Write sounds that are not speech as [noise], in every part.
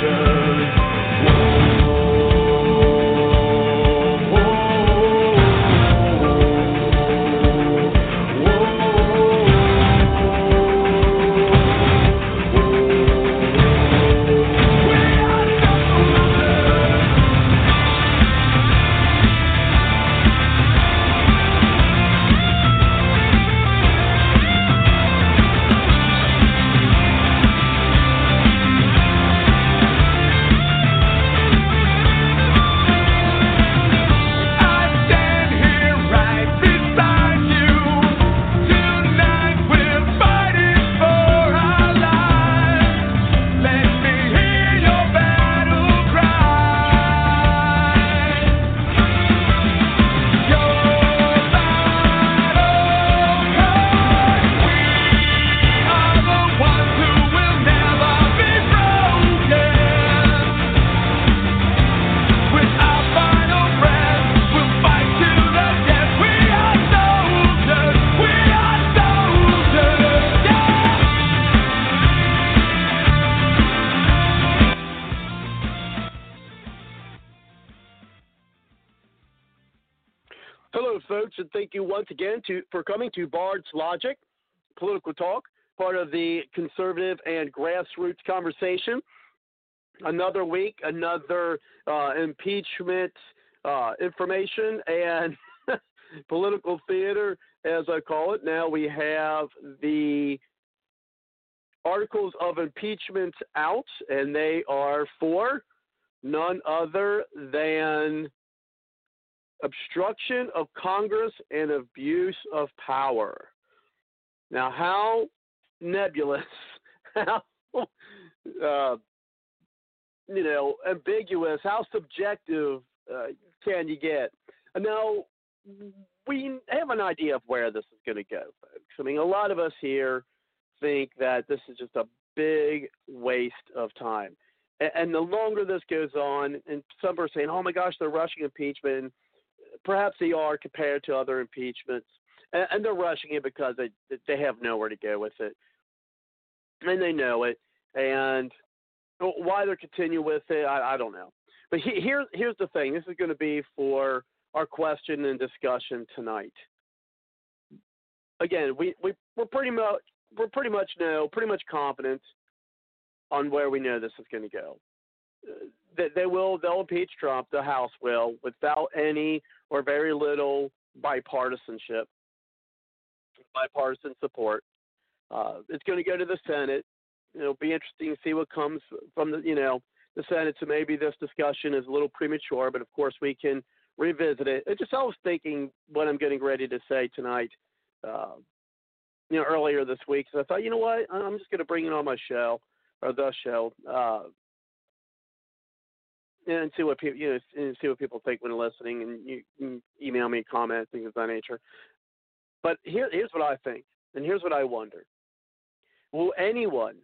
Soldiers. Thank you once again to, for coming to Bard's Logic, Political Talk, part of the conservative and grassroots conversation. Another week, another uh, impeachment uh, information and [laughs] political theater, as I call it. Now we have the articles of impeachment out, and they are for none other than obstruction of Congress and abuse of power. Now, how nebulous, [laughs] how uh, you know, ambiguous, how subjective uh, can you get? Now, we have an idea of where this is going to go, folks. I mean, a lot of us here think that this is just a big waste of time. A- And the longer this goes on, and some are saying, oh my gosh, they're rushing impeachment perhaps they are compared to other impeachments, and, and they're rushing it because they they have nowhere to go with it, and they know it. And why they're continuing with it, I, I don't know. But he, here here's the thing: this is going to be for our question and discussion tonight. Again, we we we're pretty much we're pretty much know pretty much confident on where we know this is going to go. They will they'll impeach Trump, the House will, without any or very little bipartisanship, bipartisan support. Uh, it's going to go to the Senate. It'll be interesting to see what comes from the you know the Senate. So maybe this discussion is a little premature, but of course we can revisit it. It just I was thinking what I'm getting ready to say tonight. Uh, you know, earlier this week, so I thought, you know what, I'm just going to bring it on my show or the show. Uh, and see what people you know see what people think when listening and you can email me comments things of that nature. But here here's what i think and here's what i wonder. Will anyone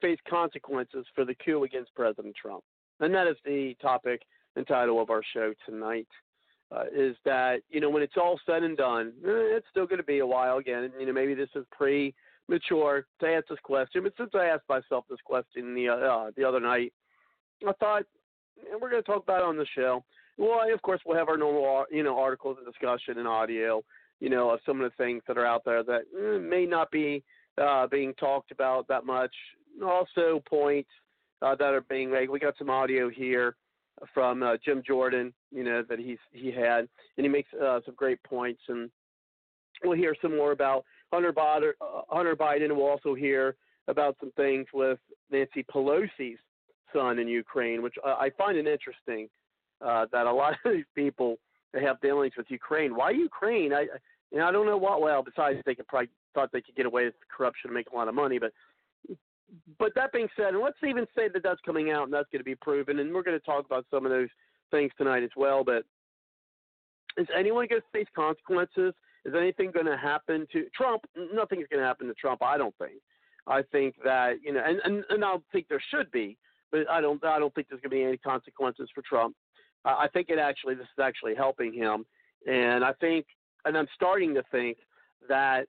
face consequences for the coup against president trump? And that is the topic and title of our show tonight uh, is that you know when it's all said and done eh, it's still going to be a while again you know maybe this is premature to ask this question but since i asked myself this question the uh, the other night i thought and we're going to talk about it on the show. Well, of course, we'll have our normal, you know, articles and discussion and audio, you know, of some of the things that are out there that eh, may not be uh, being talked about that much. Also, points uh, that are being made. We got some audio here from uh, Jim Jordan, you know that he's he had, and he makes uh, some great points. And we'll hear some more about Hunter Biden. Uh, Hunter Biden, we'll also hear about some things with Nancy Pelosi's son in Ukraine, which I find it interesting uh, that a [laughs] lot of these people have dealings with Ukraine. Why Ukraine? I you know, I don't know what. Well, besides they could probably thought they could get away with corruption and make a lot of money, but but that being said, and let's even say that that's coming out and that's going to be proven, and we're going to talk about some of those things tonight as well. But is anyone going to face consequences? Is anything going to happen to Trump? Nothing's going to happen to Trump. I don't think. I think that you know, and and, and I think there should be, but I don't. I don't think there's going to be any consequences for Trump. I think it actually this is actually helping him, and I think, and I'm starting to think that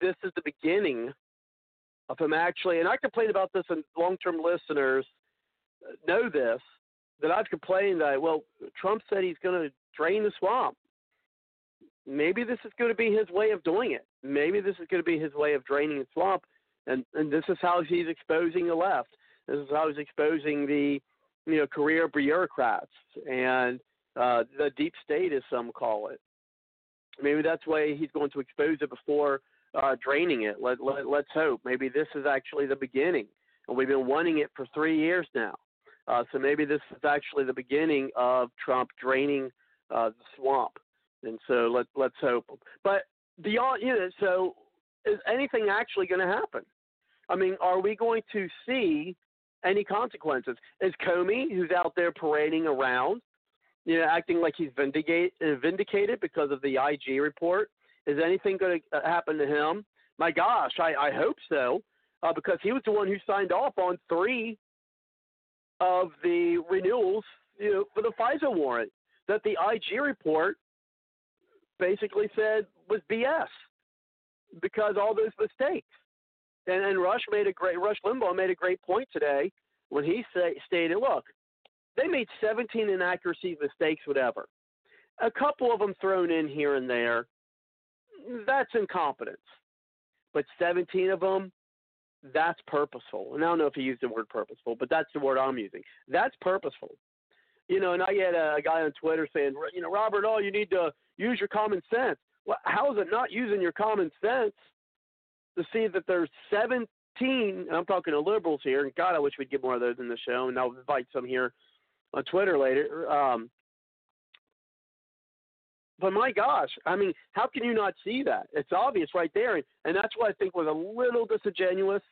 this is the beginning of him actually, and I complained about this, and long-term listeners know this, that I've complained that well, Trump said he's going to drain the swamp. Maybe this is going to be his way of doing it. Maybe this is going to be his way of draining the swamp, and and this is how he's exposing the left. This is how he's exposing the you know career bureaucrats and uh, the deep state, as some call it. Maybe that's why he's going to expose it before uh, draining it. Let, let, let's hope. Maybe this is actually the beginning. And we've been wanting it for three years now. Uh, so maybe this is actually the beginning of Trump draining uh, the swamp. And so let, let's hope. But beyond, you know, so is anything actually going to happen? I mean, are we going to see any consequences? Is Comey, who's out there parading around, you know, acting like he's vindicate, vindicated because of the IG report, is anything going to uh, happen to him? My gosh, I, I hope so, uh, because he was the one who signed off on three of the renewals you know, for the FISA warrant that the IG report basically said was BS because all those mistakes. And, and Rush made a great Rush Limbaugh made a great point today when he say, stated, "Look, they made 17 inaccuracies, mistakes, whatever. A couple of them thrown in here and there, that's incompetence. But 17 of them, that's purposeful. And I don't know if he used the word purposeful, but that's the word I'm using. That's purposeful. You know, and I had a guy on Twitter saying, you know, Robert, oh, you need to use your common sense. Well, how is it not using your common sense to see that there's 17, I'm talking to liberals here, and God, I wish we'd get more of those in the show, and I'll invite some here on Twitter later. Um, but my gosh, I mean, how can you not see that? It's obvious right there, and, and that's what I think was a little disingenuous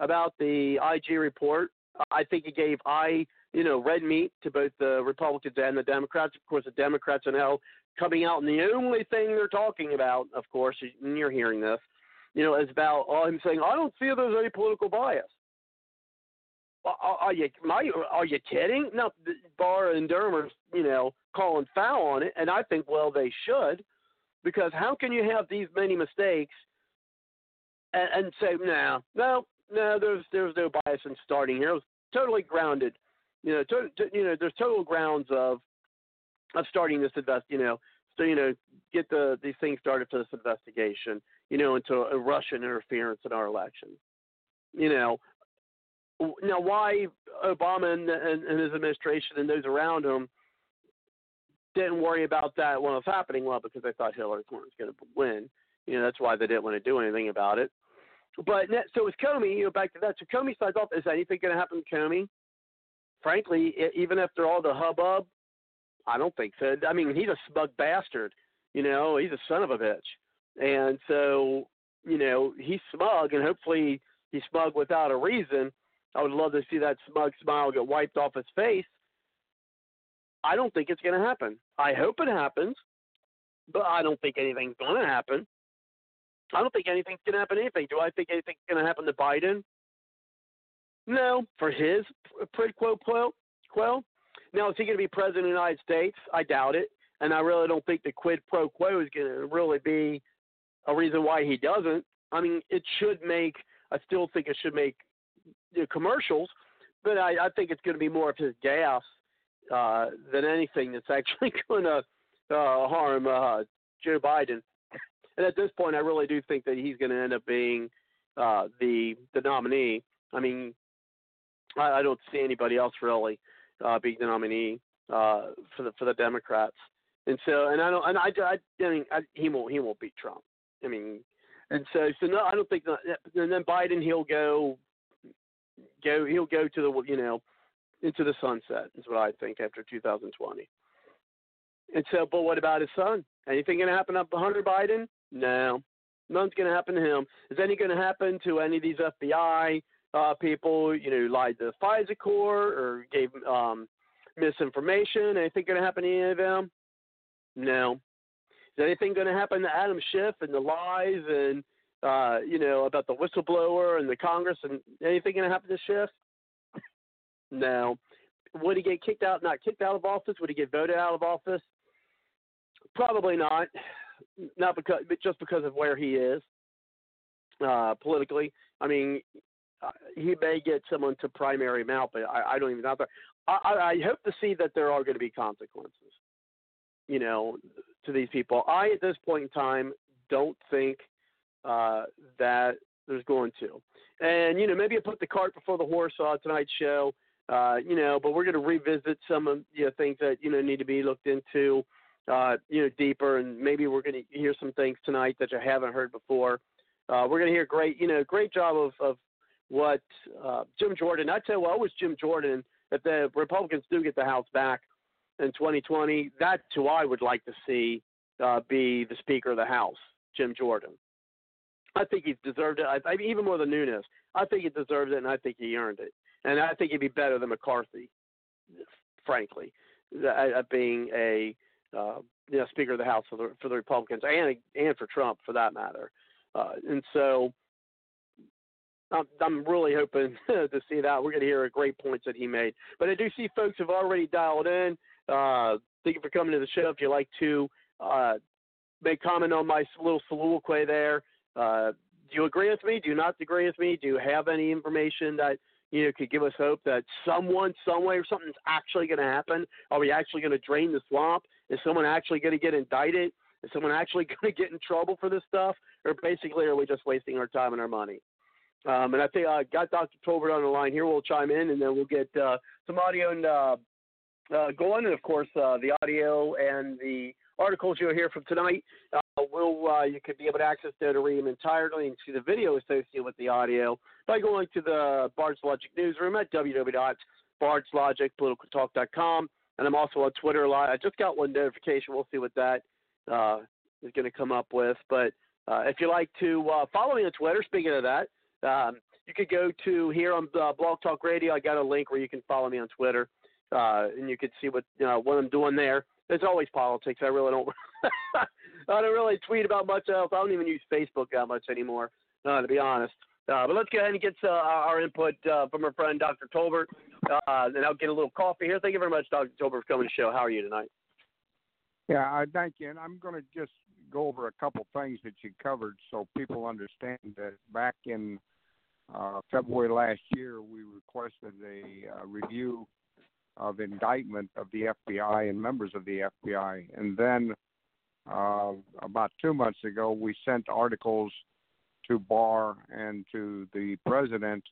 about the IG report. I think it gave I, you know, red meat to both the Republicans and the Democrats. Of course, the Democrats are now coming out, and the only thing they're talking about, of course, and you're hearing this, you know, is about all oh, him saying, "I don't see there's any political bias." Are you my, are you kidding? No, Barr and Durham are you know calling foul on it, and I think well they should, because how can you have these many mistakes and, and say no, no, no, there's there's no bias in starting here. It was totally grounded, you know, to, to, you know, there's total grounds of of starting this invest, you know, so you know, get the these things started for this investigation, you know, into a Russian interference in our election. You know, now why Obama and, and, and, his administration and those around him didn't worry about that when it was happening? Well, because they thought Hillary Clinton was going to win. You know, that's why they didn't want to do anything about it. But so with Comey. You know, back to that. So Comey signs off. Is anything going to happen to Comey? Frankly, even after all the hubbub, I don't think so. I mean, he's a smug bastard. You know, he's a son of a bitch. And so, you know, he's smug, and hopefully he's smug without a reason I would love to see that smug smile get wiped off his face. I don't think it's going to happen. I hope it happens, but I don't think anything's going to happen. I don't think anything's going to happen anything. Do I think anything's going to happen to Biden? No, for his quid pro quo. quo. Now, is he going to be president of the United States? I doubt it. And I really don't think the quid pro quo is going to really be a reason why he doesn't. I mean, it should make, I still think it should make the commercials, but I, I think it's going to be more of his gas uh, than anything that's actually [laughs] going to uh, harm uh, Joe Biden. And at this point, I really do think that he's going to end up being uh, the the nominee. I mean, I, I don't see anybody else really uh, being the nominee uh, for the for the Democrats. And so, and I don't, and I, I, I mean, I, he won't, he won't beat Trump. I mean, and so, so no, I don't think that. And then Biden, he'll go, go, he'll go to the, you know, into the sunset is what I think after 2020. And so, but what about his son? Anything going to happen up to Hunter Biden? No, nothing's going to happen to him. Is anything going to happen to any of these FBI uh, people? You know, lied to the FISA court or gave um, misinformation? Anything going to happen to any of them? No. Is anything going to happen to Adam Schiff and the lies and uh, you know about the whistleblower and the Congress and anything going to happen to Schiff? No. Would he get kicked out? Not kicked out of office? Would he get voted out of office? Probably not. Not because, but just because of where he is uh, politically. I mean, uh, he may get someone to primary him out, but I, I don't even know. I, I, I hope to see that there are going to be consequences. You know, to these people. I, at this point in time, don't think uh, that there's going to. And you know, maybe I put the cart before the horse on tonight's show. Uh, you know, but we're going to revisit some of you know things that you know need to be looked into uh, you know, deeper, and maybe we're going to hear some things tonight that you haven't heard before. Uh, we're going to hear great, you know, great job of, of what uh, Jim Jordan. I tell you what, was Jim Jordan. If the Republicans do get the House back in 2020, that's who I would like to see uh, be the Speaker of the House, Jim Jordan. I think he deserved it. I, I even more than Nunes. I think he deserves it, and I think he earned it. And I think he'd be better than McCarthy, frankly, at being a uh, you know, Speaker of the House for the for the Republicans and and for Trump for that matter. Uh, and so I'm, I'm really hoping [laughs] to see that. We're going to hear great points that he made. But I do see folks have already dialed in. Uh, thank you for coming to the show. If you'd like to uh, make comment on my little soliloquy there, uh, do you agree with me? Do you not agree with me? Do you have any information that you know could give us hope that someone, some way, or something's actually going to happen? Are we actually going to drain the swamp? Is someone actually going to get indicted? Is someone actually [laughs] going to get in trouble for this stuff? Or basically, are we just wasting our time and our money? Um, and I think I uh, got Dr. Tolbert on the line here. We'll chime in, and then we'll get uh, some audio and uh, uh, going, and of course uh, the audio and the articles you'll hear from tonight. Uh, will uh, you could be able to access there to read them entirely and see the video associated with the audio by going to the Bard's Logic newsroom at www.bardslogicpoliticaltalk.com and I'm also on Twitter a lot. I just got one notification. We'll see what that uh, is going to come up with. But uh, if you like to uh, follow me on Twitter, speaking of that, um, you could go to here on uh, Blog Talk Radio. I got a link where you can follow me on Twitter, uh, and you can see what uh, what I'm doing there. There's always politics. I really don't. [laughs] I don't really tweet about much else. I don't even use Facebook that much anymore, uh, to be honest. Uh, but let's go ahead and get uh, our input uh, from our friend Dr. Tolbert, uh, and I'll get a little coffee here. Thank you very much, Dr. Tolbert, for coming to the show. How are you tonight? Yeah, uh, thank you. And I'm going to just go over a couple things that you covered so people understand that back in uh, February last year, we requested a review of indictment of the FBI and members of the FBI. And then about two months ago, we sent articles – to Barr and to the president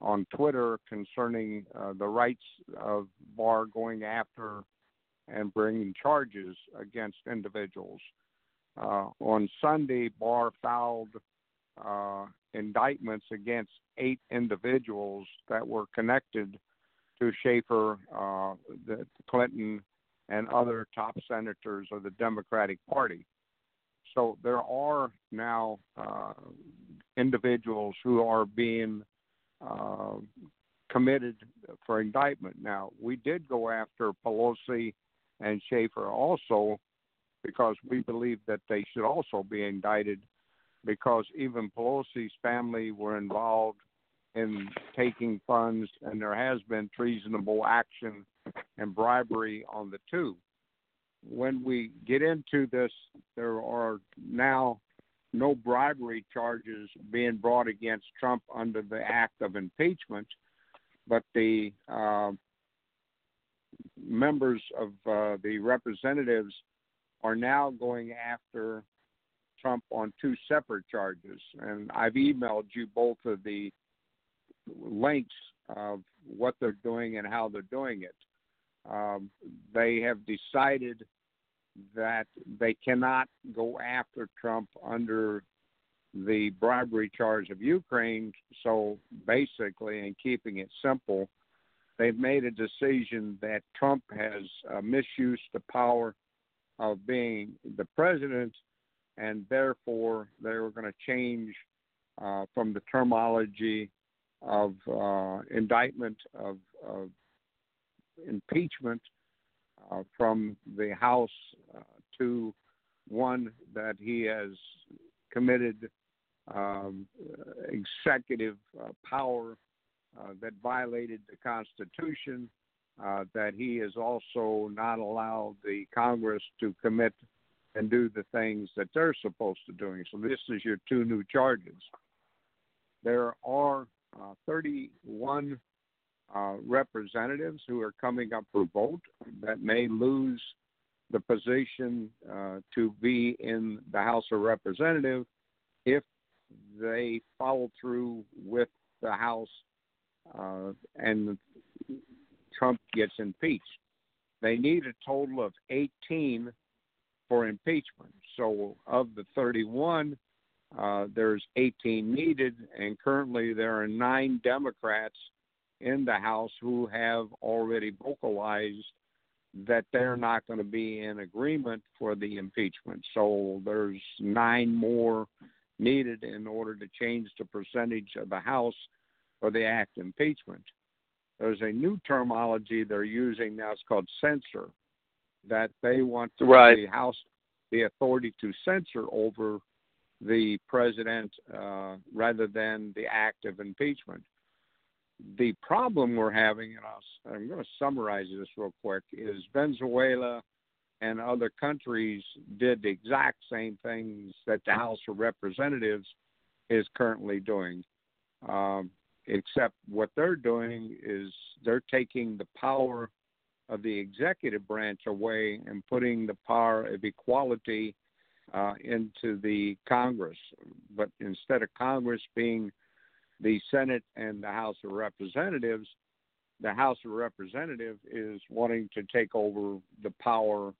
on Twitter concerning uh, the rights of Barr going after and bringing charges against individuals. Uh, on Sunday, Barr filed uh, indictments against eight individuals that were connected to Schaefer, uh, the Clinton, and other top senators of the Democratic Party. So there are now uh, individuals who are being uh, committed for indictment. Now, we did go after Pelosi and Schaefer also because we believe that they should also be indicted because even Pelosi's family were involved in taking funds, and there has been treasonable action and bribery on the two when we get into this, there are now no bribery charges being brought against Trump under the act of impeachment, but the uh, members of uh, the representatives are now going after Trump on two separate charges. And I've emailed you both of the links of what they're doing and how they're doing it. um, they have decided that they cannot go after Trump under the bribery charge of Ukraine. So basically, in keeping it simple, they've made a decision that Trump has uh, misused the power of being the president, and therefore they were going to change uh, from the terminology of uh, indictment of, of impeachment uh, from the House uh, to one that he has committed um, executive uh, power uh, that violated the Constitution, uh, that he has also not allowed the Congress to commit and do the things that they're supposed to doing. So this is your two new charges. There are 31 uh, representatives who are coming up for vote that may lose the position uh, to be in the House of Representatives if they follow through with the House uh, and Trump gets impeached. They need a total of 18 for impeachment. So, of the 31, uh, there's 18 needed, and currently there are nine Democrats in the House who have already vocalized that they're not going to be in agreement for the impeachment. So there's nine more needed in order to change the percentage of the House for the act impeachment. There's a new terminology they're using now. It's called censor, that they want to right. the House the authority to censor over the president uh, rather than the act of impeachment the problem we're having, and i am going to summarize this real quick, is Venezuela and other countries did the exact same things that the House of Representatives is currently doing. Um, except what they're doing is they're taking the power of the executive branch away and putting the power of equality uh, into the Congress. But instead of Congress being the Senate and the House of Representatives, the House of Representatives is wanting to take over the power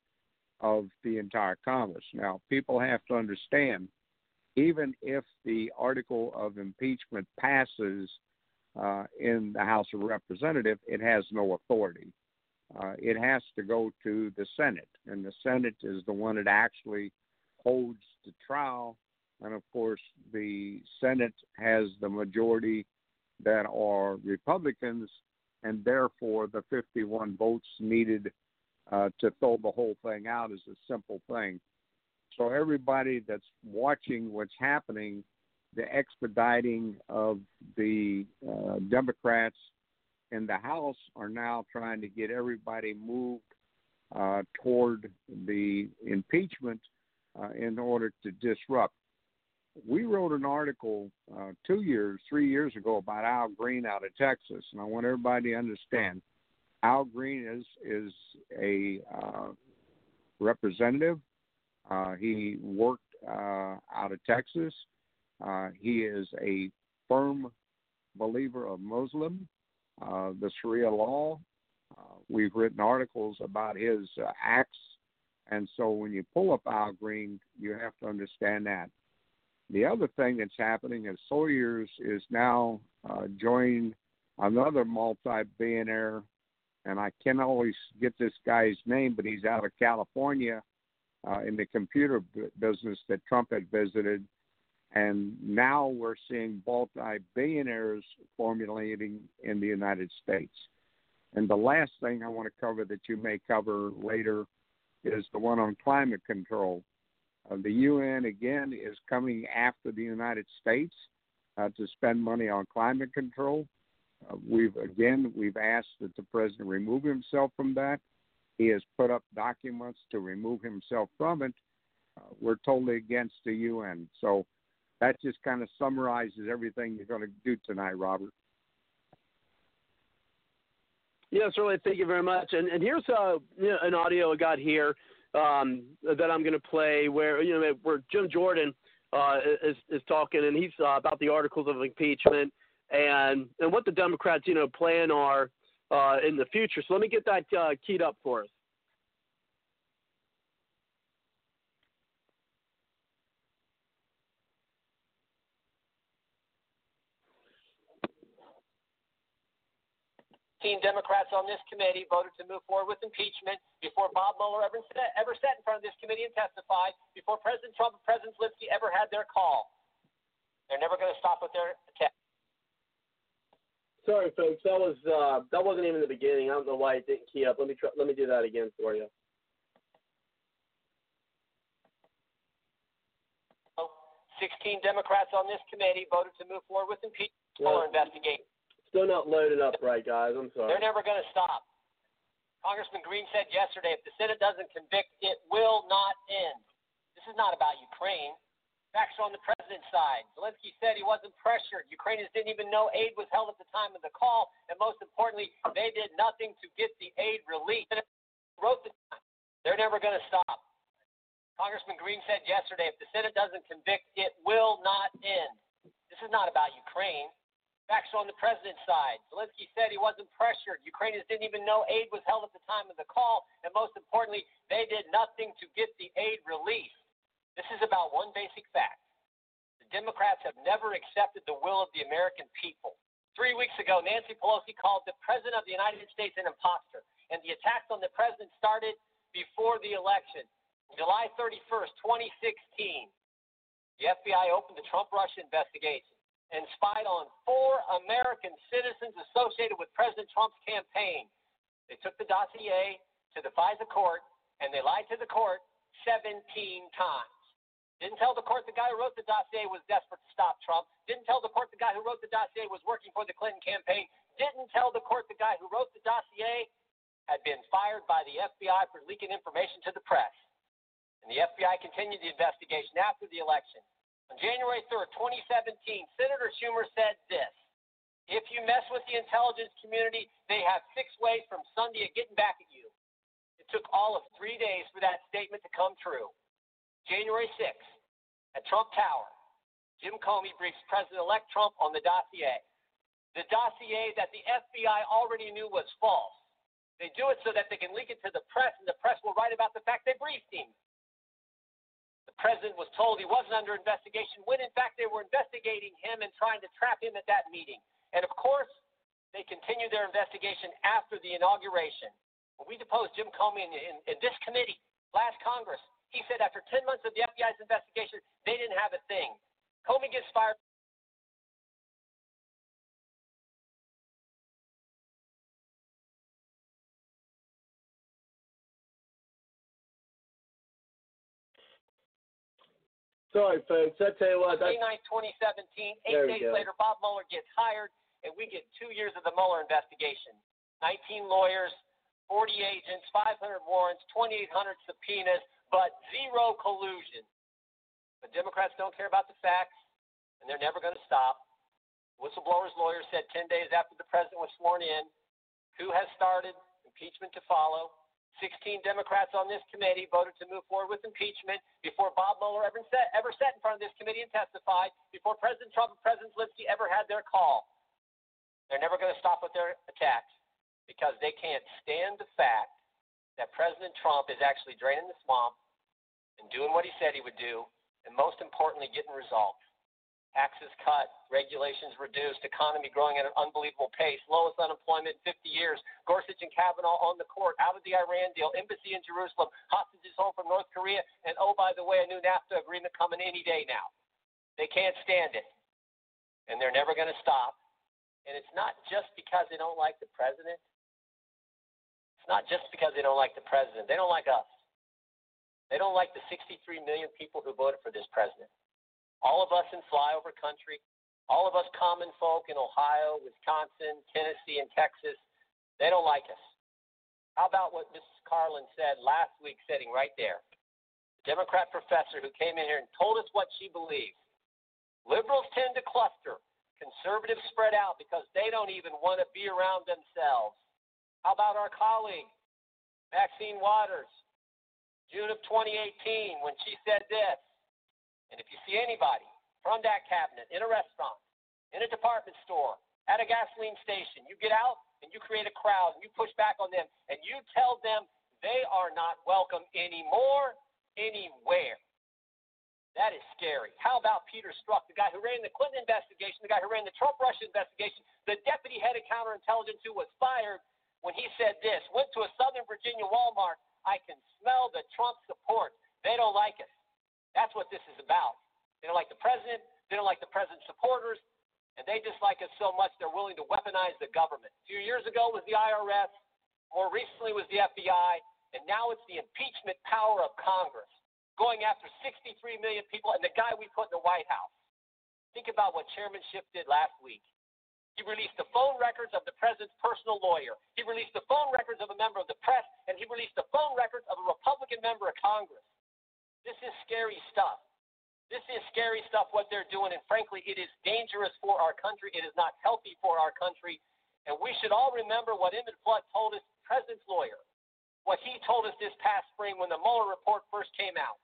of the entire Congress. Now, people have to understand, even if the article of impeachment passes uh, in the House of Representatives, it has no authority. Uh, it has to go to the Senate, and the Senate is the one that actually holds the trial and of course, the Senate has the majority that are Republicans, and therefore the 51 votes needed uh, to throw the whole thing out is a simple thing. So everybody that's watching what's happening, the expediting of the uh, Democrats in the House are now trying to get everybody moved uh, toward the impeachment uh, in order to disrupt we wrote an article uh, two years, three years ago about Al Green out of Texas, and I want everybody to understand. Al Green is is a uh, representative. Uh, he worked uh, out of Texas. He is a firm believer of Muslim, the Sharia law. we've written articles about his acts, and so when you pull up Al Green, you have to understand that the other thing that's happening is Soros is now uh, joined another multi-billionaire, and I can't always get this guy's name, but he's out of California uh, in the computer business that Trump had visited. And now we're seeing multi-billionaires formulating in the United States. And the last thing I want to cover that you may cover later is the one on climate control. Uh, the UN again is coming after the United States uh, to spend money on climate control. Uh, we've again we've asked that the president remove himself from that. He has put up documents to remove himself from it. Uh, we're totally against the UN. So that just kind of summarizes everything you're going to do tonight, Robert. Yes, really. Thank you very much. And, and here's uh, an audio I got here um, that I'm going to play where you know where Jim Jordan uh, is is talking and he's uh, about the articles of impeachment and and what the Democrats you know plan are uh, in the future. So let me get that uh, keyed up for us. Democrats on this committee voted to move forward with impeachment before Bob Mueller ever, ever sat in front of this committee and testified, before President Trump and President Zelensky ever had their call. They're never going to stop with their attack. Sorry, folks. That was uh, that wasn't even the beginning. I don't know why it didn't key up. Let me try, let me do that again for you. 16 Democrats on this committee voted to move forward with impeachment yeah. investigation. Still not loaded up right, guys. I'm sorry. They're never going to stop. Congressman Green said yesterday if the Senate doesn't convict, it will not end. This is not about Ukraine. Facts are on the president's side. Zelensky said he wasn't pressured. Ukrainians didn't even know aid was held at the time of the call. And most importantly, they did nothing to get the aid released. They're never going to stop. Congressman Green said yesterday if the Senate doesn't convict, it will not end. This is not about Ukraine. Facts on the president's side. Zelensky said he wasn't pressured. Ukrainians didn't even know aid was held at the time of the call. And most importantly, they did nothing to get the aid released. This is about one basic fact. The Democrats have never accepted the will of the American people. Three weeks ago, Nancy Pelosi called the President of the United States an imposter. And the attacks on the President started before the election. July 31st, 2016, the FBI opened the Trump Russia investigation and spied on four American citizens associated with President Trump's campaign. They took the dossier to the FISA court and they lied to the court 17 times. Didn't tell the court the guy who wrote the dossier was desperate to stop Trump. Didn't tell the court the guy who wrote the dossier was working for the Clinton campaign. Didn't tell the court the guy who wrote the dossier had been fired by the FBI for leaking information to the press. And the FBI continued the investigation after the election. On January 3rd, 2017, Senator Schumer said this If you mess with the intelligence community, they have six ways from Sunday of getting back at you. It took all of three days for that statement to come true. January 6th, at Trump Tower, Jim Comey briefs President elect Trump on the dossier. The dossier that the FBI already knew was false. They do it so that they can leak it to the press, and the press will write about the fact they briefed him. The president was told he wasn't under investigation when, in fact, they were investigating him and trying to trap him at that meeting. And of course, they continued their investigation after the inauguration. When we deposed Jim Comey in, in, in this committee last Congress, he said after 10 months of the FBI's investigation, they didn't have a thing. Comey gets fired. Sorry, folks. I tell you what. May 9, 2017. Eight days later, Bob Mueller gets hired, and we get two years of the Mueller investigation. 19 lawyers, 40 agents, 500 warrants, 2,800 subpoenas, but zero collusion. The Democrats don't care about the facts, and they're never going to stop. Whistleblower's lawyer said 10 days after the president was sworn in, coup has started, impeachment to follow. 16 Democrats on this committee voted to move forward with impeachment before Bob Mueller ever sat, ever sat in front of this committee and testified, before President Trump and President Zelensky ever had their call. They're never going to stop with their attacks because they can't stand the fact that President Trump is actually draining the swamp and doing what he said he would do, and most importantly, getting results taxes cut, regulations reduced, economy growing at an unbelievable pace, lowest unemployment in 50 years, Gorsuch and Kavanaugh on the court, out of the Iran deal, embassy in Jerusalem, hostages home from North Korea, and oh, by the way, a new NAFTA agreement coming any day now. They can't stand it, and they're never going to stop. And it's not just because they don't like the president. It's not just because they don't like the president. They don't like us. They don't like the 63 million people who voted for this president all of us in flyover country, all of us common folk in Ohio, Wisconsin, Tennessee, and Texas, they don't like us. How about what Mrs. Karlan said last week, sitting right there? The Democrat professor who came in here and told us what she believes. Liberals tend to cluster, conservatives spread out because they don't even want to be around themselves. How about our colleague, Maxine Waters, June of 2018, when she said this and if you see anybody from that cabinet in a restaurant, in a department store, at a gasoline station. You get out and you create a crowd and you push back on them and you tell them they are not welcome anymore, anywhere. That is scary. How about Peter Strzok, the guy who ran the Clinton investigation, the guy who ran the Trump Russia investigation, the deputy head of counterintelligence who was fired when he said this went to a Southern Virginia Walmart. I can smell the Trump support. They don't like us. That's what this is about. They don't like the president. They don't like the president's supporters. And they dislike us so much they're willing to weaponize the government. A few years ago was the IRS. More recently was the FBI. And now it's the impeachment power of Congress going after 63 million people and the guy we put in the White House. Think about what Chairman Schiff did last week. He released the phone records of the president's personal lawyer. He released the phone records of a member of the press, and he released the phone records of a Republican member of Congress. This is scary stuff. This is scary stuff, what they're doing, and frankly, it is dangerous for our country. It is not healthy for our country. And we should all remember what Emmett Flood told us, president's lawyer, what he told us this past spring when the Mueller report first came out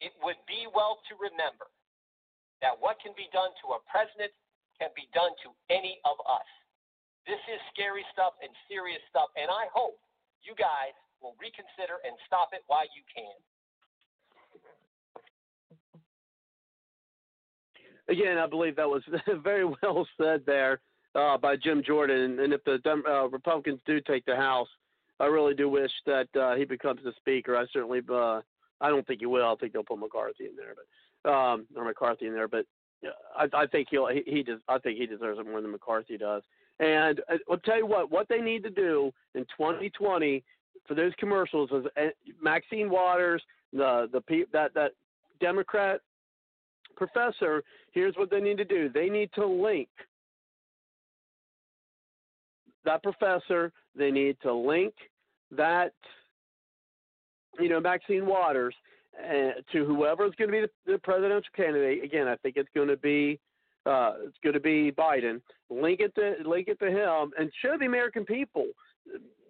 it would be well to remember that what can be done to a president can be done to any of us. This is scary stuff and serious stuff, and I hope you guys will reconsider and stop it while you can. Again, I believe that was [laughs] very well said there uh, by Jim Jordan. And if the uh, Republicans do take the House, I really do wish that uh, he becomes the Speaker. I certainly uh, I don't think he will. I think they'll put McCarthy in there, but um, or McCarthy in there. But I, I think he'll he, he does. I think he deserves it more than McCarthy does. And uh, I'll tell you what. What they need to do in 2020 for those commercials is uh, Maxine Waters, the the that that Democrat professor. Here's what they need to do. They need to link that professor. They need to link that you know, Maxine Waters uh, to is going to be the, the presidential candidate. Again, I think it's going to be uh, it's going to be Biden. Link it to link it to him and show the American people,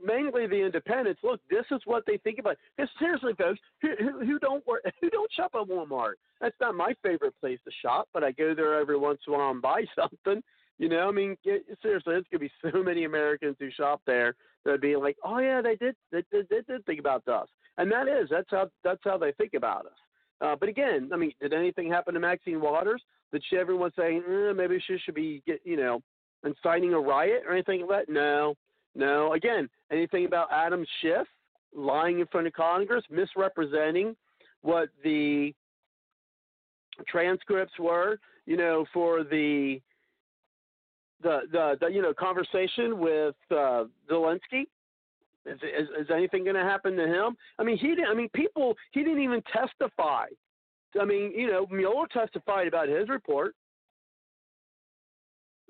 mainly the independents. Look, this is what they think about. Because seriously, folks, who, who, don't work, [laughs] who don't shop at Walmart? That's not my favorite place to shop, but I go there every once in a while and buy [laughs] something. You know, I mean, seriously, there's gonna be so many Americans who shop there that'd be like, oh yeah, they did, they, they, they did think about us and that is that's how that's how they think about us. Uh, but again, I mean, did anything happen to Maxine Waters? Did she everyone saying eh, maybe she should be get you know inciting a riot or anything like that? No, no. Again, anything about Adam Schiff lying in front of Congress, misrepresenting what the transcripts were, you know, for the the the, the you know conversation with uh, Zelensky. Is, is, is anything going to happen to him? I mean, he didn't. I mean, people. He didn't even testify. I mean, you know, Mueller testified about his report.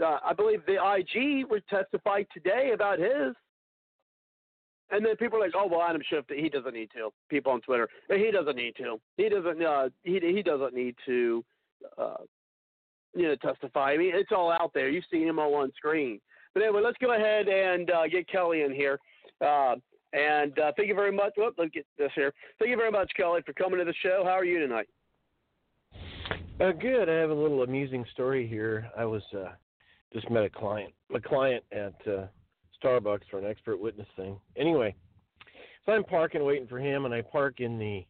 Uh, I believe the IG would testify today about his. And then people are like, "Oh well, Adam Schiff, he doesn't need to." People on Twitter, he doesn't need to. He doesn't. Uh, he he doesn't need to. Uh, you know, testify. I mean, it's all out there. You've seen him all on screen. But anyway, let's go ahead and uh, get Kelly in here. Uh, and uh, thank you very much. Whoop, let's get this here. Thank you very much, Kelly, for coming to the show. How are you tonight? Uh, good. I have a little amusing story here. I was uh, just met a client, a client at uh, Starbucks for an expert witness thing. Anyway, so I'm parking, waiting for him, and I park in the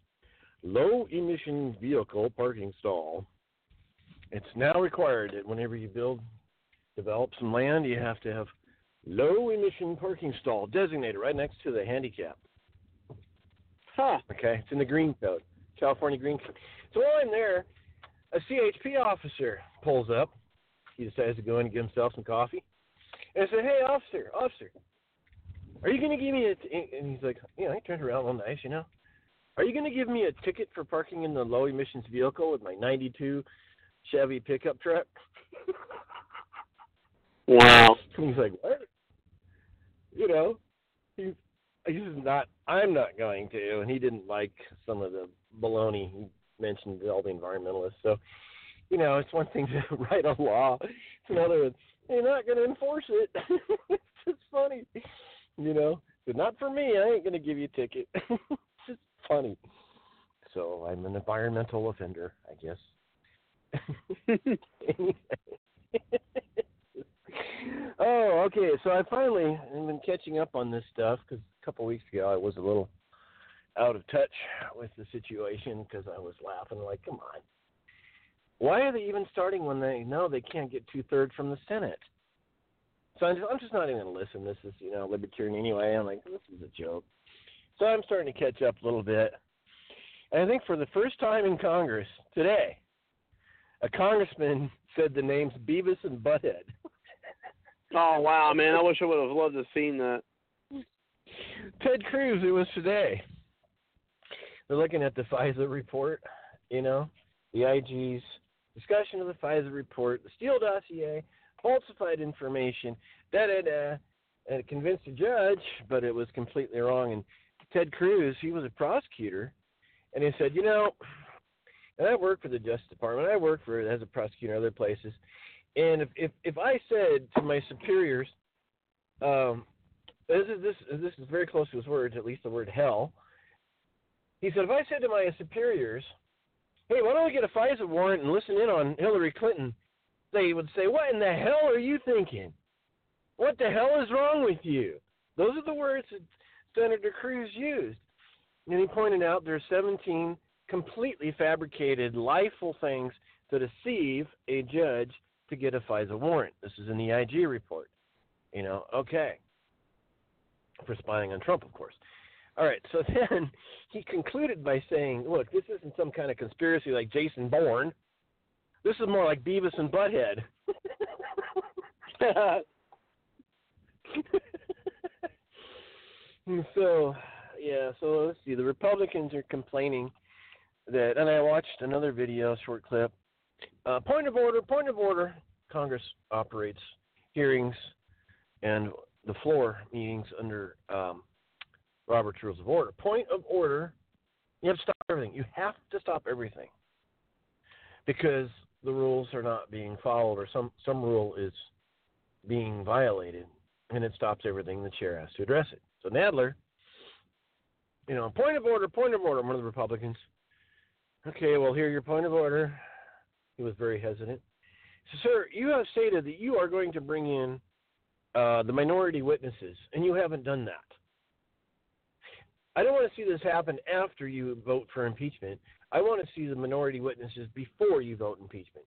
low emission vehicle parking stall. It's now required that whenever you build, develop some land, you have to have low emission parking stall designated right next to the handicap. Huh. Okay, it's in the green code, California green code. So while I'm there, a CHP officer pulls up. He decides to go in and get himself some coffee. And I said, "Hey, officer, officer, are you going to give me a?" T-? And he's like, "You know," he turned around all nice, you know. Are you going to give me a ticket for parking in the low emissions vehicle with my '92 Chevy pickup truck? [laughs] Wow. And he's like, "What?" you know, he's he's not. I'm not going to, and he didn't like some of the baloney he mentioned all the environmentalists. So, you know, it's one thing to [laughs] write a law. It's another. You're not going to enforce it. [laughs] it's just funny, you know. But not for me. I ain't going to give you a ticket. [laughs] it's just funny. So I'm an environmental offender, I guess. Oh, okay. So I finally have been catching up on this stuff because a couple weeks ago I was a little out of touch with the situation because I was laughing like, come on, why are they even starting when they know they can't get two thirds from the Senate? So I'm just, I'm just not even going to listen. This is you know libertarian anyway. I'm like, this is a joke. So I'm starting to catch up a little bit. And I think for the first time in Congress today, a congressman [laughs] said the names Beavis and Butthead. Oh wow, man! I wish I would have loved to have seen that. Ted Cruz, it was today. They're looking at the [laughs] FISA report, you know, the IG's discussion of the FISA report, the Steele dossier, falsified information, da da da, and it convinced the judge, but it was completely wrong. And Ted Cruz, he was a prosecutor, and he said, you know, and I work for the Justice Department. I work for as a prosecutor in other places, and if if, if I said to my superiors, um, this is this this is very close to his words, at least the word hell. He said, if I said to my superiors, hey, why don't we get a FISA warrant and listen in on Hillary Clinton? They would say, what in the hell are you thinking? What the hell is wrong with you? Those are the words that Senator Cruz used. And he pointed out there are 17 completely fabricated, lifeful things to deceive a judge to get a FISA warrant. This is in the IG report. You know, okay. For spying on Trump, of course. All right, so [laughs] then he concluded by saying, look, this isn't some kind of conspiracy like Jason Bourne. This is more like Beavis and Butthead. [laughs] so, yeah, so let's see. The Republicans are complaining that, and I watched another video, short clip. Uh, point of order, point of order. Congress operates hearings and the floor meetings under um, Robert's Rules of Order. Point of order. You have to stop everything. You have to stop everything because the rules are not being followed or some some rule is being violated, and it stops everything. The chair has to address it. So Nadler, you know, point of order, point of order. One of the Republicans. Okay, well, here your point of order. He was very hesitant. So, sir, you have stated that you are going to bring in uh, the minority witnesses, and you haven't done that. I don't want to see this happen after you vote for impeachment. I want to see the minority witnesses before you vote impeachment.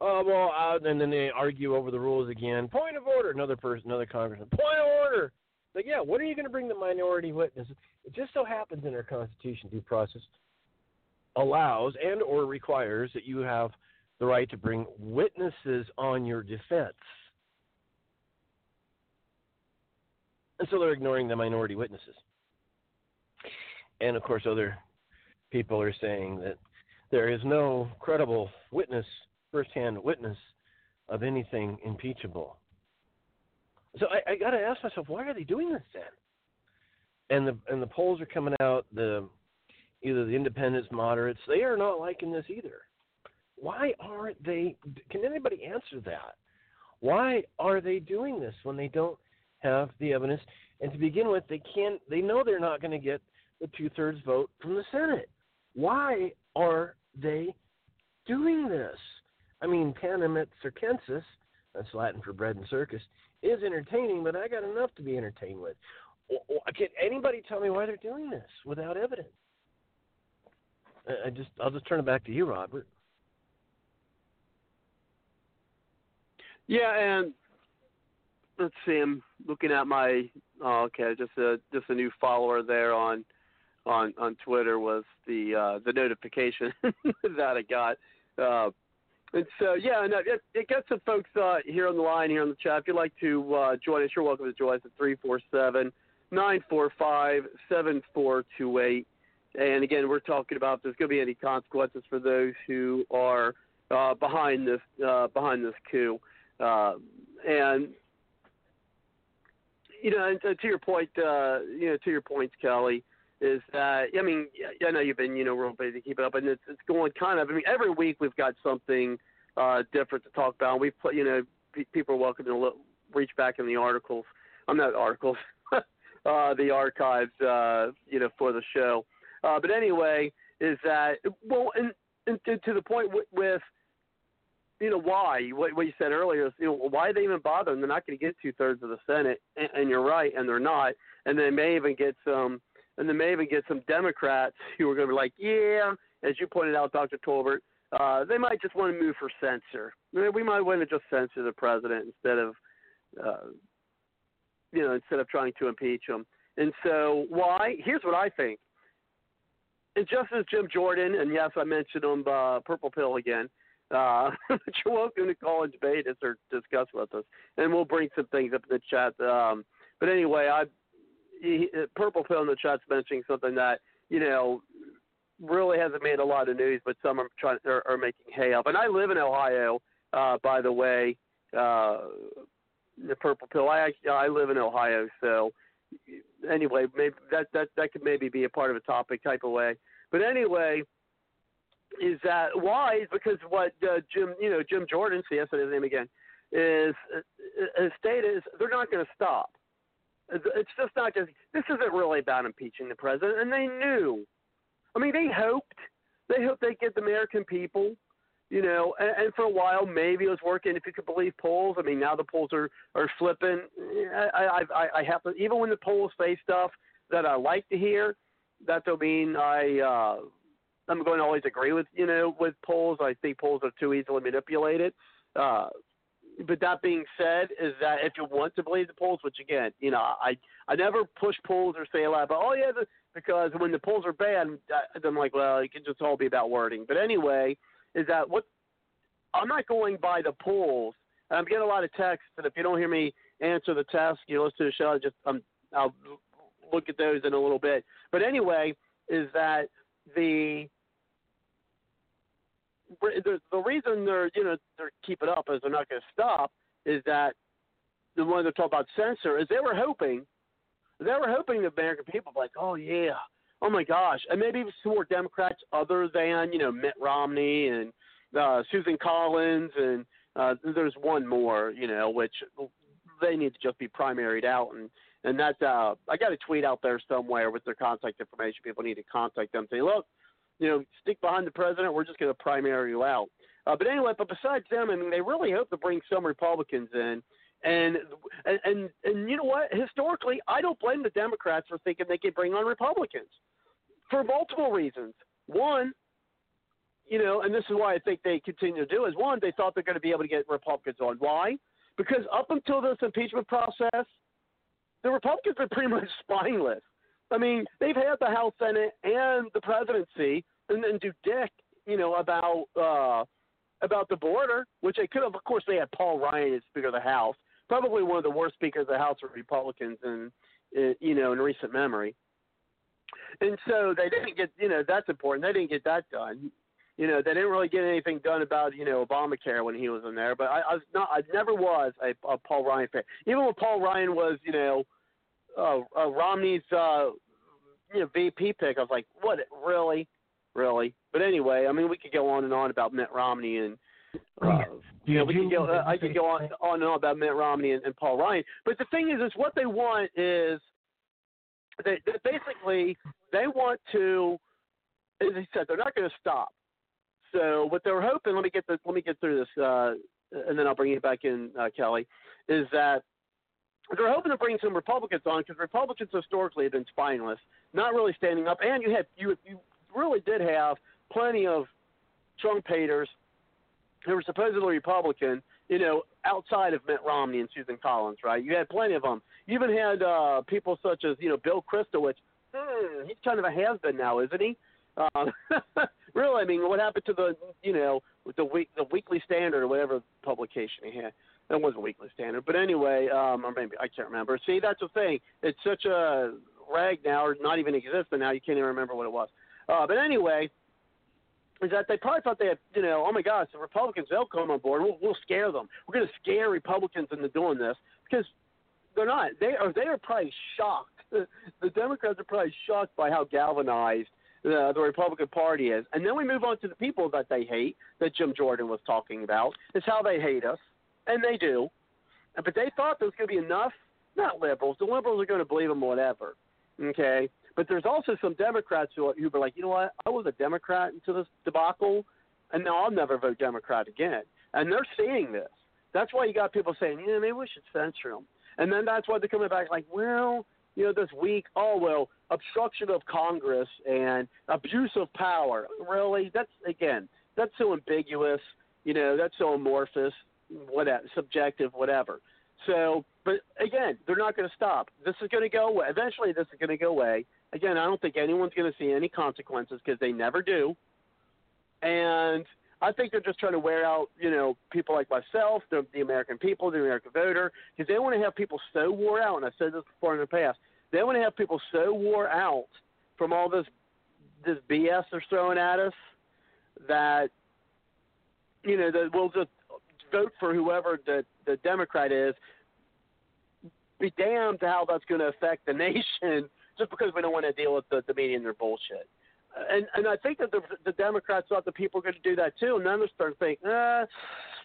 Oh well, uh, and then they argue over the rules again. Point of order. Another person, another congressman. Point of order. Like, yeah, what are you going to bring the minority witnesses? It just so happens in our Constitution, due process allows and or requires that you have the right to bring witnesses on your defense. And so they're ignoring the minority witnesses. And of course, other people are saying that there is no credible witness, firsthand witness of anything impeachable. So I, I got to ask myself, why are they doing this then? And the and the polls are coming out. The either the independents, moderates, they are not liking this either. Why aren't they? Can anybody answer that? Why are they doing this when they don't have the evidence? And to begin with, they can't. They know they're not going to get the two thirds vote from the Senate. Why are they doing this? I mean, panem et circenses, that's Latin for bread and circus, is entertaining, but I got enough to be entertained with. Can anybody tell me why they're doing this without evidence? I just, I'll just turn it back to you, Robert. Yeah, and let's see. I'm looking at my. Oh, okay, just a just a new follower there on on on Twitter was the uh, the notification [laughs] that I got. Uh, and so yeah, and it, it got some folks uh, here on the line here on the chat. If you'd like to uh, join us, you're welcome to join us at three four seven nine four five seven four two eight. And again, we're talking about there's going to be any consequences for those who are uh, behind this uh, behind this coup. Uh, and you know, and to your point, uh, you know, to your points, Kelly, is that I mean, I know you've been you know real busy to keep it up, and it's it's going kind of. I mean, every week we've got something uh, different to talk about. We've put you know p- people are welcome to look, reach back in the articles. I'm not articles, [laughs] uh, the archives, uh, you know, for the show. Uh, but anyway, is that well, and, and to, the point with, with you know why what, what you said earlier is you know why they even bother? and They're not going to get two thirds of the Senate, and, and you're right, and they're not, and they may even get some, and they may even get some Democrats who are going to be like, yeah, as you pointed out, Dr. Tolbert, uh, they might just want to move for censor. We might want to just censor the president instead of, uh, you know, instead of trying to impeach him. And so, why? Here's what I think. And just as Jim Jordan, and yes, I mentioned him, uh, Purple Pill again. Uh, [laughs] you're welcome to call and debate us or discuss with us, and we'll bring some things up in the chat. Um, but anyway, I he, Purple Pill in the chat's mentioning something that you know really hasn't made a lot of news, but some are trying are, are making hay of. And I live in Ohio, uh, by the way. Uh, the Purple Pill. I I live in Ohio, so anyway, maybe that that that could maybe be a part of a topic type of way. But anyway, is that why? Because what uh, Jim, you know, Jim Jordan, see, I said his name again, is uh, his state is they're not going to stop. It's just not just. This isn't really about impeaching the president, and they knew. I mean, they hoped. They hoped they'd get the American people you know, and, and for a while maybe it was working if you could believe polls. I mean, now the polls are are flipping. I I I have to even when the polls say stuff that I like to hear, that don't mean I uh I'm going to always agree with you know with polls. I think polls are too easily manipulated. Uh, but that being said, is that if you want to believe the polls, which again, you know, I I never push polls or say a lot about oh yeah, the, because when the polls are bad, I'm like well, it can just all be about wording. But anyway, is that what I'm not going by the polls. I'm getting a lot of texts, and if you don't hear me answer the text, you listen to the show. I just um, I'll look at those in a little bit. But anyway, is that the the, the reason they're you know they're keeping up is they're not going to stop is that the one they're talking about censor is they were hoping they were hoping the American people like oh yeah oh my gosh, and maybe even some more Democrats other than you know Mitt Romney and uh, Susan Collins, and uh, there's one more, you know, which they need to just be primaried out, and and that uh, I got a tweet out there somewhere with their contact information. People need to contact them. Say, look, you know, stick behind the president. We're just going to primary you out. Uh, but anyway, but besides them, I mean, they really hope to bring some Republicans in. And, and and and you know what? Historically, I don't blame the Democrats for thinking they could bring on Republicans for multiple reasons. One, you know, and this is why I think they continue to do is one, they thought they're going to be able to get Republicans on. Why? Because up until this impeachment process, the Republicans are pretty much [laughs] spineless. I mean, they've had the House, Senate, and the presidency, and then do dick, you know, about uh, about the border, which they could have. Of course, they had Paul Ryan as Speaker of the House, probably one of the worst speakers of the House for Republicans in you know in recent memory. And so they didn't get, you know, that's important. They didn't get that done. You know, they didn't really get anything done about, you know, Obamacare when he was in there. But I, I was not, I never was a, a Paul Ryan fan. Even when Paul Ryan was, you know, uh, uh, Romney's, uh, you know, VP pick, I was like, what, really, really? But anyway, I mean, we could go on and on about Mitt Romney and. Uh, you know, we could go. Uh, I could go on, on and on about Mitt Romney and, and Paul Ryan, but the thing is, is what they want is they, they basically they want to, as he said, they're not going to stop. So what they were hoping, let me get the, let me get through this, uh, and then I'll bring you back in, uh, Kelly, is that they're hoping to bring some Republicans on because Republicans historically have been spineless, not really standing up, and you had you you really did have plenty of Trump haters who were supposedly Republican, you know, outside of Mitt Romney and Susan Collins, right? You had plenty of them. You even had uh, people such as, you know, Bill Kristol, hmm, he's kind of a has-been now, isn't he? Um, [laughs] really, I mean, what happened to the, you know, the week, the Weekly Standard or whatever publication he had? That was a Weekly Standard, but anyway, um, or maybe I can't remember. See, that's the thing. It's such a rag now, or not even existent now. You can't even remember what it was. Uh, but anyway, is that they probably thought they had, you know, oh my gosh, the Republicans they'll come on board. We'll, we'll scare them. We're going to scare Republicans into doing this because they're not. They are. They are probably shocked. [laughs] The Democrats are probably shocked by how galvanized the, the Republican Party is. And then we move on to the people that they hate, that Jim Jordan was talking about, is how they hate us, and they do. Uh, but they thought there was going to be enough, not liberals. The liberals are going to believe them whatever. Okay, but there's also some Democrats who who were like, you know what? I was a Democrat until this debacle, and now I'll never vote Democrat again. and they're seeing this. That's why you got people saying, yeah, maybe we should censor them. And then that's why they're coming back like, well, you know, this week, oh well, obstruction of Congress and abuse of power. Really, that's again, that's so ambiguous. You know, that's so amorphous, whatever, subjective, whatever. So, but again, they're not going to stop. This is going to go away. Eventually, this is going to go away. Again, I don't think anyone's going to see any consequences because they never do. And I think they're just trying to wear out, you know, people like myself, the, the American people, the American voter, because they want to have people so wore out. And I've said this before in the past. They want to have people so wore out from all this this BS they're throwing at us that you know that we'll just vote for whoever the the Democrat is. Be damned how that's going to affect the [laughs] nation just because we don't want to deal with the, the media and their bullshit and and I think that the the Democrats thought the people were going to do that too, and then they're starting to think, uh,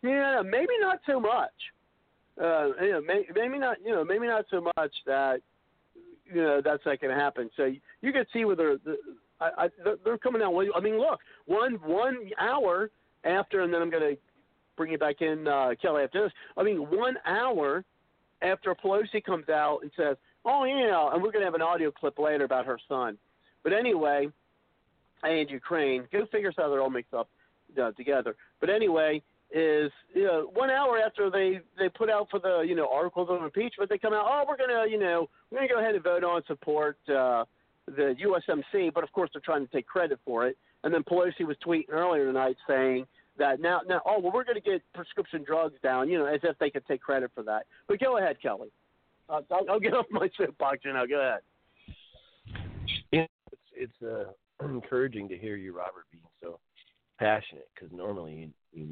yeah, maybe not so much. Uh, you know, may, maybe not, you know, maybe not so much that you know that's not going to happen. So you, you can see where they're, the, I, I, they're coming out. I mean, look, one one hour after, and then I'm going to bring you back in, uh, Kelly, after this. I mean, one hour after Pelosi comes out and says, "Oh yeah," and we're going to have an audio clip later about her son. But anyway, and Ukraine. Go figure how they're all mixed up uh, together. But anyway, is you know one hour after they they put out for the you know articles of impeachment, they come out. Oh, we're gonna you know we're gonna go ahead and vote on support uh, the USMC, but of course they're trying to take credit for it. And then Pelosi was tweeting earlier tonight saying that now now oh well we're going to get prescription drugs down, you know, as if they could take credit for that. But go ahead, Kelly. Uh, I'll, I'll get off my soapbox now. Go ahead. Yeah, it's it's uh [clears throat] encouraging to hear you, Robert, being so passionate because normally you,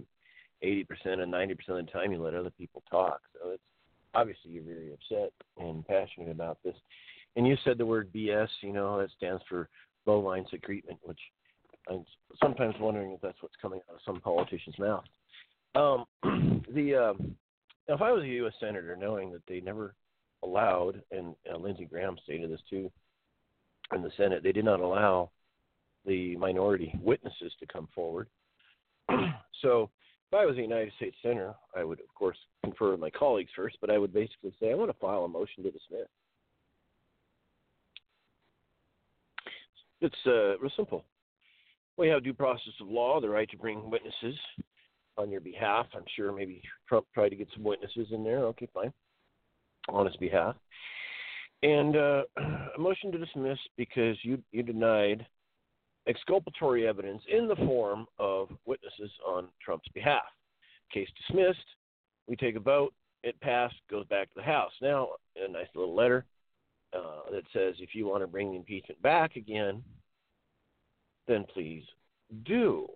eighty percent and ninety percent of the time you let other people talk. So it's obviously you're very upset and passionate about this. And you said the word BS. You know that stands for bovine secretement, which I'm sometimes wondering if that's what's coming out of some politician's mouth. Um, [clears throat] the um, if I was a U.S. senator, knowing that they never allowed, and uh, Lindsey Graham stated this too in the Senate, they did not allow the minority witnesses to come forward. [clears throat] so if I was a United States senator, I would, of course, confer with my colleagues first, but I would basically say, I want to file a motion to dismiss. It's uh, real simple. We have due process of law, the right to bring witnesses on your behalf. I'm sure maybe Trump tried to get some witnesses in there. Okay, fine. On his behalf. And uh, [clears throat] a motion to dismiss because you you denied exculpatory evidence in the form of witnesses on Trump's behalf. Case dismissed. We take a vote. It passed. Goes back to the House. Now, a nice little letter uh, that says if you want to bring the impeachment back again, then please do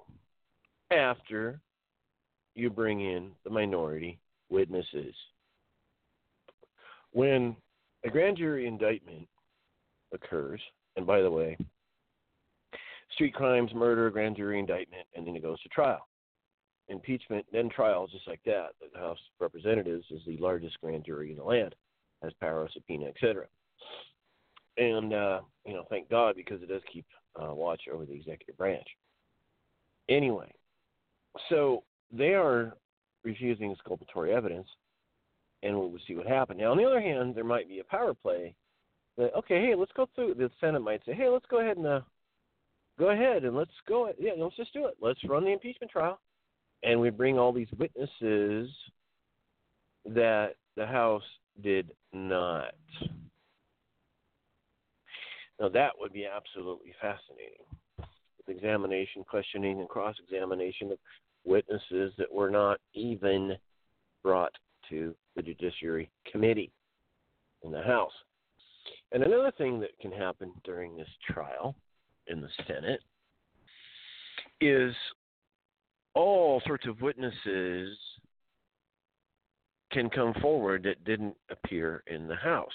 after you bring in the minority witnesses. When a grand jury indictment occurs, and by the way, street crimes, murder, grand jury indictment, and then it goes to trial. Impeachment, then trial, just like that. The House of Representatives is the largest grand jury in the land, has power of subpoena, etc. And uh, you know, thank God because it does keep uh, watch over the executive branch. Anyway, so they are refusing exculpatory evidence, and we'll see what happens. Now, on the other hand, there might be a power play that okay, hey, let's go through. The Senate might say, hey, let's go ahead and uh, go ahead and let's go. Yeah, let's just do it. Let's run the impeachment trial, and we bring all these witnesses that the House did not. Now that would be absolutely fascinating. With examination, questioning, and cross-examination of witnesses that were not even brought to the Judiciary Committee in the House. And another thing that can happen during this trial in the Senate is all sorts of witnesses can come forward that didn't appear in the House.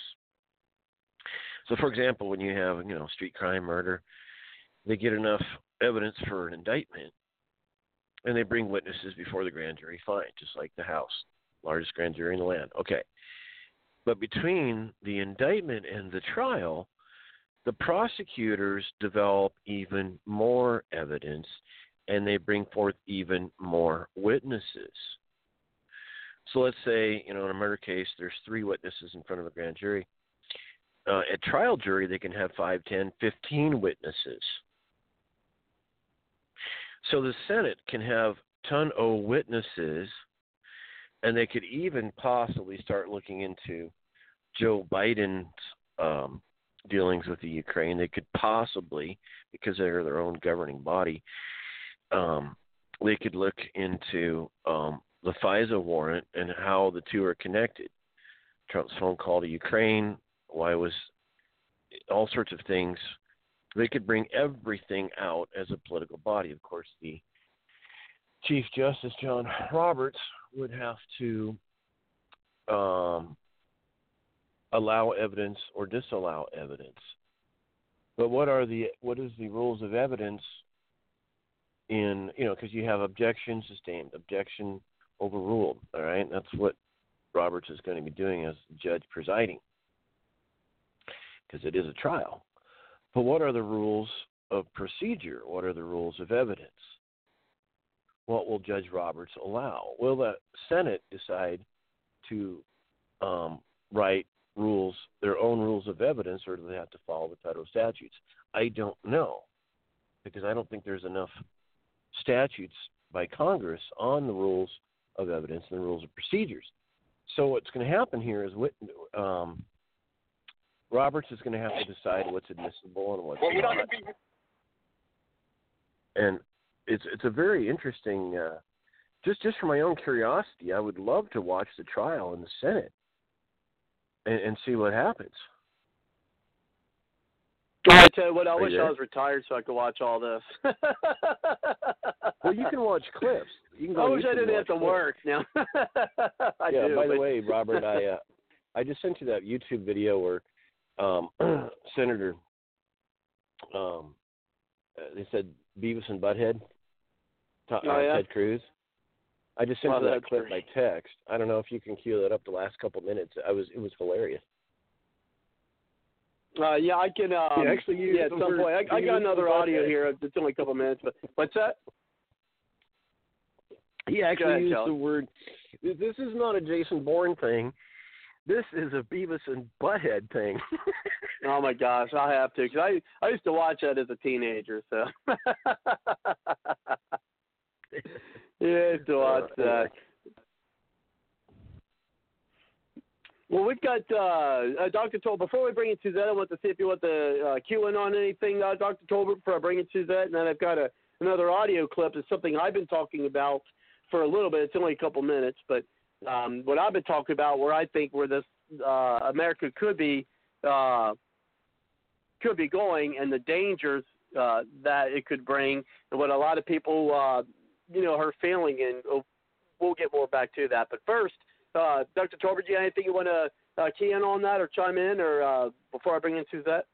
So, for example, when you have you know street crime, murder, they get enough evidence for an indictment, and they bring witnesses before the grand jury. Fine, just like the House, largest grand jury in the land. Okay, but between the indictment and the trial, the prosecutors develop even more evidence and they bring forth even more witnesses. So let's say, you know, in a murder case, there's three witnesses in front of a grand jury. Uh, at trial jury, they can have five, ten, fifteen witnesses. So the Senate can have ton of witnesses, and they could even possibly start looking into Joe Biden's um, dealings with the Ukraine. They could possibly, because they're their own governing body, um, they could look into um, the FISA warrant and how the two are connected. Trump's phone call to Ukraine, why was all sorts of things. They could bring everything out as a political body. Of course, the Chief Justice John Roberts would have to um, allow evidence or disallow evidence. But what are the what is the rules of evidence in you know because you have objection sustained, objection overruled. All right, that's what Roberts is going to be doing as judge presiding because it is a trial. But what are the rules of procedure? What are the rules of evidence? What will Judge Roberts allow? Will the Senate decide to um, write rules, their own rules of evidence, or do they have to follow the federal statutes? I don't know because I don't think there's enough statutes by Congress on the rules of evidence and the rules of procedures. So what's going to happen here is um, Roberts is going to have to decide what's admissible and what's well, not. Be... And it's it's a very interesting. Uh, just just for my own curiosity, I would love to watch the trial in the Senate and, and see what happens. I tell you what, I wish I was retired so I could watch all this. well, you can watch clips. You can go I wish I didn't have to clips. work now. [laughs] Yeah. Do, by but... the way, Robert, I uh, I just sent you that YouTube video where um, [clears throat] Senator um, uh, they said Beavis and Butthead, oh, yeah? Ted Cruz. I just sent oh, you that clip by [laughs] text. I don't know if you can cue that up the last couple minutes. I was it was hilarious. Uh, yeah, I can. Um, actually yeah, at some point. I, I got another audio here. It's only a couple minutes, but what's that? He actually ahead, used Kelly. the word. This is not a Jason Bourne thing. This is a Beavis and Butthead thing. [laughs] oh my gosh, I have to because I I used to watch that as a teenager. So [laughs] yeah, to watch that. Well, we've got uh, uh, Dr. Tolbert. Before we bring it to that, I want to see if you want to uh, cue in on anything, uh, Dr. Tolbert, before I bring it to that. And then I've got a, another audio clip. It's something I've been talking about for a little bit. It's only a couple minutes, but um, what I've been talking about, where I think where this uh, America could be uh, could be going, and the dangers uh, that it could bring, and what a lot of people, uh, you know, are feeling. And oh, we'll get more back to that. But first. Uh, Dr. Tolbert, do you have anything you want to uh, key in on that or chime in, or uh, before I bring in Suzette?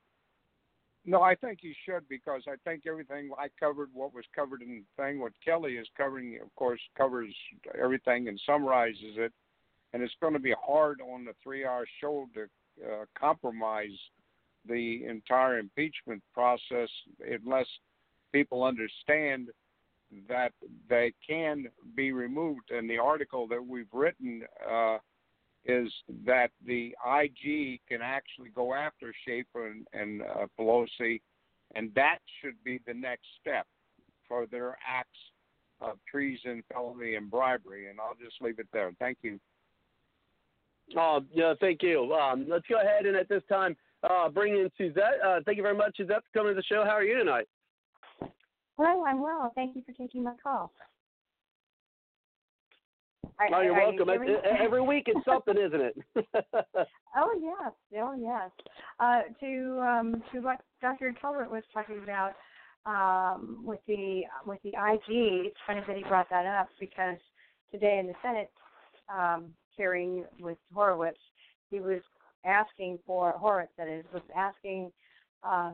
No, I think you should because I think everything I covered, what was covered in the thing, what Kelly is covering, of course, covers everything and summarizes it. And it's going to be hard on the three-hour show to uh, compromise the entire impeachment process unless people understand that they can be removed. And the article that we've written uh, is that the IG can actually go after Schaefer and, and uh, Pelosi, and that should be the next step for their acts of treason, felony, and bribery. And I'll just leave it there. Thank you. Uh, yeah, thank you. Um, let's go ahead and at this time uh, bring in Suzette. Uh, thank you very much, Suzette, for coming to the show. How are you tonight? Hello, I'm well. Thank you for taking my call. Are, oh, you're are welcome. You Every week it's something, isn't it? [laughs] oh yes, oh yes. Uh, to um, to what Dr. Tolbert was talking about um, with the with the IG, it's funny that he brought that up because today in the Senate um, hearing with Horowitz, he was asking for Horowitz that is was asking uh,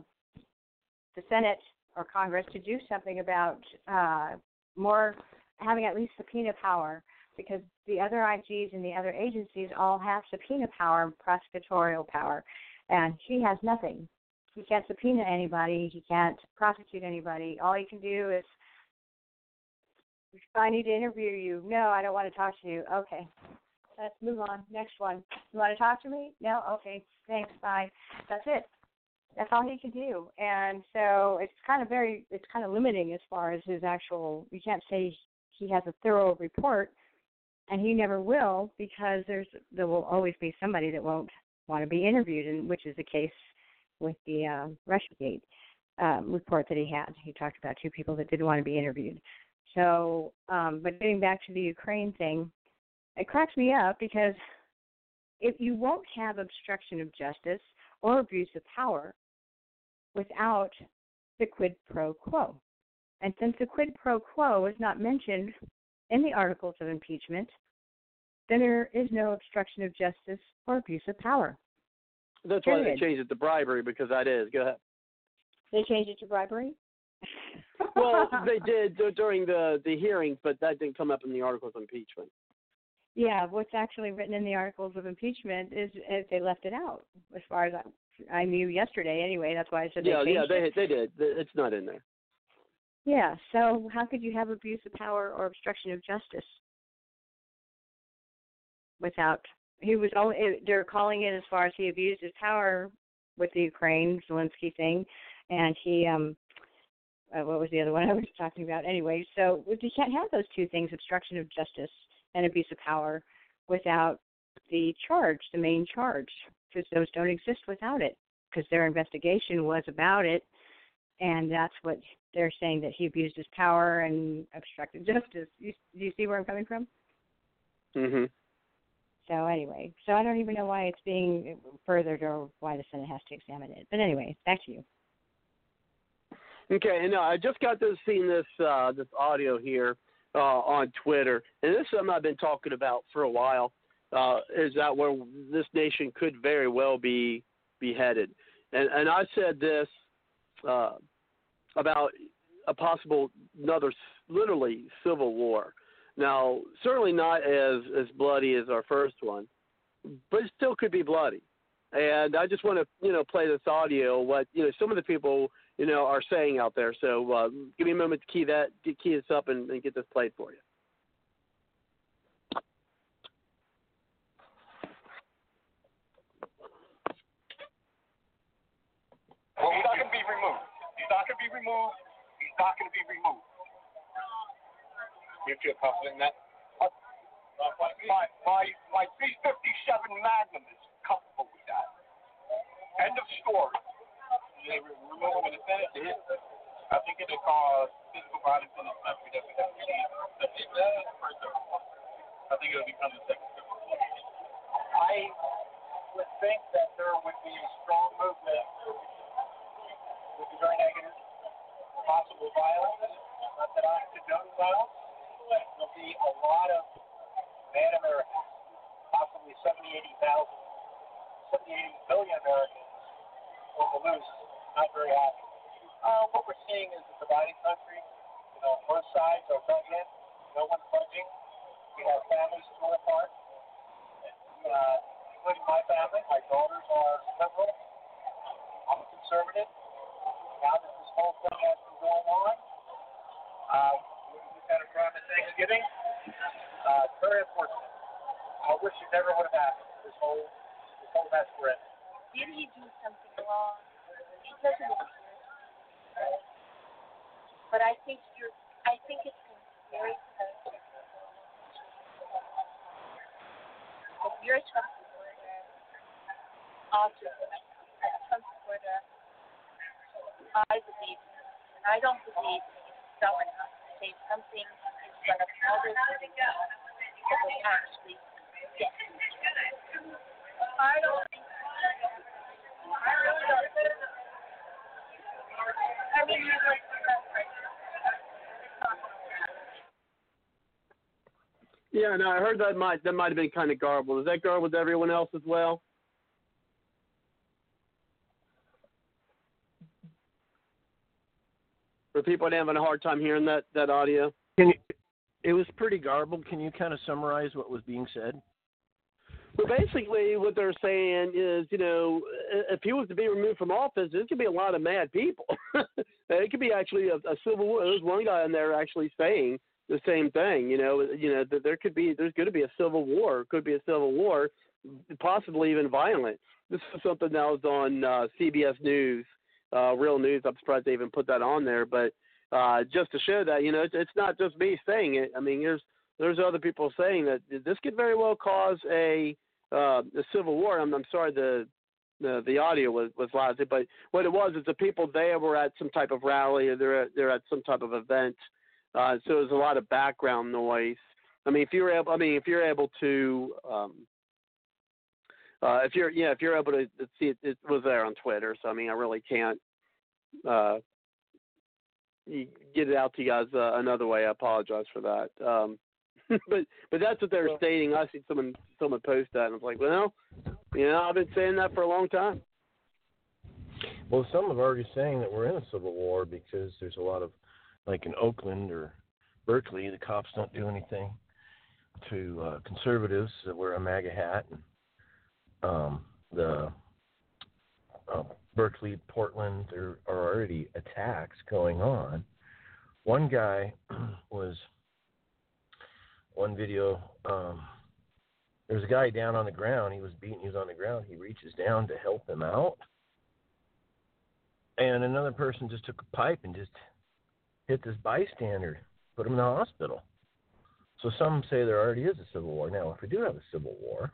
the Senate or Congress to do something about uh, more having at least subpoena power because the other IGs and the other agencies all have subpoena power, prosecutorial power, and he has nothing. He can't subpoena anybody. He can't prosecute anybody. All he can do is I need to interview you. No, I don't want to talk to you. Okay. Let's move on. Next one. You want to talk to me? No? Okay. Thanks. Bye. That's it. That's all he can do. And so it's kind of very, it's kind of limiting as far as his actual, you can't say he has a thorough report, and he never will because there's, there will always be somebody that won't want to be interviewed, and which is the case with the uh, Russiagate um, report that he had. He talked about two people that didn't want to be interviewed. So, um, but getting back to the Ukraine thing, it cracks me up because if you won't have obstruction of justice or abuse of power without the quid pro quo. And since the quid pro quo is not mentioned in the articles of impeachment, then there is no obstruction of justice or abuse of power. That's Period. why they changed it to bribery because that is. Go ahead. They changed it to bribery. [laughs] Well, they did during the the hearings, but that didn't come up in the articles of impeachment. Yeah, what's actually written in the articles of impeachment is, is they left it out. As far as I, I knew yesterday, anyway. That's why I said they yeah, changed yeah, it. they they did. It's not in there. Yeah. So how could you have abuse of power or obstruction of justice without? He was only. They're calling it as far as he abused his power with the Ukraine Zelensky thing, and he um. Uh, what was the other one I was talking about? Anyway, so you can't have those two things: obstruction of justice and abuse of power, without the charge, the main charge, because those don't exist without it. Because their investigation was about it, and that's what they're saying that he abused his power and obstructed justice. You, do you see where I'm coming from? Mhm. So anyway, so I don't even know why it's being furthered or why the Senate has to examine it. But anyway, back to you. Okay, and uh, I just got to seeing this uh, this audio here uh, on Twitter, and this is something I've been talking about for a while. Uh, is that where this nation could very well be be headed? And and I said this uh, about a possible another literally civil war. Now, certainly not as as bloody as our first one, but it still could be bloody. And I just want to you know play this audio. What you know some of the people you know, are saying out there. So uh, give me a moment to key that, key this up, and, and get this played for you. Well, he's not going to be removed. He's not going to be removed. He's not going to be removed. You feel confident in that? Uh, my, my, my B-57 Magnum is comfortable with that. End of story. They remove him in the Senate. I think it'll cause physical violence in this country that we haven't seen. I think it'll become the second. I would think that there would be a strong movement would be very negative. Possible violence, that I condone violence. There'll be a lot of bad Americans, possibly 70, 80,000, 70, 80 million Americans on the loose, not very happy. Uh, what we're seeing is a divided country. You know, both sides are budging, no one's budging. We have families torn apart, uh, including my family. My daughters are liberal. I'm conservative now that this whole thing has going on. We just had a crime Thanksgiving. Uh, it's very unfortunate. I wish it never would have happened. This whole this whole mess we're in. Did he do something wrong? He doesn't appear. But I think you're. I think it's very sensitive. If you're a Trump supporter, also a Trump supporter, I believe, I don't believe he's dumb to say something in front of others that will actually get him. I don't think. I really don't. I mean, you know, that's right. It's not gonna happen. Yeah, no, I heard that might that might have been kind of garbled. Is that garbled to everyone else as well? People are having a hard time hearing that that audio? Can you, it was pretty garbled. Can you kind of summarize what was being said? Well, basically, what they're saying is, you know, if he was to be removed from office, there could be a lot of mad people. [laughs] it could be actually a, a civil war. There's one guy in there actually saying the same thing. You know, you know that there could be there's going to be a civil war. Could be a civil war, possibly even violent. This is something that was on uh, CBS News, uh, Real News. I'm surprised they even put that on there, but uh, just to show that you know it's, it's not just me saying it. I mean, there's there's other people saying that this could very well cause a uh, a civil war. I'm, I'm sorry the the the audio was was loud, but what it was is the people there were at some type of rally or they're they're at some type of event, uh, so there's a lot of background noise. I mean, if you're able, I mean, if you're able to, um, uh, if you're yeah, if you're able to see it, it was there on Twitter. So I mean, I really can't uh, get it out to you guys uh, another way. I apologize for that. Um, [laughs] but but that's what they're stating. I see someone someone post that, and I was like, well, you know, I've been saying that for a long time. Well, some have already saying that we're in a civil war because there's a lot of, like in Oakland or Berkeley, the cops don't do anything to uh, conservatives that wear a MAGA hat. And, um, the uh, Berkeley, Portland, there are already attacks going on. One guy [clears throat] was one video. Um, there was a guy down on the ground. He was beaten. He was on the ground. He reaches down to help him out, and another person just took a pipe and just hit this bystander, put him in the hospital. So some say there already is a civil war. Now, if we do have a civil war,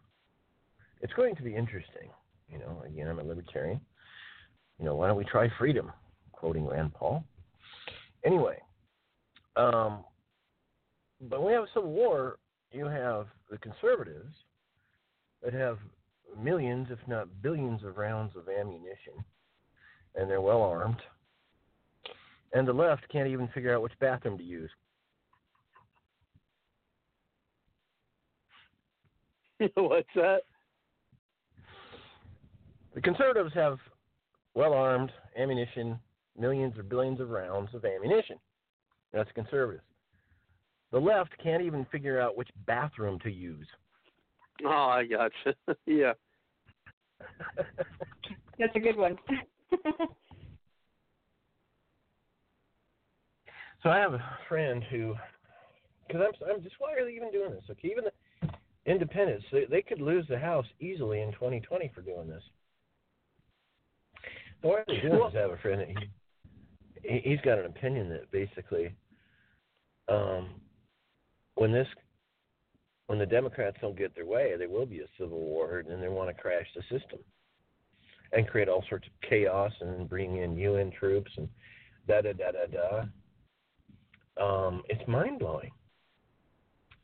it's going to be interesting. You know, again, I'm a libertarian. You know, why don't we try freedom? Quoting Rand Paul. Anyway, um, but when we have a civil war, you have the conservatives that have millions, if not billions, of rounds of ammunition, and they're well armed. And the left can't even figure out which bathroom to use. [laughs] What's that? The conservatives have well armed ammunition, millions or billions of rounds of ammunition. That's conservatives. The left can't even figure out which bathroom to use. Oh, I gotcha. [laughs] yeah. [laughs] That's a good one. so I have a friend who, because I'm, I'm just why are they even doing this? Okay, even the independents, they, they could lose the House easily in 2020 for doing this. So what they're doing is I have a friend that he, he's got an opinion that basically um, when this when the Democrats don't get their way, there will be a civil war, and they want to crash the system and create all sorts of chaos and bring in UN troops and da da da da da. Um, it's mind blowing.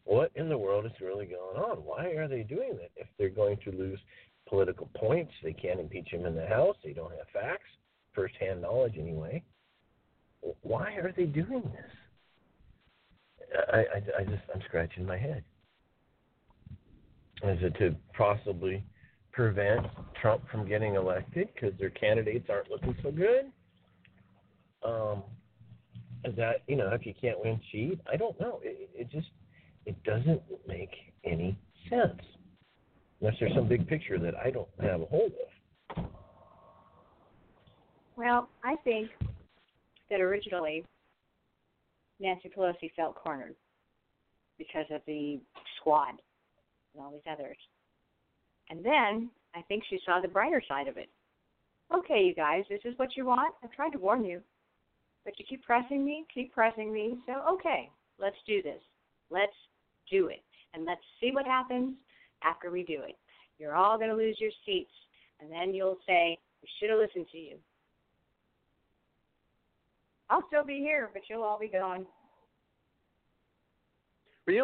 What in the world is really going on? Why are they doing that? If they're going to lose political points, they can't impeach him in the House. They don't have facts, first-hand knowledge anyway. Why are they doing this? I, I, I just I'm scratching my head. Is it to possibly prevent Trump from getting elected because their candidates aren't looking so good? Um, is that you know if you can't win, cheat? I don't know. It, it just it doesn't make any sense unless there's some big picture that I don't have a hold of. Well, I think that originally Nancy Pelosi felt cornered because of the squad and all these others. And then I think she saw the brighter side of it. Okay, you guys, this is what you want. I've tried to warn you. But you keep pressing me, keep pressing me. So, okay, let's do this. Let's do it. And let's see what happens after we do it. You're all going to lose your seats. And then you'll say, we should have listened to you. I'll still be here, but you'll all be gone.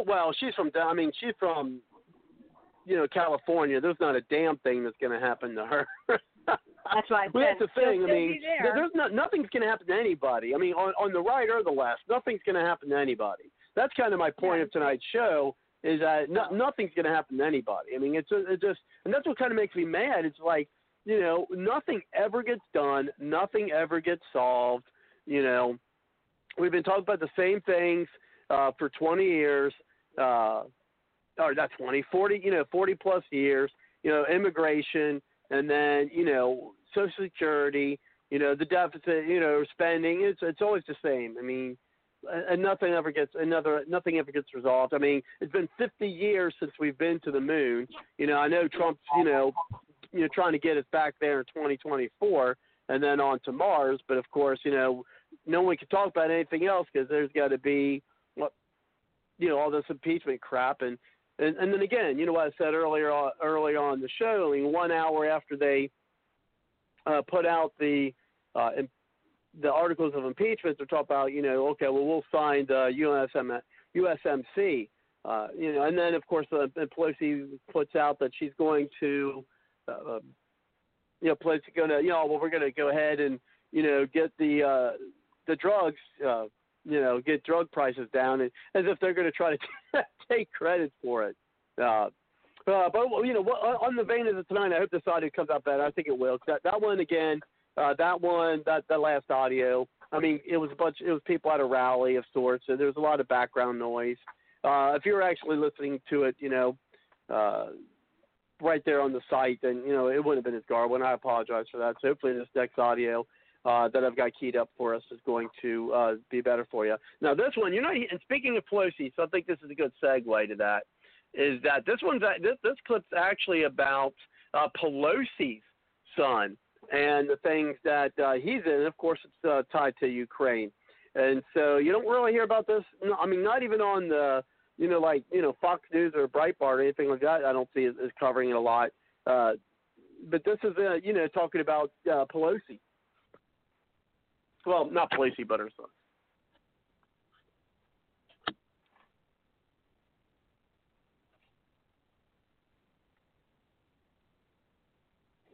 Well, she's from. I mean, she's from, you know, California. There's not a damn thing that's going to happen to her. [laughs] That's why I well, said. that's the thing. I mean, there. there's not nothing's going to happen to anybody. I mean, on on the right or the left, nothing's going to happen to anybody. That's kind of my point Yeah. of tonight's show. Is that no, nothing's going to happen to anybody. I mean, it's it just, and that's what kind of makes me mad. It's like, you know, nothing ever gets done. Nothing ever gets solved. You know, we've been talking about the same things uh, for 20 years, uh, or not 20, 40, you know, 40 plus years. You know, immigration, and then you know, Social Security. You know, the deficit. You know, spending. It's it's always the same. I mean, and nothing ever gets another nothing ever gets resolved. I mean, it's been 50 years since we've been to the moon. You know, I know Trump's you know you know trying to get us back there in 2024 and then on to Mars, but of course you know no one can talk about anything else because there's got to be what you know all this impeachment crap and. And, and then again, you know what I said earlier early on the show. I mean, one hour after they uh, put out the uh, the articles of impeachment to talk about, you know, okay, well, we'll find the USM, USMC, uh, you know, and then of course uh, Pelosi puts out that she's going to, uh, um, you know, Pelosi going to, you know, well, we're going to go ahead and, you know, get the uh, the drugs, uh, you know, get drug prices down, and as if they're going to try to [laughs] take credit for it. Uh, uh, but you know, on the vein of the tonight, I hope this audio comes out better. I think it will. That that one again, uh, that one, that that last audio. I mean, it was a bunch. It was people at a rally of sorts, so there was a lot of background noise. Uh, if you were actually listening to it, you know, uh, right there on the site, then you know it wouldn't have been as garbled. And I apologize for that. So hopefully this next audio uh, that I've got keyed up for us is going to uh, be better for you. Now this one, you know, and speaking of Pelosi, so I think this is a good segue to that. Is that this one's this this clip's actually about uh, Pelosi's son and the things that uh, he's in. Of course, it's uh, tied to Ukraine, and so you don't really hear about this. No, I mean, not even on the you know like you know Fox News or Breitbart or anything like that. I don't see is, is covering it a lot. Uh, but this is uh, you know talking about uh, Pelosi. Well, not Pelosi, but her son.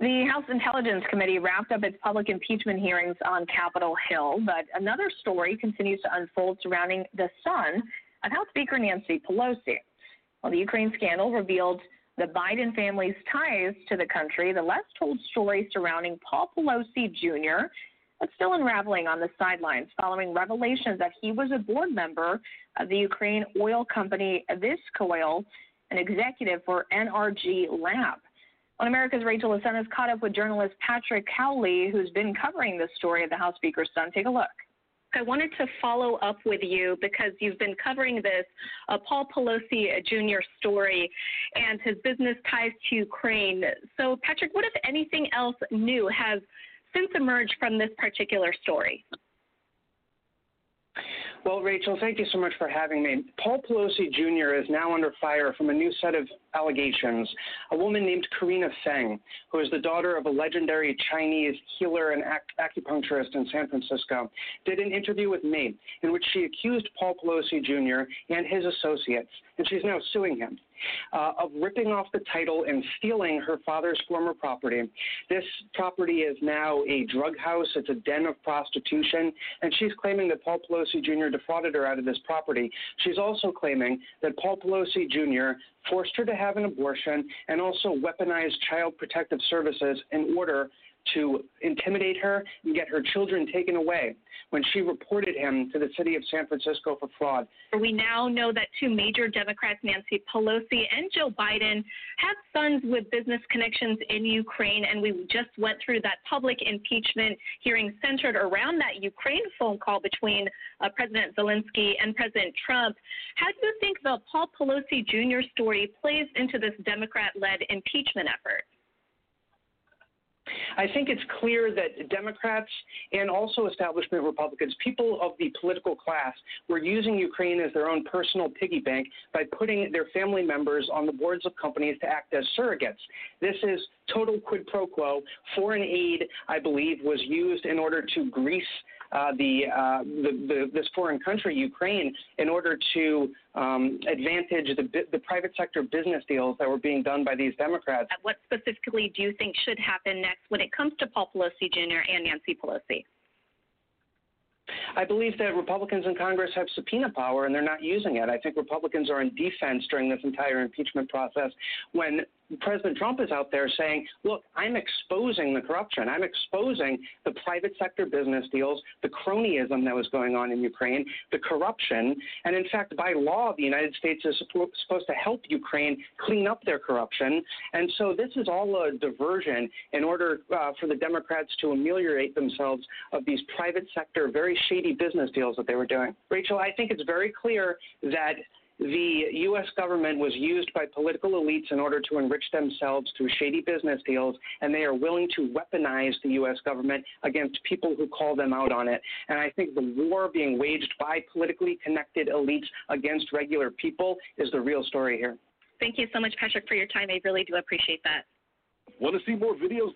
The House Intelligence Committee wrapped up its public impeachment hearings on Capitol Hill, but another story continues to unfold surrounding the son of House Speaker Nancy Pelosi. Well, the Ukraine scandal revealed the Biden family's ties to the country. The less told story surrounding Paul Pelosi Jr. is still unraveling on the sidelines following revelations that he was a board member of the Ukraine oil company Viscoil, an executive for NRG Lab. One America's Rachel Lucenis caught up with journalist Patrick Howley, who's been covering this story of the House Speaker's son. Take a look. I wanted to follow up with you because you've been covering this uh, Paul Pelosi Jr. story and his business ties to Ukraine. So, Patrick, what, if anything else new has since emerged from this particular story? Well, Rachel, thank you so much for having me. Paul Pelosi Jr. is now under fire from a new set of allegations. A woman named Karina Feng, who is the daughter of a legendary Chinese healer and acupuncturist in San Francisco, did an interview with me in which she accused Paul Pelosi Jr. and his associates, and she's now suing him uh, of ripping off the title and stealing her father's former property. This property is now a drug house, it's a den of prostitution, and she's claiming that Paul Pelosi Jr. defrauded her out of this property. She's also claiming that Paul Pelosi Jr. forced her to have an abortion and also weaponized child protective services in order to intimidate her and get her children taken away when she reported him to the city of San Francisco for fraud. We now know that two major Democrats, Nancy Pelosi and Joe Biden, have sons with business connections in Ukraine, and we just went through that public impeachment hearing centered around that Ukraine phone call between uh, President Zelensky and President Trump. How do you think the Paul Pelosi Jr. story plays into this Democrat led impeachment effort? I think it's clear that Democrats and also establishment Republicans, people of the political class, were using Ukraine as their own personal piggy bank by putting their family members on the boards of companies to act as surrogates. This is total quid pro quo. Foreign aid, I believe, was used in order to grease uh, the, uh, the, the, this foreign country, Ukraine, in order to um, advantage the, the private sector business deals that were being done by these Democrats. What specifically do you think should happen next when it comes to Paul Pelosi Jr. and Nancy Pelosi? I believe that Republicans in Congress have subpoena power and they're not using it. I think Republicans are in defense during this entire impeachment process when President Trump is out there saying, look, I'm exposing the corruption. I'm exposing the private sector business deals, the cronyism that was going on in Ukraine, the corruption. And in fact, by law, the United States is supposed to help Ukraine clean up their corruption. And so this is all a diversion in order uh, for the Democrats to ameliorate themselves of these private sector, very shady business deals that they were doing. Rachel, I think it's very clear that the U.S. government was used by political elites in order to enrich themselves through shady business deals, and they are willing to weaponize the U.S. government against people who call them out on it. And I think the war being waged by politically connected elites against regular people is the real story here. Thank you so much, Patrick, for your time. I really do appreciate that. Want to see more videos?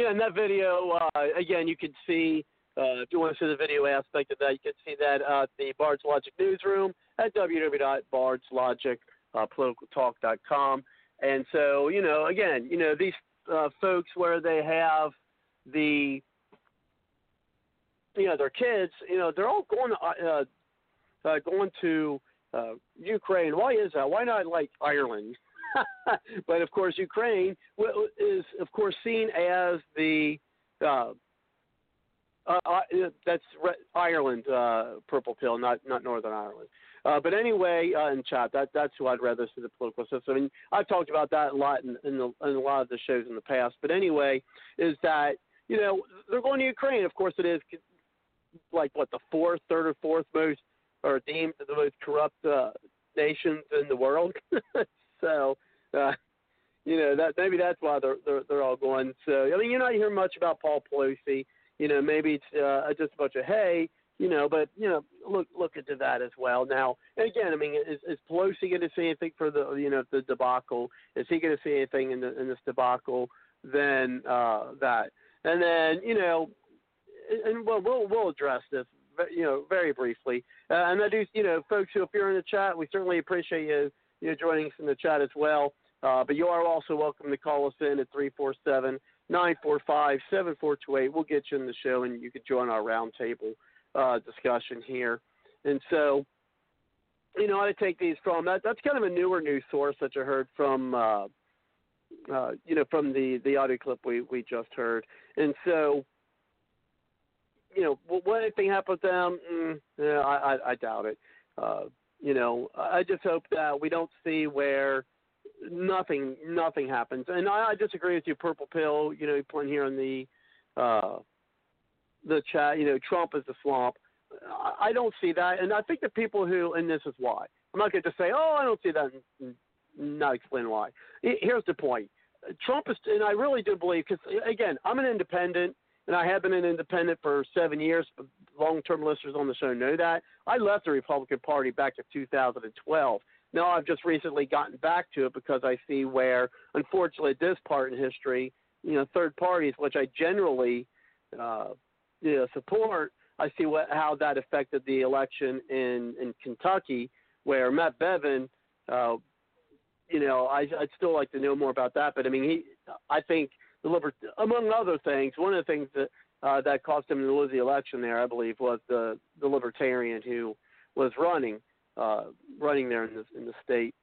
Yeah, in that video, uh, again, you can see, uh, if you want to see the video aspect of that, you can see that uh, the Bard's Logic newsroom at www.bardslogicpoliticaltalk.com. And so, you know, again, you know, these uh, folks where they have the, you know, their kids, you know, they're all going to, uh, uh, going to uh, Ukraine. Why is that? Why not like Ireland? [laughs] but of course, Ukraine is, of course, seen as the uh, uh, uh that's Ireland uh, purple pill, not not Northern Ireland. Uh, but anyway, uh, in chat, that that's who I'd rather see the political system. Mean, I've talked about that a lot in, in, the, in a lot of the shows in the past. But anyway, is that you know they're going to Ukraine. Of course, it is like what the fourth, third, or fourth most, or deemed the most corrupt uh, nations in the world. [laughs] So, uh, [laughs] you know that maybe that's why they're, they're they're all going. So I mean, you're not hearing much about Paul Pelosi. You know, maybe it's uh, just a bunch of hay. You know, but you know, look look into that as well. Now, and again, I mean, is, is Pelosi going to say anything for the you know the debacle? Is he going to say anything in, the, in this debacle? Then uh, that, and then you know, and we'll we'll, we'll address this you know very briefly. Uh, and I do you know, folks who if you're in the chat, we certainly appreciate you you know, joining us in the chat as well. Uh, but you are also welcome to call us in at 347 945 7428. We'll get you in the show and you can join our roundtable uh, discussion here. And so, you know, I take these from that. That's kind of a newer news source that you heard from, uh, uh, you know, from the the audio clip we we just heard. And so, you know, will anything happen with them? Mm, yeah, I, I I doubt it. You know, I just hope that we don't see where nothing nothing happens. And I, I disagree with you, Purple Pill. You know, putting here in the uh, the chat. You know, Trump is the swamp. I, I don't see that, and I think the people who and this is why. I'm not going to say, oh, I don't see that, and not explain why. Here's the point. Trump is, and I really do believe, because again, I'm an independent and I have been an independent for seven years. Long term listeners on the show know that. I left the Republican Party back in 2012. Now I've just recently gotten back to it because I see where, unfortunately, at this part in history, you know, third parties, which I generally uh, you know, support, I see what how that affected the election in in Kentucky, where Matt Bevin, uh, you know, I, I'd still like to know more about that. But I mean, he, I think the liber- among other things, one of the things that uh, that cost him to lose the election there, I believe, was the the libertarian who was running uh, running there in the in the state.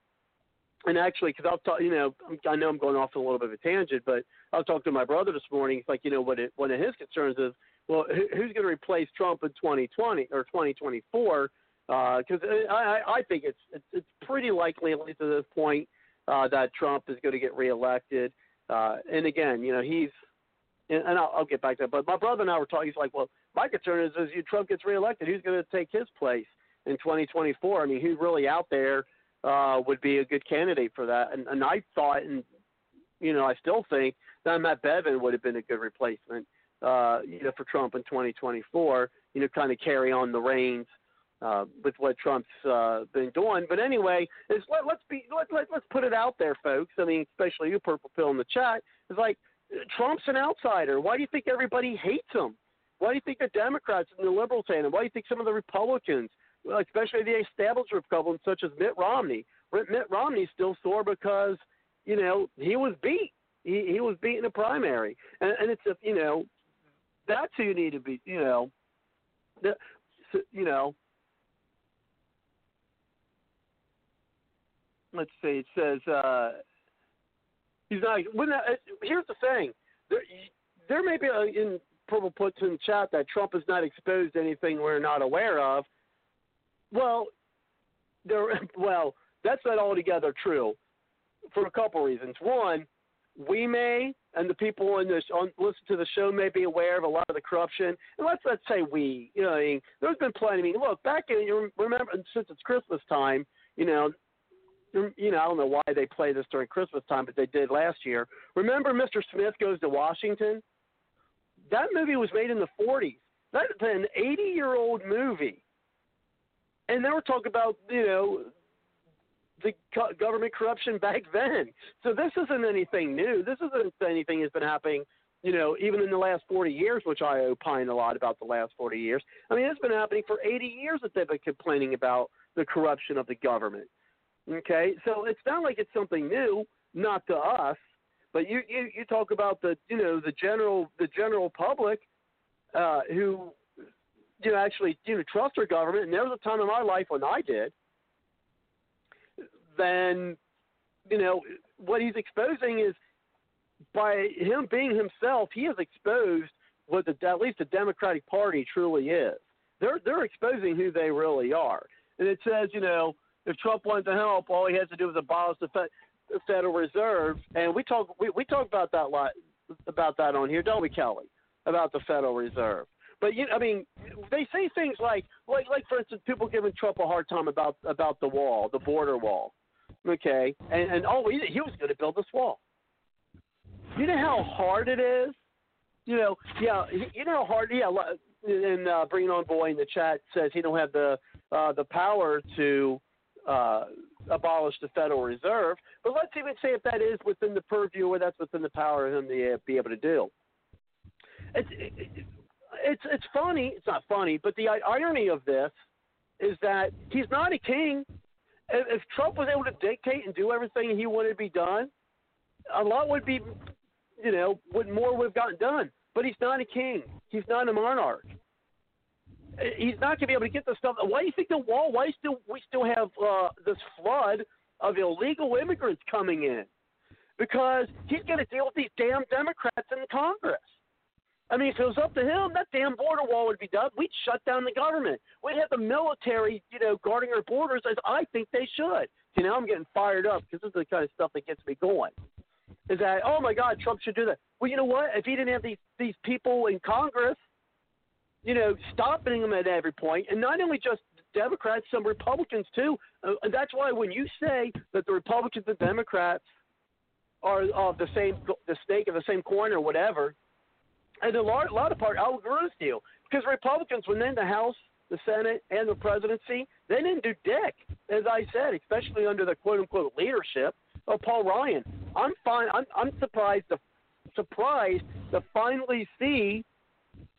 And actually, because I'll talk, you know, I know I'm going off on a little bit of a tangent, but I was talking to my brother this morning. He's like, you know, what it, one of his concerns is, well, who's going to replace Trump in 2020 or 2024? Because uh, I, I think it's, it's it's pretty likely, at least at this point, uh, that Trump is going to get reelected. Uh, and again, you know, he's, and I'll, I'll get back to that. But my brother and I were talking. He's like, well, my concern is, as you Trump gets reelected, who's going to take his place in 2024? I mean, who's really out there uh, would be a good candidate for that? And, and I thought, and you know, I still think that Matt Bevin would have been a good replacement, uh, you know, for Trump in 2024. You know, kind of carry on the reins uh, with what Trump's uh, been doing. But anyway, is let, let's be let, let let's put it out there, folks. I mean, especially you, Purple Pill, in the chat. It's like Trump's an outsider. Why do you think everybody hates him? Why do you think the Democrats and the liberals hate him? Why do you think some of the Republicans, especially the established Republicans such as Mitt Romney, Mitt Romney's still sore because you know he was beat. He he was beat in the primary, and, and it's a you know that's who you need to be. You know, the, you know. Let's see. It says. uh he's not. When that, here's the thing. There, there may be a, in Purple puts in chat that Trump has not exposed anything we're not aware of. Well, there. [laughs] Well, that's not altogether true, for a couple reasons. One, we may and the people in this on listen to the show may be aware of a lot of the corruption. And let's let's say we, you know, I mean, there's been plenty. I mean, look back in you remember since it's Christmas time, you know, you know, I don't know why they play this during Christmas time, but they did last year. Remember, Mr. Smith goes to Washington. That movie was made in the 40s. That's an 80-year-old movie, and they were talking about you know the government corruption back then. So this isn't anything new. This isn't anything that's been happening, you know, even in the last 40 years, which I opine a lot about the last 40 years. I mean, it's been happening for 80 years that they've been complaining about the corruption of the government. Okay, so it's not like it's something new, not to us, but you you, you talk about the you know the general the general public uh, who you know actually you know trust our government. And there was a time in my life when I did then you know what he's exposing is by him being himself, he has exposed what the at least the Democratic Party truly is. They're they're exposing who they really are. And it says, you know, if Trump wanted to help, all he has to do is abolish the, the Federal Reserve. And we talk we, we talk about that lot about that on here, don't we, Kelly? About the Federal Reserve. But you, I mean, they say things like, like, like for instance, people giving Trump a hard time about about the wall, the border wall. Okay, and, and oh, he, he was going to build this wall. You know how hard it is. You know, yeah, you know how hard. Yeah, and uh, bringing on boy in the chat says he don't have the uh, the power to uh, abolish the Federal Reserve. But let's even say if that is within the purview or that's within the power of him to be able to do. It's it's it's funny. It's not funny, but the irony of this is that he's not a king if Trump was able to dictate and do everything he wanted to be done, a lot would be, you know, would more would have gotten done. But he's not a king. He's not a monarch. He's not going to be able to get the stuff. Why do you think the wall? Why still we still have uh, this flood of illegal immigrants coming in? Because he's going to deal with these damn Democrats in Congress. I mean, if it was up to him, that damn border wall would be done. We'd shut down the government. We'd have the military, you know, guarding our borders as I think they should. See, now I'm getting fired up because this is the kind of stuff that gets me going. Is that, oh my God, Trump should do that. Well, you know what? If he didn't have these, these people in Congress, you know, stopping them at every point, and not only just Democrats, some Republicans too. Uh, and that's why when you say that the Republicans and Democrats are of the same, the snake of the same coin or whatever, and a lot, a lot of part, I'll agree with you because Republicans, when they're in the House, the Senate, and the presidency, they didn't do dick, as I said, especially under the quote unquote leadership of Paul Ryan. I'm fine. I'm, I'm surprised to surprised to finally see,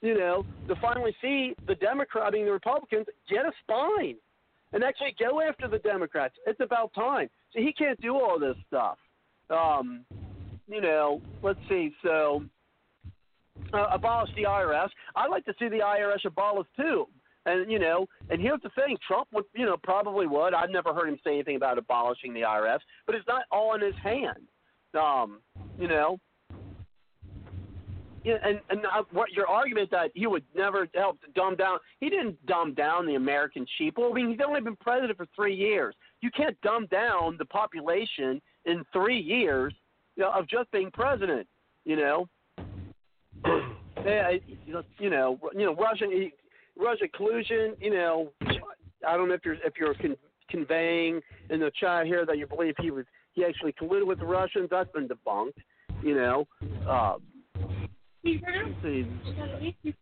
you know, to finally see the Democrat, mean the Republicans get a spine and actually go after the Democrats. It's about time. So he can't do all this stuff. Um, you know, let's see. So uh, abolish the IRS. I'd like to see the IRS abolished too. And you know, and here's the thing: Trump would, you know, probably would. I've never heard him say anything about abolishing the IRS, but it's not all in his hand. Um, you know, and and uh, what your argument that he would never help to dumb down? He didn't dumb down the American sheeple. I mean, he's only been president for three years. You can't dumb down the population in three years you know, of just being president. You know, [clears throat] you know, you know, Russian Russian collusion. You know, I don't know if you're if you're con- conveying in the chat here that you believe he was he actually colluded with the Russians. That's been debunked. You know. Uh, let's see.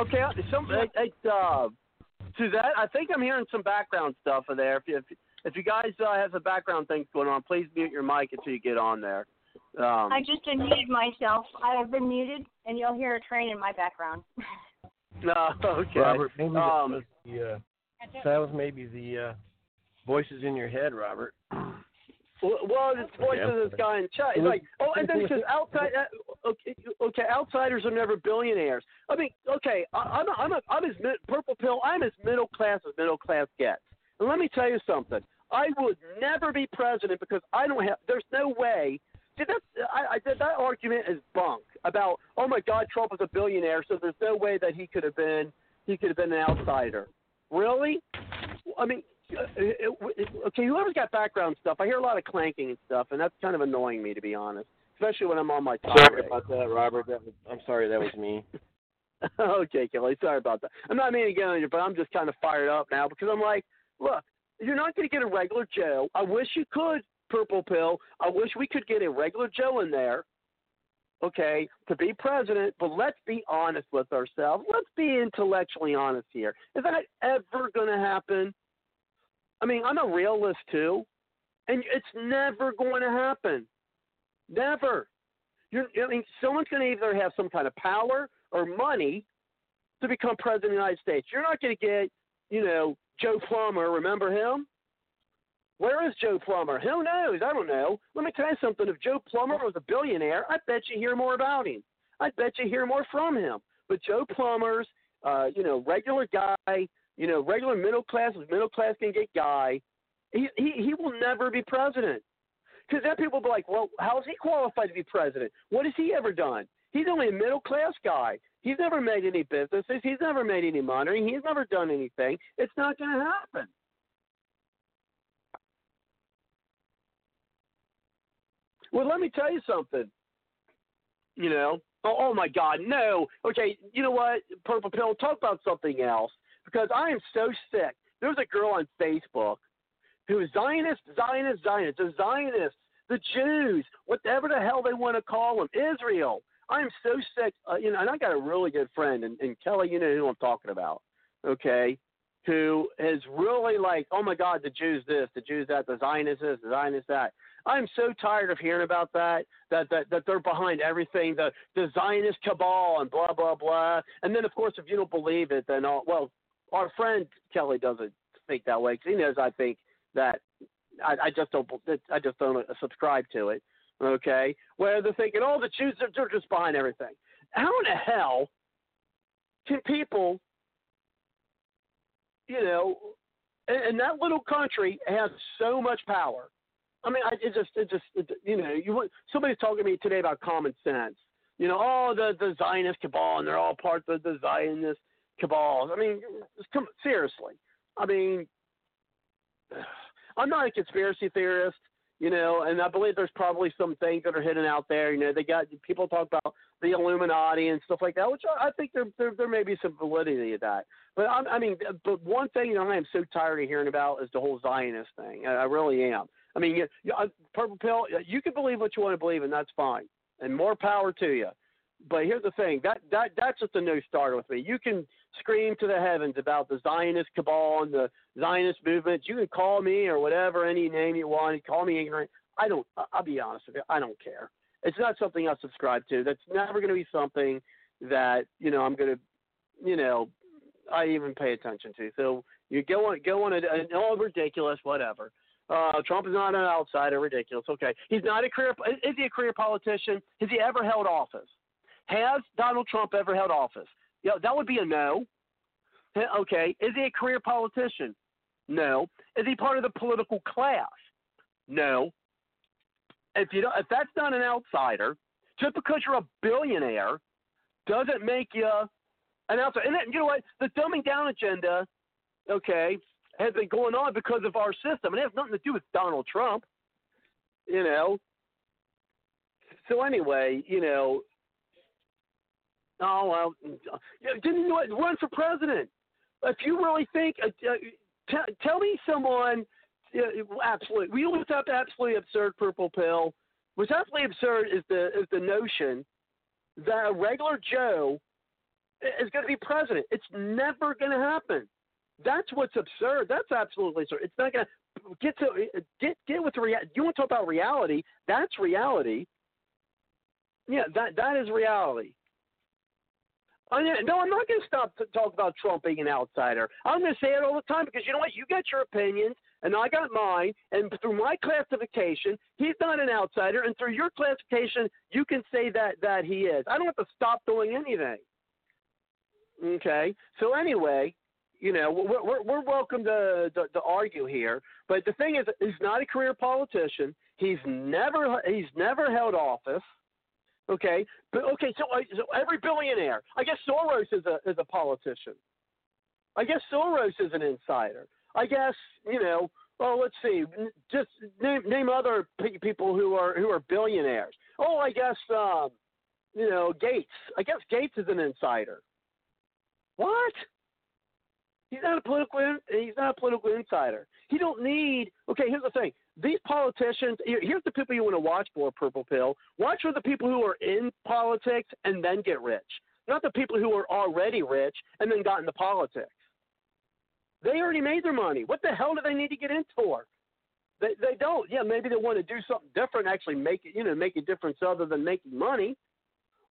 okay, some uh, to that, I think I'm hearing some background stuff in there. If if, if you guys uh, have some background things going on, please mute your mic until you get on there. Um, I just unmuted myself. I have been muted, and you'll hear a train in my background. [laughs] no, okay. Robert, maybe um, that was the uh, that was maybe the uh, voices in your head, Robert. [clears throat] Well, it's voice of this guy in chat. He's like, oh, and then he says, outside, uh, okay, okay, outsiders are never billionaires. I mean, okay, I, I'm, a, I'm, a, I'm as mid, purple pill. I'm as middle class as middle class gets. And let me tell you something. I would never be president because I don't have. There's no way. See, that's, I, I, that that argument is bunk about. Oh my God, Trump is a billionaire, so there's no way that he could have been. He could have been an outsider. Really? I mean, Uh, it, it, okay. Whoever's got background stuff, I hear a lot of clanking and stuff, and that's kind of annoying me to be honest, especially when I'm on my. Sorry about that, Robert. That was, I'm sorry that was me. [laughs] okay, Kelly. Sorry about that. I'm not meaning to get on you, but I'm just kind of fired up now because I'm like, look, you're not going to get a regular Joe. I wish you could, Purple Pill. I wish we could get a regular Joe in there, okay, to be president. But let's be honest with ourselves. Let's be intellectually honest here. Is that ever going to happen? I mean, I'm a realist too, and it's never going to happen. Never. You're, I mean, someone's going to either have some kind of power or money to become president of the United States. You're not going to get, you know, Joe Plumber. Remember him? Where is Joe Plumber? Who knows? I don't know. Let me tell you something. If Joe Plumber was a billionaire, I bet you hear more about him. I bet you hear more from him. But Joe Plumber's, uh, you know, regular guy, you know, regular middle class, middle class can get guy. He he he will never be president. Because then people will be like, well, how is he qualified to be president? What has he ever done? He's only a middle class guy. He's never made any businesses. He's never made any money. He's never done anything. It's not going to happen. Well, let me tell you something. You know, oh, oh my God, no. Okay, you know what, Purple Pill, talk about something else because I am so sick. There's a girl on Facebook who is Zionist, Zionist, Zionist, the Zionists, the Jews, whatever the hell they want to call them, Israel. I'm so sick, uh, you know, and I got a really good friend, and, and Kelly, you know who I'm talking about, okay, who is really like, oh my God, the Jews this, the Jews that, the Zionists this, the Zionists that. I'm so tired of hearing about that, that that that they're behind everything, the the Zionist cabal and blah blah blah. And then of course, if you don't believe it, then well, our friend Kelly doesn't think that way because he knows I think that I, I just don't I just don't uh, subscribe to it okay, where they're thinking, oh, the Jews are just behind everything. How in the hell can people, you know, and, that little country has so much power. I mean, I, it just, it just, it, you know, you somebody's talking to me today about common sense. You know, oh, the the Zionist cabal, and they're all part of the Zionist cabal. I mean, come seriously. I mean, I'm not a conspiracy theorist you know, and I believe there's probably some things that are hidden out there. You know, they got people talk about the Illuminati and stuff like that, which I think there there, there may be some validity to that. But I, I mean, but one thing know, I am so tired of hearing about is the whole Zionist thing. I, I really am. I mean, you, you, uh, Purple Pill, you can believe what you want to believe, and that's fine, and more power to you. But here's the thing that that that's just a no starter with me. You can scream to the heavens about the Zionist cabal and the Zionist movement. You can call me or whatever any name you want. Call me ignorant. I don't. I'll be honest with you. I don't care. It's not something I subscribe to. That's never going to be something that you know I'm going to, you know, I even pay attention to. So you go on, go on a, a oh ridiculous, whatever. Uh, Trump is not an outsider, ridiculous. Okay, he's not a career. Is he a career politician? Has he ever held office? Has Donald Trump ever held office? Yeah, that would be a no. Okay. Is he a career politician? No. Is he part of the political class? No. If you don't, if that's not an outsider, just because you're a billionaire doesn't make you an outsider. And then, you know what? The dumbing down agenda, okay, has been going on because of our system, and it has nothing to do with Donald Trump. You know. So anyway, you know, Oh well, didn't you know? Run for president. If you really think, uh, uh, t- tell me someone. Uh, absolutely, we always have absolutely absurd purple pill. What's absolutely absurd is the is the notion that a regular Joe is going to be president. It's never going to happen. That's what's absurd. That's absolutely absurd. It's not going to get to get get with the reality. You want to talk about reality? That's reality. Yeah, that that is reality. I, no, I'm not going to stop to talk about Trump being an outsider. I'm going to say it all the time because you know what? You got your opinions, and I got mine. And through my classification, he's not an outsider. And through your classification, you can say that that he is. I don't have to stop doing anything. Okay. So anyway, You know, we're we're, we're welcome to, to to argue here, but the thing is, he's not a career politician. He's never he's never held office. Okay, but okay, so so every billionaire, I guess Soros is a is a politician. I guess Soros is an insider. I guess you know. Well, let's see. Just name name other pe- people who are who are billionaires. Oh, I guess um, you know Gates. I guess Gates is an insider. What? He's not a political. He's not a political insider. He don't need. Okay, here's the thing. These politicians. Here's the people you want to watch for. Purple pill. Watch for the people who are in politics and then get rich, not the people who are already rich and then got into politics. They already made their money. What the hell do they need to get in for? They they don't. Yeah, maybe they want to do something different, actually make it, you know, make a difference other than making money.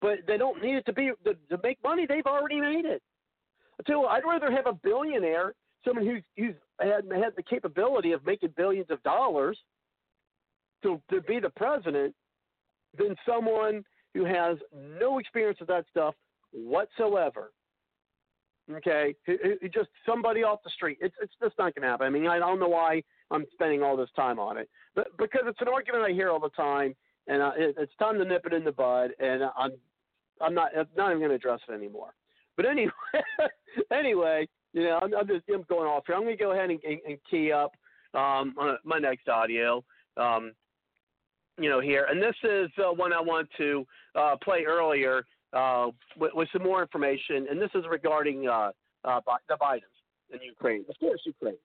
But they don't need it to be to, to make money. They've already made it. What, I'd rather have a billionaire, someone who's who's had had the capability of making billions of dollars, to to be the president, than someone who has no experience with that stuff whatsoever. Okay, just somebody off the street. It's it's just not going to happen. I mean, I don't know why I'm spending all this time on it, but because it's an argument I hear all the time, and uh, it, it's time to nip it in the bud. And I'm I'm not I'm not even going to address it anymore. But anyway, [laughs] anyway, you know, I'm, I'm just I'm going off here. I'm going to go ahead and, and, and key up um, my next audio. Um, you know, here, and this is uh, one I want to uh, play earlier uh, with, with, some more information, and this is regarding uh, uh, the Bidens in Ukraine. Of course, Ukraine.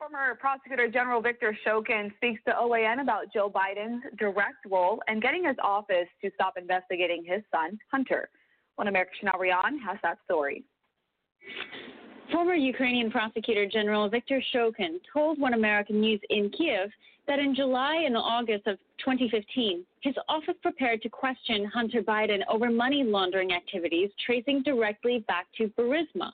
Former Prosecutor General Viktor Shokin speaks to OAN about Joe Biden's direct role in getting his office to stop investigating his son, Hunter. One American Chanel has that story. Former Ukrainian Prosecutor General Viktor Shokin told One American News in Kiev that in July and August of 2015, his office prepared to question Hunter Biden over money laundering activities tracing directly back to Burisma.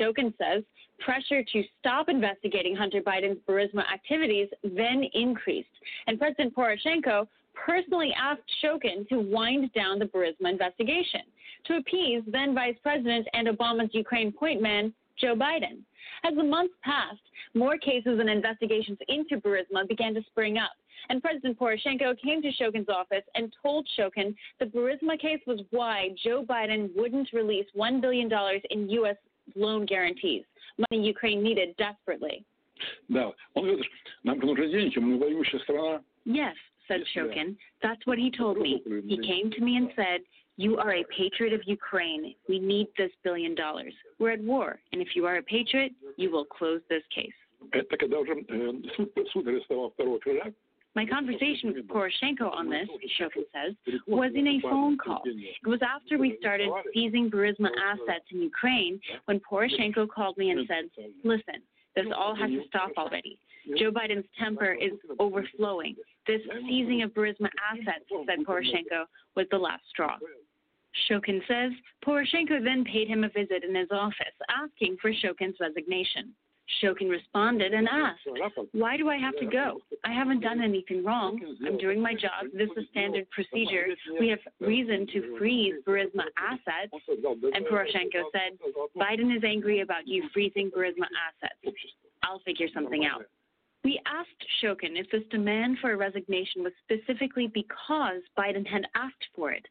Shokin says pressure to stop investigating Hunter Biden's Burisma activities then increased, and President Poroshenko personally asked Shokin to wind down the Burisma investigation to appease then Vice President and Obama's Ukraine point man, Joe Biden. As the months passed, more cases and investigations into Burisma began to spring up. And President Poroshenko came to Shokin's office and told Shokin the Burisma case was why Joe Biden wouldn't release $1 billion in U.S loan guarantees, money Ukraine needed desperately. Да, он говорит, нам нужен деньги, мы воюющая страна. Yes, said Shokin. That's what he told me. He came to me and said, you are a patriot of Ukraine. We need this billion dollars. We're at war, and if you are a patriot, you will close this case. my conversation with Poroshenko on this, Shokin says, was in a phone call. It was after we started seizing Burisma assets in Ukraine when Poroshenko called me and said, listen, this all has to stop already. Joe Biden's temper is overflowing. This seizing of Burisma assets, said Poroshenko, was the last straw. Shokin says Poroshenko then paid him a visit in his office, asking for Shokin's resignation. Shokin responded and asked, Why do I have to go? I haven't done anything wrong. I'm doing my job. This is standard procedure. We have reason to freeze Burisma assets. And Poroshenko said, Biden is angry about you freezing Burisma assets. I'll figure something out. We asked Shokin if this demand for a resignation was specifically because Biden had asked for it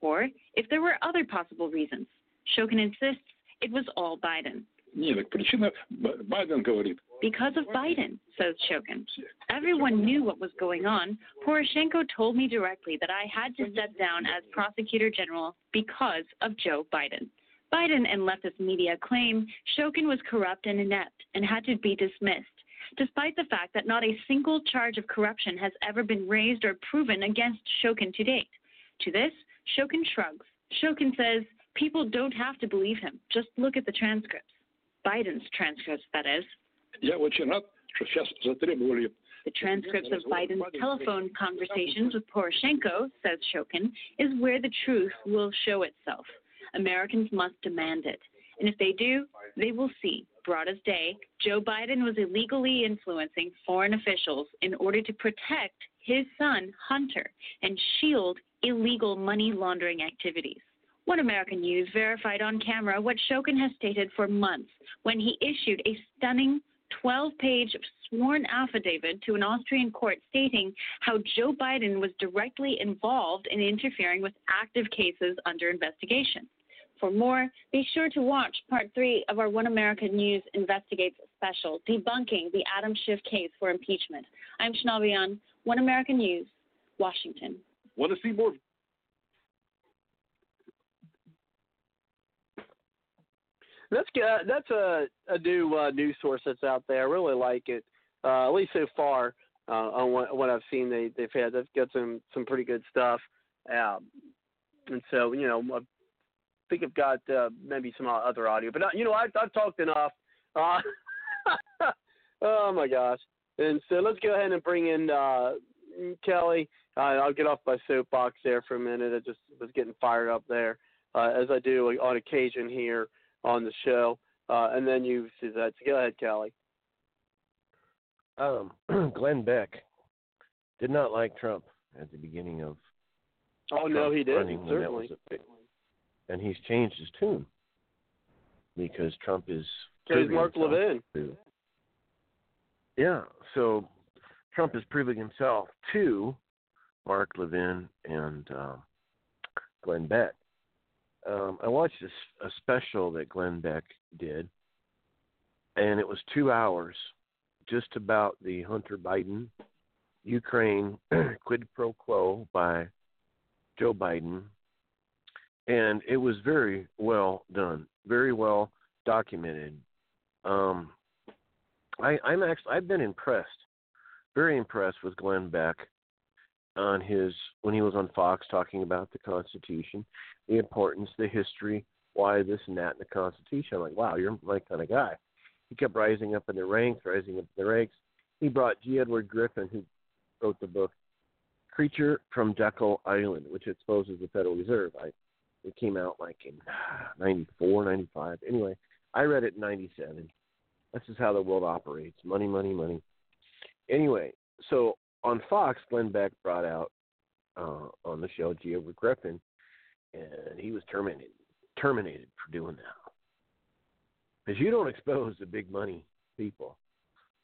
or if there were other possible reasons. Shokin insists it was all Biden. Because of Biden, says Shokin. Everyone knew what was going on. Poroshenko told me directly that I had to step down as prosecutor general because of Joe Biden. Biden and leftist media claim Shokin was corrupt and inept and had to be dismissed, despite the fact that not a single charge of corruption has ever been raised or proven against Shokin to date. To this, Shokin shrugs. Shokin says people don't have to believe him. Just look at the transcripts. Biden's transcripts, that is. The transcripts of Biden's telephone conversations with Poroshenko, says Shokin, is where the truth will show itself. Americans must demand it. And if they do, they will see, broad as day, Joe Biden was illegally influencing foreign officials in order to protect his son, Hunter, and shield illegal money laundering activities. One American News verified on camera what Shokin has stated for months when he issued a stunning 12 page sworn affidavit to an Austrian court stating how Joe Biden was directly involved in interfering with active cases under investigation. For more, be sure to watch part three of our One American News Investigates special, debunking the Adam Schiff case for impeachment. I'm Chanel Rion, One American News, Washington. Want to see more? That's good. That's a a new uh, news source that's out there. I really like it. Uh, at least so far, uh, on what, what I've seen, they they've had they've got some some pretty good stuff. Um, and so you know, I think I've got uh, maybe some other audio, but uh, you know, I, I've talked enough. Uh, [laughs] oh my gosh! And so let's go ahead and bring in uh, Kelly. Uh, I'll get off my soapbox there for a minute. I just was getting fired up there, uh, as I do on occasion here on the show. Uh, and then you see that. So go ahead, Kelly. Um, [clears throat] Glenn Beck did not like Trump at the beginning of. Oh Trump no, he when that Certainly. and he's changed his tune because Trump is. So Mark himself Levin. to- Yeah, so Trump is proving himself to Mark Levin and um, Glenn Beck. Um, I watched this, a special that Glenn Beck did, and it was two hours just about the Hunter Biden Ukraine [clears throat] quid pro quo by Joe Biden. And it was very well done, very well documented. Um, I, I'm actually I've been impressed, very impressed with Glenn Beck on his when he was on Fox talking about the Constitution, the importance, the history, why this and that in the Constitution. I'm like, wow, you're my kind of guy. He kept rising up in the ranks, rising up in the ranks. He brought G. Edward Griffin, who wrote the book Creature from Jekyll Island, which exposes the Federal Reserve. I it came out like in '94, '95. Anyway, I read it in '97. This is how the world operates: money, money, money. Anyway, so on Fox, Glenn Beck brought out uh, on the show G. Edward Griffin, and he was terminated terminated for doing that because you don't expose the big money people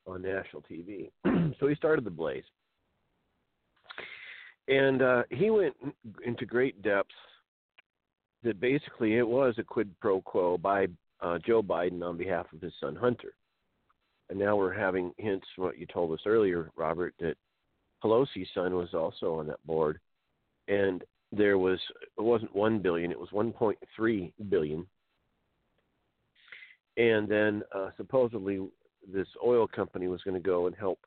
on national TV. [clears throat] so he started the Blaze, and uh, he went into great depths that basically it was a quid pro quo by uh, Joe Biden on behalf of his son Hunter. And now we're having hints from what you told us earlier, Robert, that Pelosi's son was also on that board, and there was it wasn't one billion, it was 1.3 billion. And then uh, supposedly this oil company was going to go and help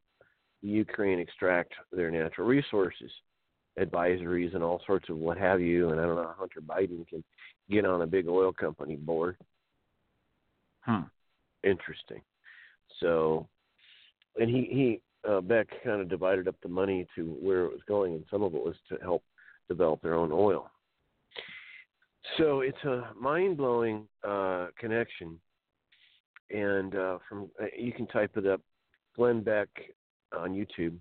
the Ukraine extract their natural resources, advisories and all sorts of what have you. And I don't know how Hunter Biden can get on a big oil company board. Hmm. Interesting. So, and he he uh, Beck kind of divided up the money to where it was going, and some of it was to help develop their own oil. So it's a mind blowing uh, connection, and uh, from uh, you can type it up, Glenn Beck on YouTube.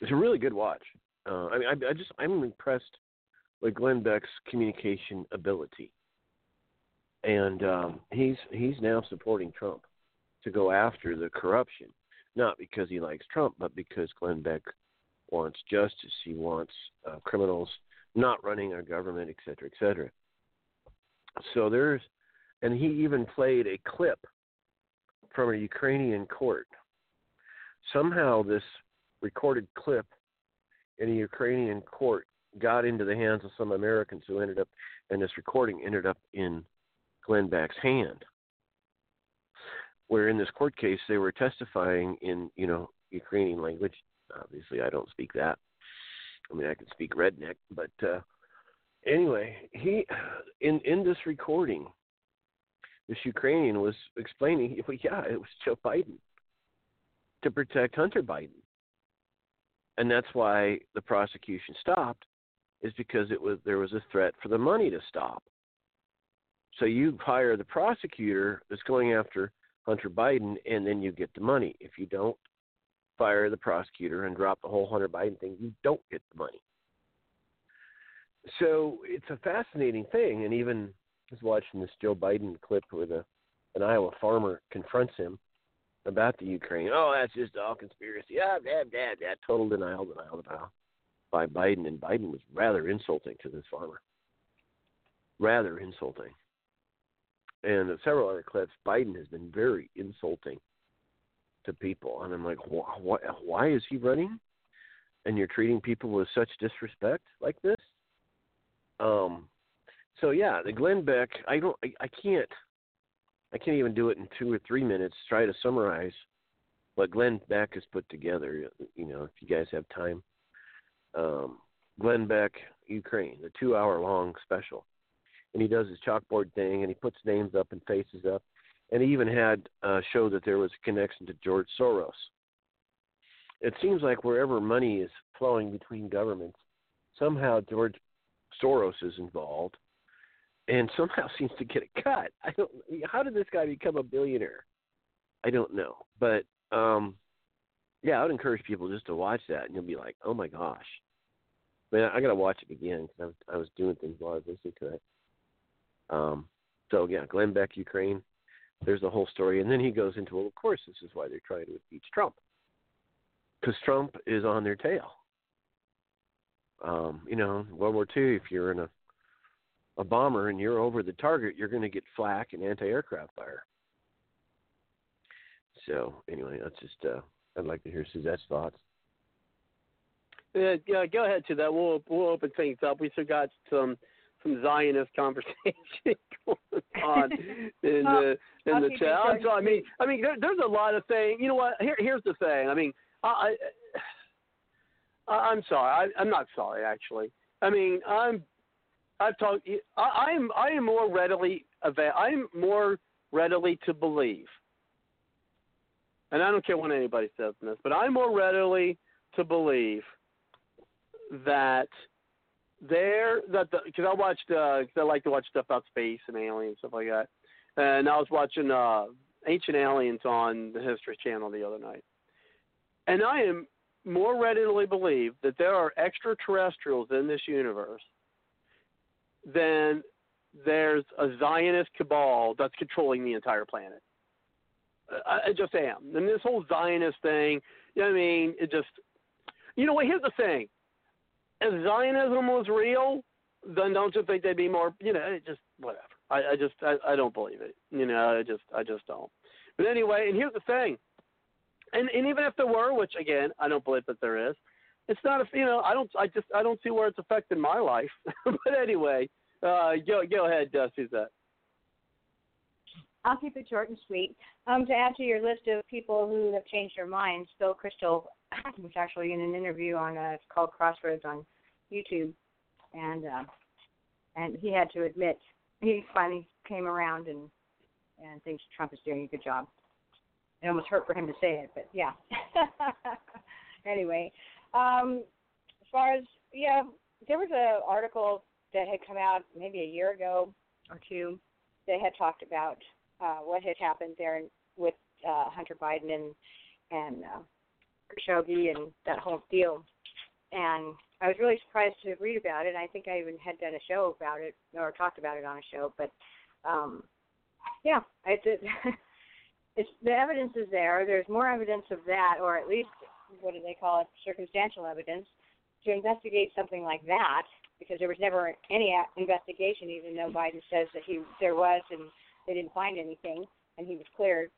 It's a really good watch. Uh, I mean, I, I just I'm impressed with Glenn Beck's communication ability, and um, he's he's now supporting Trump to go after the corruption, not because he likes Trump, but because Glenn Beck wants justice. He wants uh, criminals not running our government, et cetera, et cetera. So there's, and he even played a clip from a Ukrainian court. Somehow this recorded clip in a Ukrainian court got into the hands of some Americans who ended up, and this recording ended up in Glenn Beck's hand. Where in this court case they were testifying in, you know, Ukrainian language. Obviously, I don't speak that. I mean, I can speak redneck, but uh, anyway, he in in this recording, this Ukrainian was explaining, [laughs] well, yeah, it was Joe Biden to protect Hunter Biden, and that's why the prosecution stopped, is because it was there was a threat for the money to stop. So you hire the prosecutor that's going after Hunter Biden, and then you get the money. If you don't fire the prosecutor and drop the whole Hunter Biden thing, you don't get the money. So it's a fascinating thing, and even I was watching this Joe Biden clip where the an Iowa farmer confronts him about the Ukraine. Oh, that's just all conspiracy. Yeah, blah, blah, blah. Total denial, denial, denial by Biden, and Biden was rather insulting to this farmer. Rather insulting. And several other clips, Biden has been very insulting to people, and I'm like, wh- wh- why is he running? And you're treating people with such disrespect like this? Um, so yeah, the Glenn Beck. I don't. I, I can't. I can't even do it in two or three minutes. Try to summarize what Glenn Beck has put together. You know, if you guys have time. Um, Glenn Beck, Ukraine, the two-hour-long special, and he does his chalkboard thing, and he puts names up and faces up, and he even had uh, showed that there was a connection to George Soros. It seems like wherever money is flowing between governments, somehow George Soros is involved, and somehow [laughs] seems to get a cut. I don't. How did this guy become a billionaire? I don't know, but um, yeah, I would encourage people just to watch that, and you'll be like, oh my gosh. Man, I gotta watch it again because I was, I was doing things while I was listening to it. Um, so yeah, Glenn Beck, Ukraine. There's the whole story, and then he goes into, well, of course, this is why they're trying to impeach Trump, because Trump is on their tail. Um, you know, World War II, if you're in a a bomber and you're over the target, you're going to get flak and anti-aircraft fire. So anyway, that's just uh, I'd like to hear Suzette's thoughts. Yeah, yeah, go ahead to that. We'll we'll open things up. We still got some some Zionist conversation [laughs] going on in the in the chat. sorry, I mean, I mean, there, there's a lot of things. You know what? Here, here's the thing. I mean, I, I I'm sorry. I, I'm not sorry, actually. I mean, I'm I've talked. I, I'm I am more readily I'm more readily to believe, and I don't care what anybody says in this, but I'm more readily to believe that there that the because I watched because I like to watch stuff about space and aliens stuff like that, and I was watching uh Ancient Aliens on the History Channel the other night, and I am more readily believe that there are extraterrestrials in this universe than there's a Zionist cabal that's controlling the entire planet. I, I just am. And this whole Zionist thing, you know what I mean? It just, you know what? Here's the thing: if Zionism was real, then don't you think they'd be more? You know, it just whatever. I, I just, I, I don't believe it. You know, I just, I just don't. But anyway, and here's the thing: and and even if there were, which again, I don't believe that there is, it's not a you know I don't I just I don't see where it's affecting my life. [laughs] but anyway, uh, go go ahead, uh, Suzette. I'll keep it short and sweet. Um, to add to your list of people who have changed their minds, Bill Kristol [clears throat] was actually in an interview on uh, it's called Crossroads on YouTube, and uh, and he had to admit he finally came around and and thinks Trump is doing a good job. It almost hurt for him to say it, but yeah. [laughs] anyway, um, as far as yeah, there was an article that had come out maybe a year ago or two that had talked about uh, what had happened there with uh, Hunter Biden and and uh, Khashoggi and that whole deal. And I was really surprised to read about it. I think I even had done a show about it or talked about it on a show. But um, yeah, it's [laughs] it, it's the evidence is there. There's more evidence of that, or at least what do they call it, circumstantial evidence, to investigate something like that. Because there was never any investigation, even though Biden says that he there was, and they didn't find anything, and he was cleared,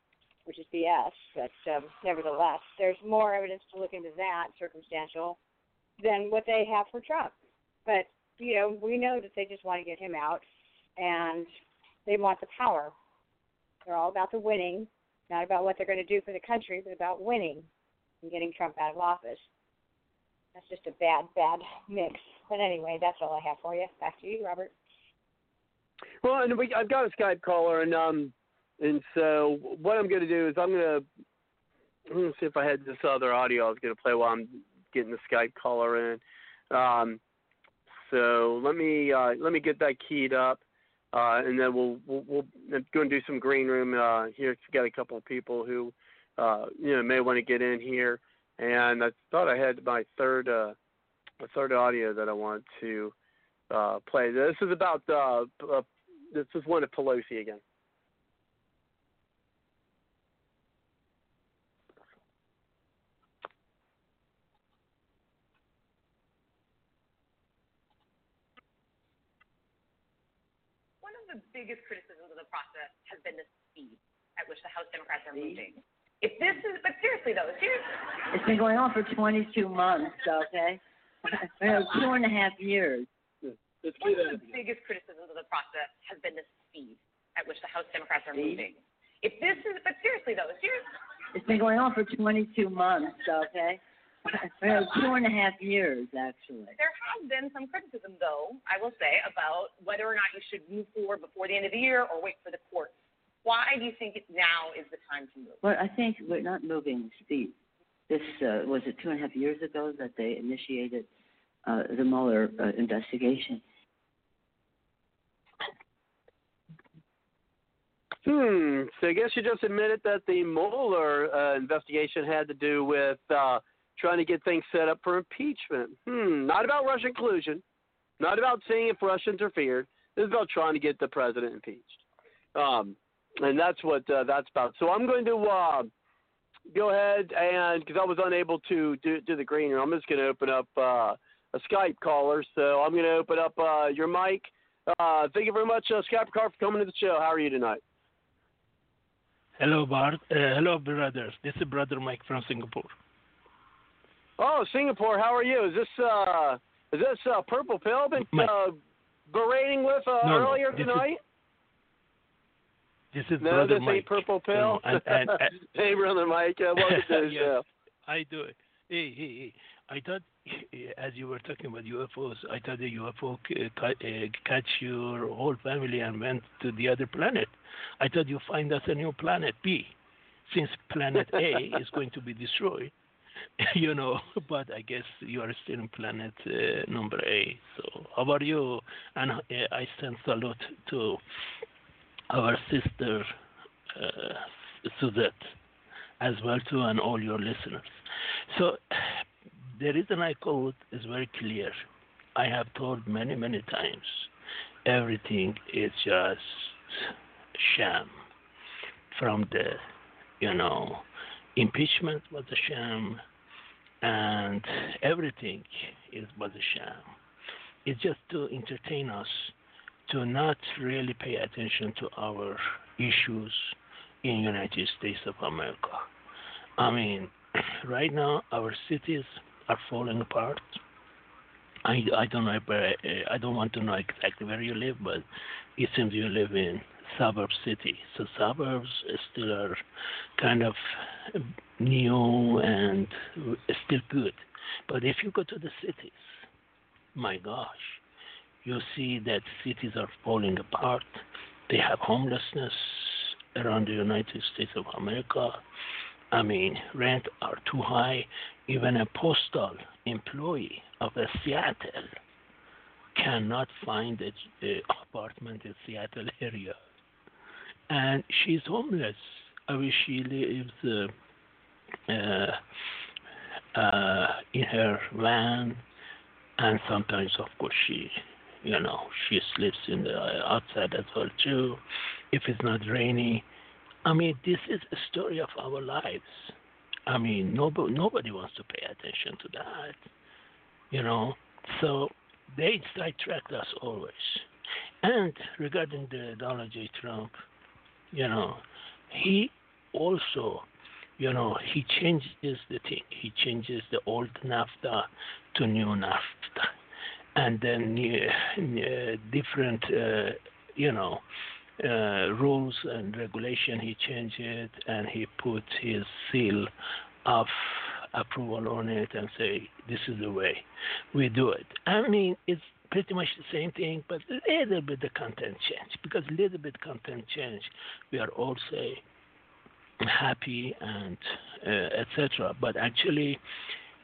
which is BS. But um, nevertheless, there's more evidence to look into that circumstantial than what they have for Trump. But you know, we know that they just want to get him out, and they want the power. They're all about the winning, not about what they're going to do for the country, but about winning and getting Trump out of office. That's just a bad, bad mix. But anyway, that's all I have for you. Back to you, Robert. Well, and we, I've got a Skype caller, and um, and so what I'm going to do is I'm going to see if I had this other audio I was going to play while I'm getting the Skype caller in. Um, so let me uh, let me get that keyed up, uh, and then we'll we'll, we'll go and do some green room uh, here. We've Got a couple of people who uh, you know may want to get in here, and I thought I had my third uh, my third audio that I want to uh, play. This is about uh, uh, this is one of Pelosi again. One of the biggest criticisms of the process has been the speed at which the House Democrats are moving. If this is, but seriously though, seriously. It's been going on for 22 months, okay? [laughs] well, two and a half years. One of the biggest criticisms of the process has been the speed at which the House Democrats are moving. If this is, but seriously though, seriously. It's been going on for 22 months, okay? [laughs] well, two and a half years, actually. There has been some criticism, though, I will say, about whether or not you should move forward before the end of the year or wait for the courts. Why do you think now is the time to move? Well, I think we're not moving speed. This uh, was it two and a half years ago that they initiated uh, the Mueller uh, investigation. Hmm. So I guess you just admitted that the Mueller uh, investigation had to do with uh, trying to get things set up for impeachment. Hmm. Not about Russian collusion. Not about seeing if Russia interfered. This is about trying to get the president impeached. Um, and that's what uh, that's about. So I'm going to uh, go ahead and because I was unable to do, do the green room, I'm just going to open up uh, a Skype caller. So I'm going to open up uh, your mic. Thank you very much, Skype caller, for coming to the show. How are you tonight? Hello, Bart. Uh, hello, brothers. This is Brother Mike from Singapore. Oh, Singapore. How are you? Is this uh, is this uh, Purple Pill been uh, berating with uh, No, no, earlier this is- tonight? This is no, Brother this Mike. ain't Purple Pill. and, and, and, [laughs] hey, brother Mike. Uh, welcome to [laughs] the Yes. show. I do. Hey, hey, hey. I thought, as you were talking about UFOs, I thought the UFO uh, catch your whole family and went to the other planet. I thought you find us a new planet B, since planet A [laughs] is going to be destroyed. [laughs] you know, [laughs] but I guess you are still in planet uh, number A. So how are you? And uh, I send salute to our sister uh, Suzette as well too, and all your listeners. So the reason I called is very clear. I have told many, many times, everything is just sham. From the, you know, impeachment was a sham, and everything is was a sham. It's just to entertain us, to not really pay attention to our issues in United States of America. I mean, [clears throat] right now our cities are falling apart. I, I don't know, but uh, uh, I don't want to know exactly where you live, but it seems you live in suburb city. So suburbs still are kind of new and still good. But if you go to the cities, my gosh, you see that cities are falling apart. They have homelessness around the United States of America. I mean, rent are too high. Even a postal employee of Seattle cannot find an apartment in Seattle area, and she's homeless. I mean, she lives uh, uh, uh, in her van, and sometimes, of course, she, you know, she sleeps in the outside as well too. If it's not rainy, I mean, this is a story of our lives. I mean, nobody nobody wants to pay attention to that, you know. So they sidetracked us always. And regarding the Donald J. Trump, you know, he also, you know, he changes the thing. He changes the old NAFTA to new NAFTA, and then uh, different, uh, you know, uh, rules and regulation. He changed it and he put his seal of approval on it and say this is the way we do it. I mean, it's pretty much the same thing, but a little bit the content change because a little bit content change, we are all say happy and uh, etc. But actually,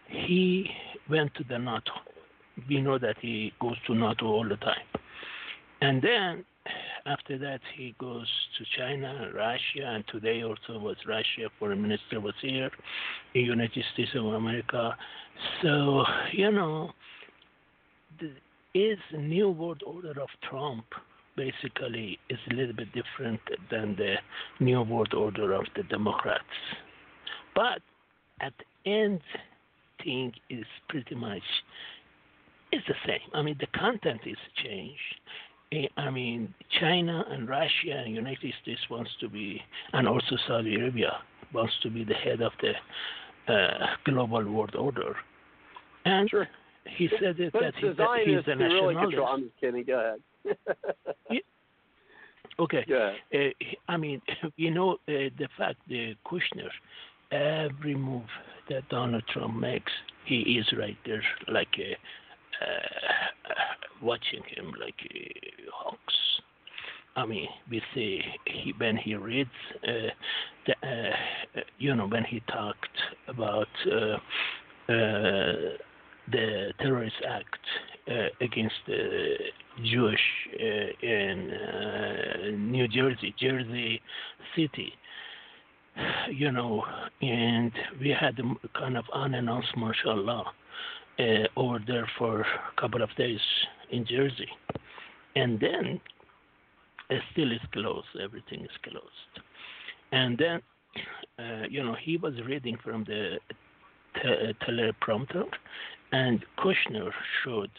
he went to the NATO. We know that he goes to NATO all the time, and then after that, he goes to China, Russia, and today also was Russia. Foreign minister was here, in United States of America. So you know, the, is new world order of Trump basically is a little bit different than the new world order of the Democrats, but at the end, thing is pretty much it's the same. I mean, the content is changed. Eh, I mean, China and Russia and United States wants to be, and also Saudi Arabia wants to be the head of the uh, global world order. And sure. he said it, that, he, that he's a really nationalist. control. I'm just kidding. Go ahead. [laughs] Yeah. Okay. Yeah. Uh, I mean, [laughs] you know, uh, the fact that Kushner, every move that Donald Trump makes, he is right there, like a, watching him like hawks. I mean, we see he when he reads, uh, the, uh, you know, when he talked about uh, uh, the terrorist act uh, against the Jewish uh, in uh, New Jersey, Jersey City. [sighs] You know, and we had kind of unannounced martial law uh, over there for a couple of days in Jersey, and then it still is closed. Everything is closed, and then uh, you know he was reading from the te- teleprompter, and Kushner showed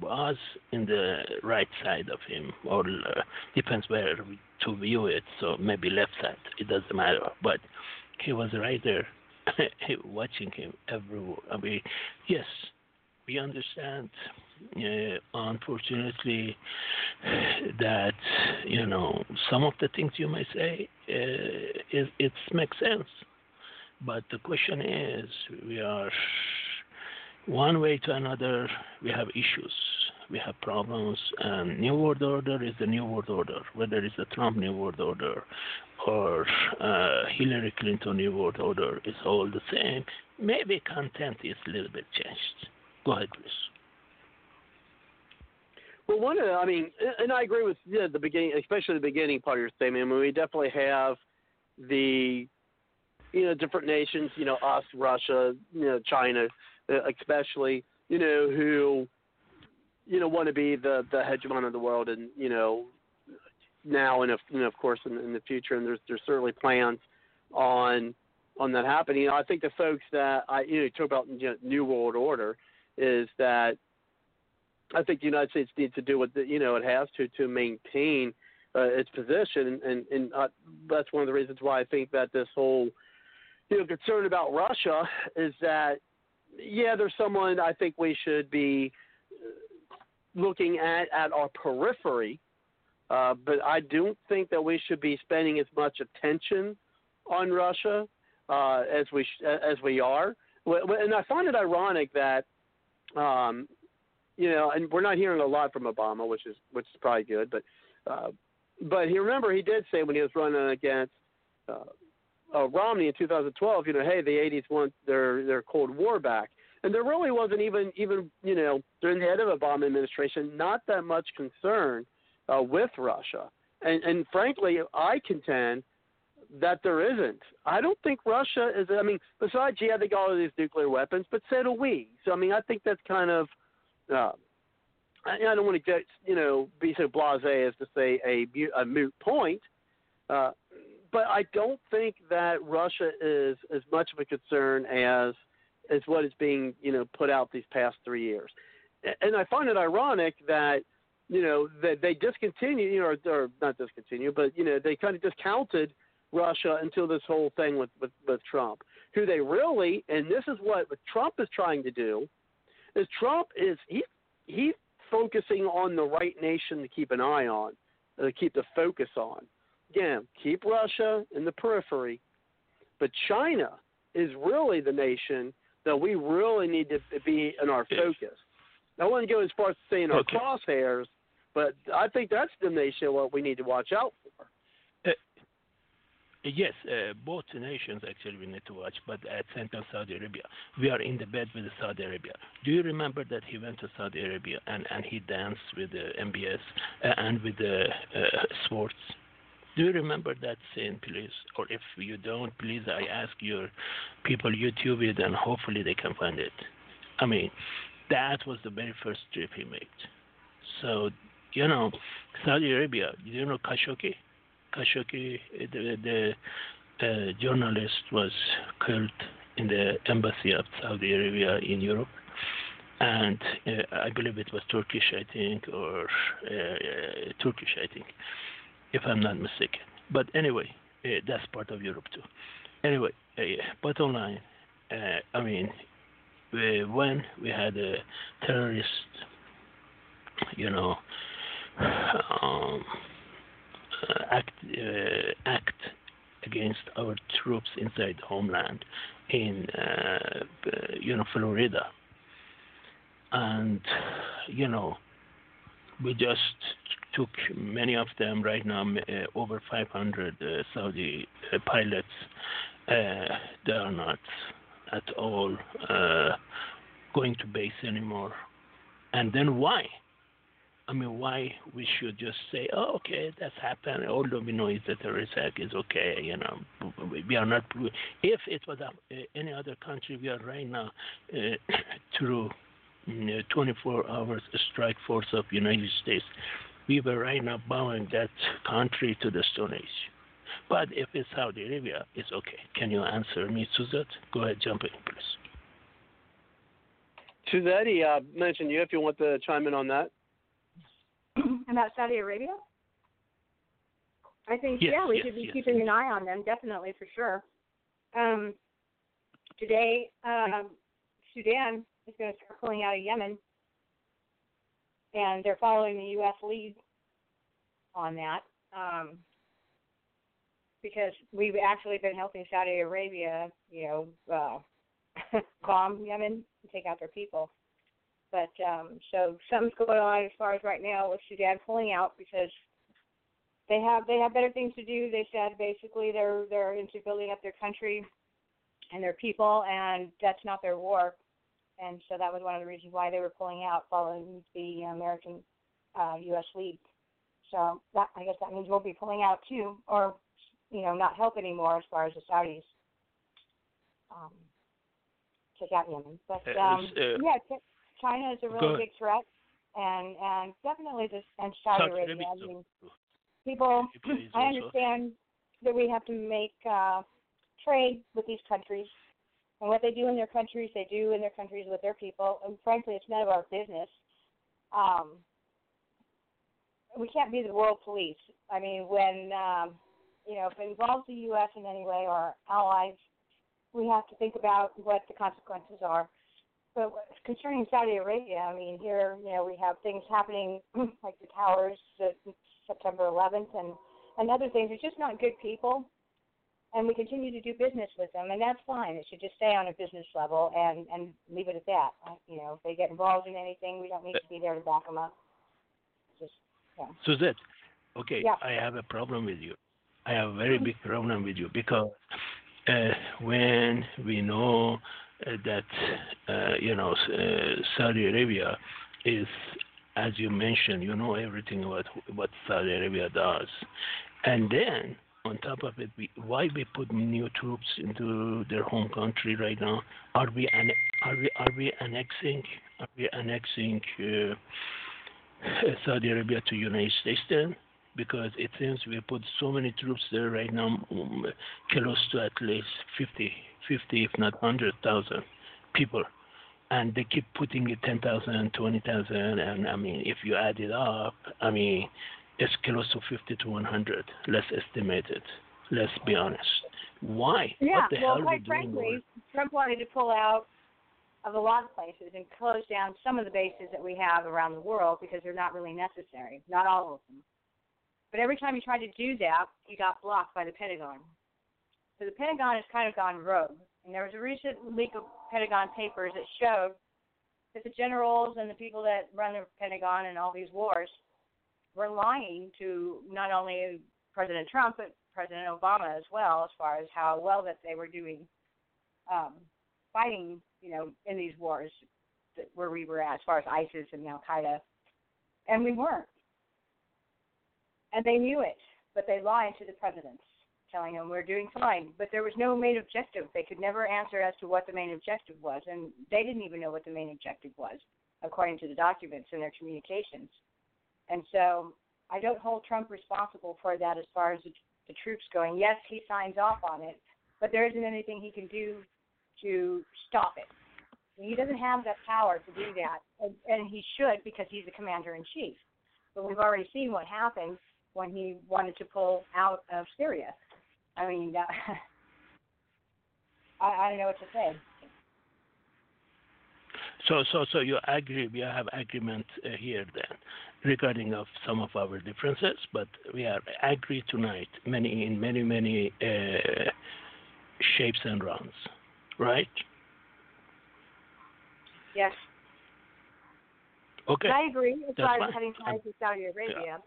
was in the right side of him, or uh, depends where to view it. So maybe left side. It doesn't matter. But he was right there, [coughs] watching him everywhere. I mean, yes, we understand. Uh, unfortunately, [sighs] that you know some of the things you may say uh, it, it makes sense, but the question is we are one way to another, we have issues, we have problems, and New World Order is the New World Order, whether it's the Trump New World Order or uh, Hillary Clinton New World Order, it's all the same. Maybe content is a little bit changed. Go ahead, please. Well, one of the, I mean, and I agree with know, the beginning, especially the beginning part of your statement. I mean, we definitely have the, you know, different nations, you know, us, Russia, you know, China, uh, especially, you know, who, you know, want to be the the hegemon of the world, and you know, now and you know, of course in, in the future, and there's there's certainly plans on on that happening. You know, I think the folks that I you know talk about you know, New World Order is that I think the United States needs to do what the, you know it has to to maintain uh, its position, and and uh, that's one of the reasons why I think that this whole you know concern about Russia is that yeah, there's someone I think we should be looking at at our periphery, uh, but I don't think that we should be spending as much attention on Russia uh, as we sh- as we are. And I find it ironic that um, you know, and we're not hearing a lot from Obama, which is which is probably good, but uh, but he remember he did say when he was running against uh, uh, Romney in 2012, you know, hey, the 80s want their their Cold War back, and there really wasn't even even you know during the head of Obama administration not that much concern uh, with Russia, and and frankly, I contend that there isn't. I don't think Russia is. I mean, besides, yeah, they got all these nuclear weapons, but so do we. So I mean, I think that's kind of. Uh, I, I don't want to get you know be so blasé as to say a, a moot point. Uh, but I don't think that Russia is as much of a concern as as what is being you know put out these past three years, and I find it ironic that you know that they discontinued you know or, or not discontinued but you know they kind of discounted Russia until this whole thing with, with with Trump, who they really and this is what, Trump is trying to do, is Trump is he he's focusing on the right nation to keep an eye on, to keep the focus on. Again, keep Russia in the periphery, but China is really the nation that we really need to be in our focus. I wouldn't go as far as saying our Okay. crosshairs, but I think that's the nation what we need to watch out for. Yes, uh, both nations actually we need to watch, but at time Saudi Arabia, we are in the bed with Saudi Arabia. Do you remember that he went to Saudi Arabia and, and he danced with the MBS uh, and with the uh, sports? Do you remember that scene, please? Or if you don't, please, I ask your people YouTube it and hopefully they can find it. I mean, that was the very first trip he made. So, you know, Saudi Arabia, you know Khashoggi? Khashoggi, the, the uh, journalist, was killed in the embassy of Saudi Arabia in Europe. And uh, I believe it was Turkish, I think, or uh, Turkish, I think, if I'm not mistaken. But anyway, uh, that's part of Europe too. Anyway, uh, bottom line, uh, I mean, when we had a terrorist, you know, um, uh, act act against our troops inside the homeland in you know Florida, and you know we just took many of them right now uh, over 500 uh, Saudi uh, pilots. they are not at all going to base anymore. And then why? I mean, why we should just say, oh, okay, that's happened. Although we know it's a terrorist act, is okay. You know, we are not. If it was uh, any other country, we are right now uh, [coughs] through 24 hours strike force of United States. We were right now bowing that country to the Stone Age. But if it's Saudi Arabia, it's okay. Can you answer me, Suzette? Go ahead, jump in, please. Suzette, uh, mentioned you if you want to chime in on that. [clears throat] about Saudi Arabia? I think yes, yeah, we yes, should be yes, keeping an eye on them definitely for sure. Um, today, um, Sudan is going to start pulling out of Yemen, and they're following the U.S. lead on that um, because we've actually been helping Saudi Arabia, you know, uh, [laughs] bomb Yemen and take out their people. But um, so something's going on as far as right now with Sudan pulling out because they have they have better things to do. They said basically they're they're into building up their country and their people, and that's not their war. And so that was one of the reasons why they were pulling out, following the American uh, U.S. lead. So that I guess that means we'll be pulling out too, or you know, not help anymore as far as the Saudis um, take out Yemen. But um, uh, yeah, China is a really big threat, and and definitely this and Saudi. Arabia I mean, people. I understand that we have to make uh, trade with these countries, and what they do in their countries, they do in their countries with their people. And frankly, it's none of our business. Um, we can't be the world police. I mean, when um, you know, if it involves the U.S. in any way or allies, we have to think about what the consequences are. But concerning Saudi Arabia, I mean, here, you know, we have things happening [clears throat] like the towers, September 11th, and and other things. It's just not good people, and we continue to do business with them, and that's fine. It should just stay on a business level and and leave it at that. You know, if they get involved in anything, we don't need to be there to back them up. Just yeah. Suzette, okay, Yeah. I have a problem with you. I have a very big problem with you because uh, when we know uh, that uh, you know uh, Saudi Arabia is, as you mentioned, you know everything about what Saudi Arabia does, and then on top of it, we, why we put new troops into their home country right now? Are we anne- are we are we annexing? Are we annexing? Uh, [sighs] Saudi Arabia to United States then? Because it seems we put so many troops there right now, um, close to at least 50, 50 if not 100,000 people. And they keep putting it 10,000, 20,000, and I mean, if you add it up, I mean, it's close to 50 to 100, Let's estimate it. Let's be honest. Why? Yeah, what the well, hell quite frankly, Trump wanted to pull out of a lot of places and close down some of the bases that we have around the world because they're not really necessary. Not all of them. But every time he tried to do that, he got blocked by the Pentagon. So the Pentagon has kind of gone rogue. And there was a recent leak of Pentagon papers that showed that the generals and the people that run the Pentagon and all these wars were lying to not only President Trump but President Obama as well, as far as how well that they were doing um, fighting, you know, in these wars that, where we were at, as far as ISIS and Al Qaeda, and we weren't. And they knew it, but they lied to the presidents, telling them we're doing fine. But there was no main objective. They could never answer as to what the main objective was, and they didn't even know what the main objective was, according to the documents in their communications. And so I don't hold Trump responsible for that as far as the, the troops going. Yes, he signs off on it, but there isn't anything he can do to stop it. He doesn't have that power to do that, and, and he should because he's the commander in chief. But we've already seen what happened when he wanted to pull out of Syria. I mean, [laughs] uh, I, I don't know what to say. So, so, so you agree? We have agreement uh, here then regarding of some of our differences, but we are agree tonight many in many many uh, shapes and rounds, right? Yes. Okay. I agree as That's far as fine. having ties with Saudi Arabia.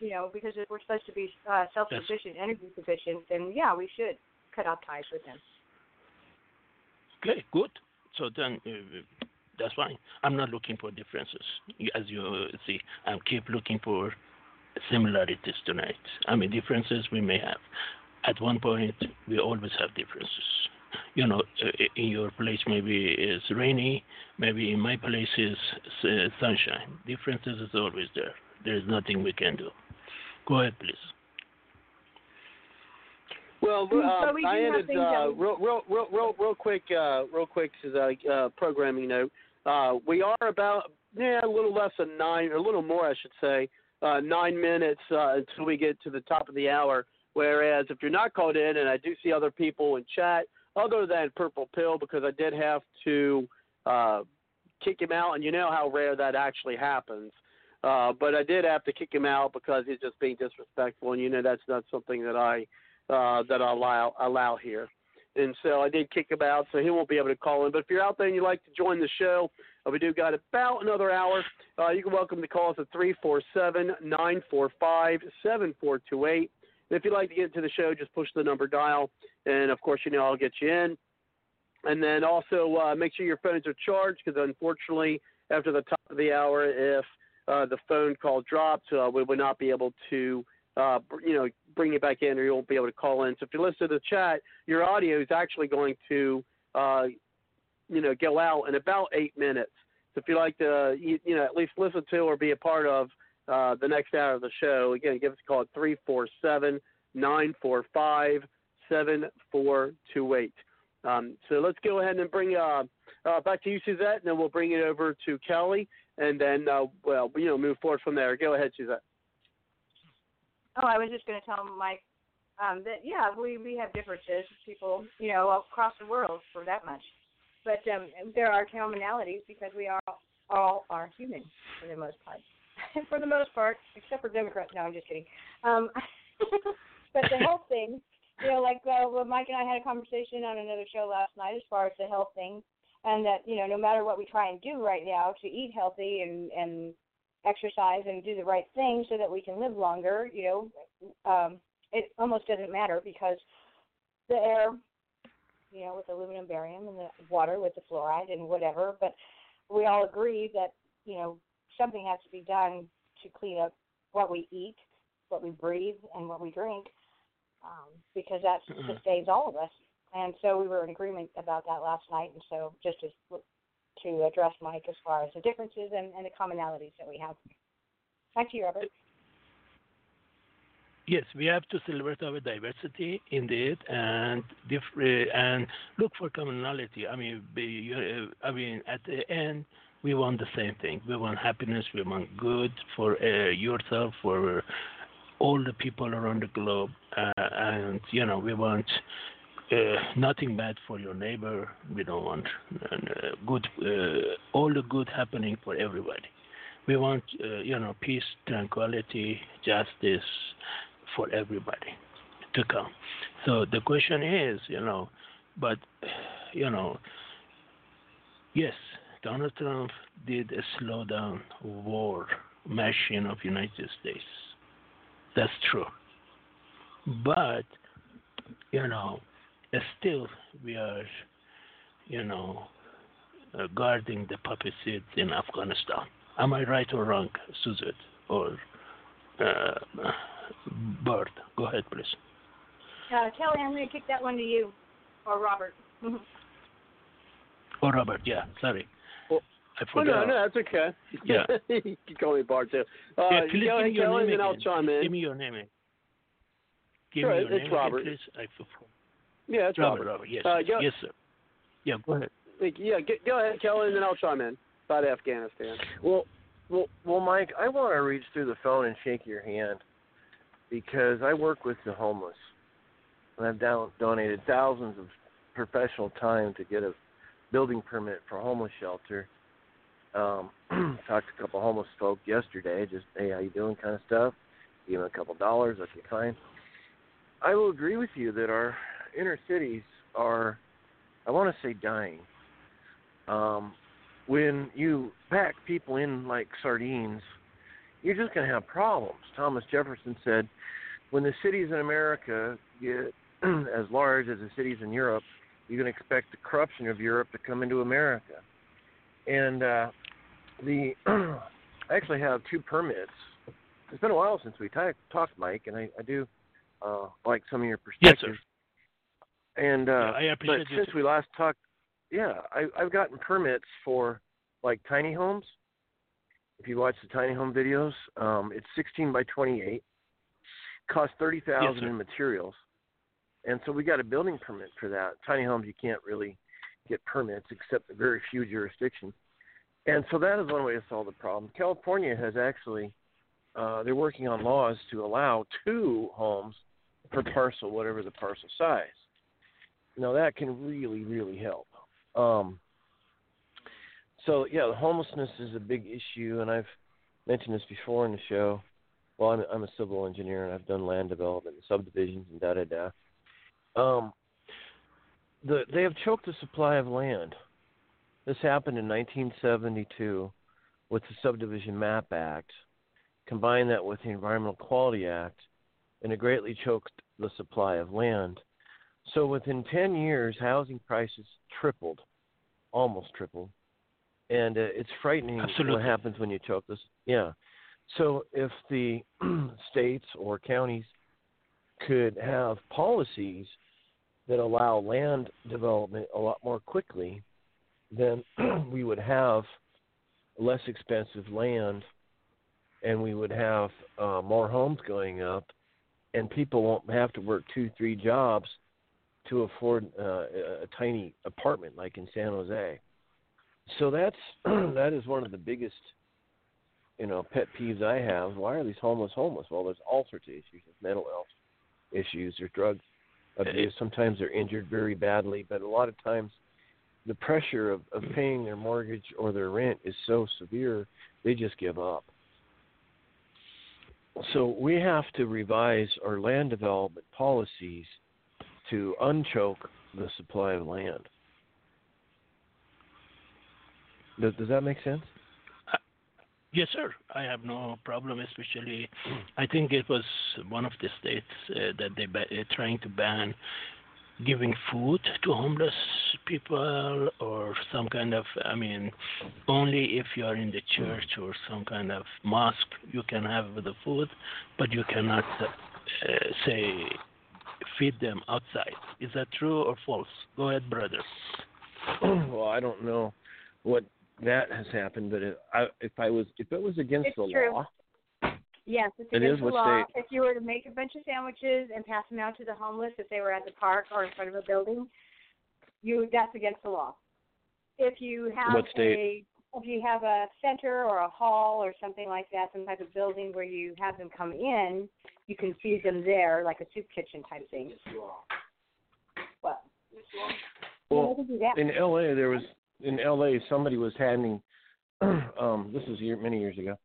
You know, because if we're supposed to be uh, self-sufficient, energy sufficient, then yeah, we should cut off ties with them. Okay, good. So then uh, that's fine. I'm not looking for differences. As you see, I keep looking for similarities tonight. I mean, differences we may have. At one point, we always have differences. You know, uh, in your place maybe it's rainy, maybe in my place is uh, sunshine. Differences is always there. There is nothing we can do. Go ahead, please. Well, [clears throat] So uh, we I ended uh, real, real, real, real, real quick, uh, real quick as a uh, programming note. Uh, we are about yeah, a little less than nine, or a little more, I should say, uh, nine minutes uh, until we get to the top of the hour. Whereas if you're not called in, and I do see other people in chat, other than Purple Pill, because I did have to uh, kick him out, and you know how rare that actually happens. Uh, but I did have to kick him out because he's just being disrespectful, and you know that's not something that I uh, that I allow allow here. And so I did kick him out, so he won't be able to call in. But if you're out there and you'd like to join the show, uh, we do got about another hour. Uh, you can welcome to call us at three four seven nine four five seven four two eight. And if you'd like to get into the show, just push the number dial, and of course, you know I'll get you in. And then also uh, make sure your phones are charged because unfortunately, after the top of the hour, if uh, the phone call drops, uh, we would not be able to, uh, you know, bring it back in, or you won't be able to call in. So if you listen to the chat, your audio is actually going to, uh, you know, go out in about eight minutes. So if you'd like to, you, you know, at least listen to or be a part of uh, the next hour of the show, again, give us a call at three four seven nine four five seven four two eight. Um, so let's go ahead and bring uh, uh, back to you, Suzette, and then we'll bring it over to Kelly, and then uh, well, you know, move forward from there. Go ahead, Suzette. Oh, I was just going to tell Mike um, that yeah, we we have differences, people, you know, across the world for that much. But um, there are commonalities because we are all are human for the most part. [laughs] for the most part, except for Democrats. No, I'm just kidding. Um, [laughs] but the health thing, you know, like uh, well, Mike and I had a conversation on another show last night as far as the health thing, and that you know, no matter what we try and do right now to eat healthy and and exercise and do the right thing so that we can live longer, you know, um, it almost doesn't matter because the air, you know, with aluminum, barium, and the water with the fluoride and whatever. But we all agree that you know something has to be done to clean up what we eat, what we breathe, and what we drink, um, because that sustains all of us. And so we were in agreement about that last night. And so just as to address Mike as far as the differences and, and the commonalities that we have. Back to you, Robert. Yes, we have to celebrate our diversity indeed, and uh, and look for commonality. I mean, be, uh, I mean, at the end, we want the same thing. We want happiness. We want good for uh, yourself, for all the people around the globe, uh, and you know, we want uh, nothing bad for your neighbor. We don't want uh, good, uh, all the good happening for everybody. We want, uh, you know, peace, tranquility, justice for everybody to come. So the question is, you know, but, you know, yes, Donald Trump did a slow down war machine of United States. That's true. but you know, still we are, you know, uh, guarding the poppy seeds in Afghanistan. Am I right or wrong, Suzette or uh, Bird? Go ahead, please. Uh, Kelly, I'm going to kick that one to you, or Robert. Or Robert, yeah, sorry. Well, I Oh, no, no, that's okay. Yeah. [laughs] you can call me Bart too. Uh, yeah, you please go give ahead, me your Kelly, name and then I'll chime in. Give me your name. Give Sure, me your it's name again, Robert. please. I feel Yeah, it's Robert. Robert. Robert. Yes. Uh, yes, go- yes, sir. Yeah, go ahead. Yeah, get, go ahead, Kelly, and then I'll chime in about Afghanistan. Well, well, well, Mike, I want to reach through the phone and shake your hand because I work with the homeless, and I've down, donated thousands of professional time to get a building permit for a homeless shelter. Um, [clears throat] talked to a couple homeless folk yesterday, just hey, how you doing, kind of stuff. Give them a couple dollars, okay, fine. I will agree with you that our inner cities are, I want to say, dying. Um, when you pack people in like sardines, you're just going to have problems. Thomas Jefferson said, when the cities in America get [clears throat] as large as the cities in Europe, you can expect the corruption of Europe to come into America. And uh, the [clears throat] I actually have two permits. It's been a while since we ta- talked, Mike, and I, I do uh, like some of your Yes, perspectives. sir. And uh, Yeah, I appreciate but since we last talked, yeah, I, I've gotten permits for like tiny homes. If you watch the tiny home videos, um, it's 16 by 28. Costs thirty thousand sir. in materials, and so we got a building permit for that. Tiny homes you can't really get permits except in very few jurisdictions, and so that is one way to solve the problem. California has actually uh, they're working on laws to allow two homes per parcel, whatever the parcel size. Now that can really, really help. Um, so yeah, homelessness is a big issue, and I've mentioned this before in the show. Well, I'm, I'm a civil engineer, and I've done land development, subdivisions, and da da da. Um, the they have choked the supply of land. This happened in 1972 with the Subdivision Map Act. Combine that with the Environmental Quality Act, and it greatly choked the supply of land. So within 10 years, housing prices tripled, almost tripled, and uh, it's frightening Absolutely. what happens when you choke this. Yeah. So if the [clears throat] states or counties could have policies that allow land development a lot more quickly, then [clears throat] we would have less expensive land and we would have uh, more homes going up and people won't have to work two, three jobs to afford uh, a tiny apartment like in San Jose. So that's [clears throat] that is one of the biggest, you know, pet peeves I have. Why are these homeless homeless? Well, there's all sorts of issues, there's mental health issues, there's drug abuse. Sometimes they're injured very badly, but a lot of times the pressure of, of paying their mortgage or their rent is so severe they just give up. So we have to revise our land development policies to unchoke the supply of land. Does, does that make sense? Yes, sir. I have no problem. Especially, I think it was one of the states uh, that they ba- uh, trying to ban giving food to homeless people or some kind of. I mean, only if you are in the church or some kind of mosque you can have the food, but you cannot uh, say feed them outside. Is that true or false? Go ahead, brother. [clears throat] well, I don't know what that has happened, but if I, if I was if it was against It's the true. law, Yes, it's It against is the law. state? If you were to make a bunch of sandwiches and pass them out to the homeless if they were at the park or in front of a building, you that's against the law. If you have What state? a if you have a center or a hall or something like that, some type of building where you have them come in, you can feed them there, like a soup kitchen type thing. What? well, they can do that. in L.A. there was in L.A. somebody was handing, [clears throat] um, this was year, many years ago,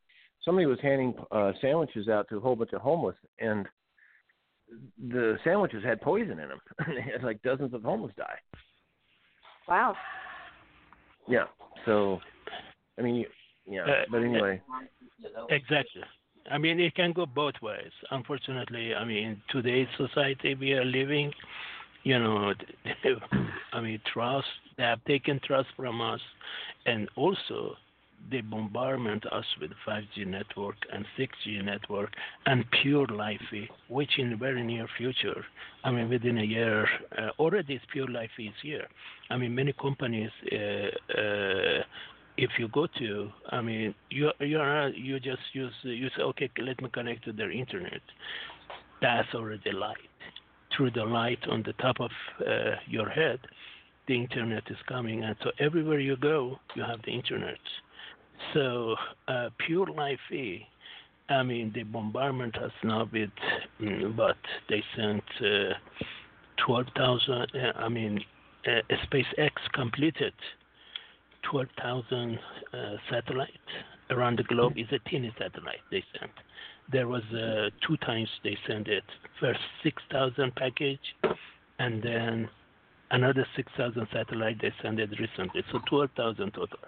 somebody was handing uh, sandwiches out to a whole bunch of homeless, and the sandwiches had poison in them. [laughs] they had like dozens of homeless die. Wow. Yeah. So, I mean, you- yeah. Uh, but anyway, Exactly. I mean, it can go both ways. Unfortunately, I mean, today's society we are living, you know, [laughs] I mean, trust. They have taken trust from us, and also they bombardment us with 5G network and 6G network and pure life, which in the very near future, I mean, within a year, uh, already pure life is here. I mean, many companies, uh, uh, if you go to, I mean, you you are you just use you say, okay, let me connect to their internet. That's already light. Through the light on the top of uh, your head, the internet is coming, and so everywhere you go, you have the internet. So uh, pure life I mean, the bombardment has now been, mm, but they sent uh, 12,000, uh, I mean, uh, SpaceX completed 12,000 uh, satellites around the globe. It's a tiny satellite they sent. There was uh, two times they sent it. First 6,000 package, and then another 6,000 satellite they sent it recently. So 12,000 total.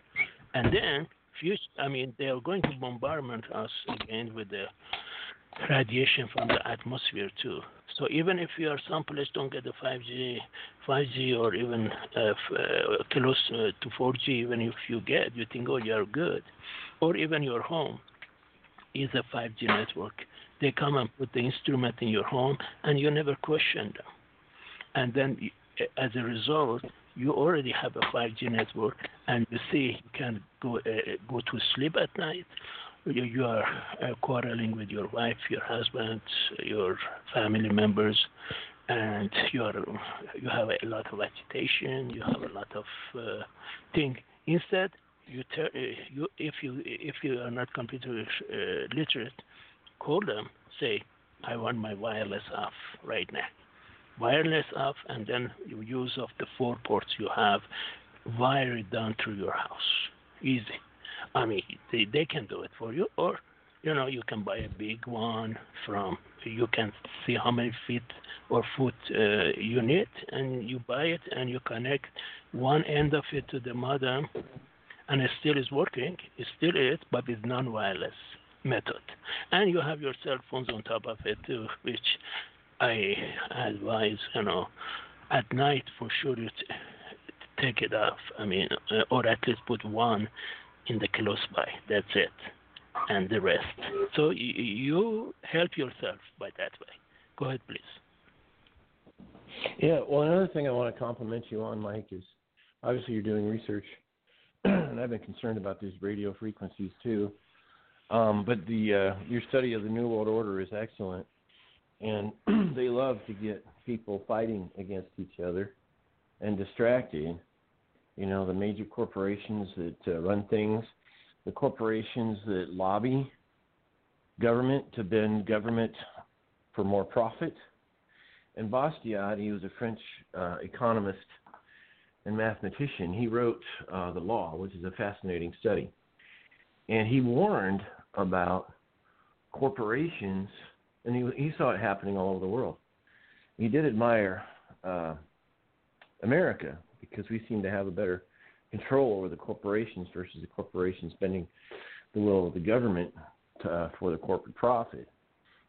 And then future, I mean, they are going to bombardment us again with the radiation from the atmosphere too. So even if you are someplace don't get the 5G, 5G or even uh, uh, close uh, to 4G, even if you get, you think, oh, you are good, or even your home is a 5G network. They come and put the instrument in your home, and you never question them. And then, as a result, you already have a 5G network, and you see you can go uh, go to sleep at night. You, are uh, quarreling with your wife, your husband, your family members, and you are you have a lot of agitation. You have a lot of uh, thing. Instead, you, ter- uh, you if you if you are not computer uh, literate, call them. Say, I want my wireless off right now wireless off, and then you use of the four ports you have, wire it down through your house. Easy. I mean, they, they can do it for you, or you know, you can buy a big one from. You can see how many feet or foot uh, you need, and you buy it, and you connect one end of it to the modem, and it still is working. It still is, but it's non-wireless method. And you have your cell phones on top of it too, which I advise, you know, at night for sure you t- take it off. I mean, uh, or at least put one in the close by. That's it, and the rest. So you help yourself by that way. Go ahead, please. Yeah. Well, another thing I want to compliment you on, Mike, is obviously you're doing research, [clears throat] and I've been concerned about these radio frequencies too. Um, but the uh, your study of the New World Order is excellent and [clears throat] they love to get people fighting against each other and distracting. You know, the major corporations that uh, run things, the corporations that lobby government to bend government for more profit. And Bastiat, he was a French uh, economist and mathematician. He wrote uh, The Law, which is a fascinating study. And he warned about corporations – and he he saw it happening all over the world. He did admire uh, America because we seem to have a better control over the corporations versus the corporations spending the will of the government to, uh, for the corporate profit.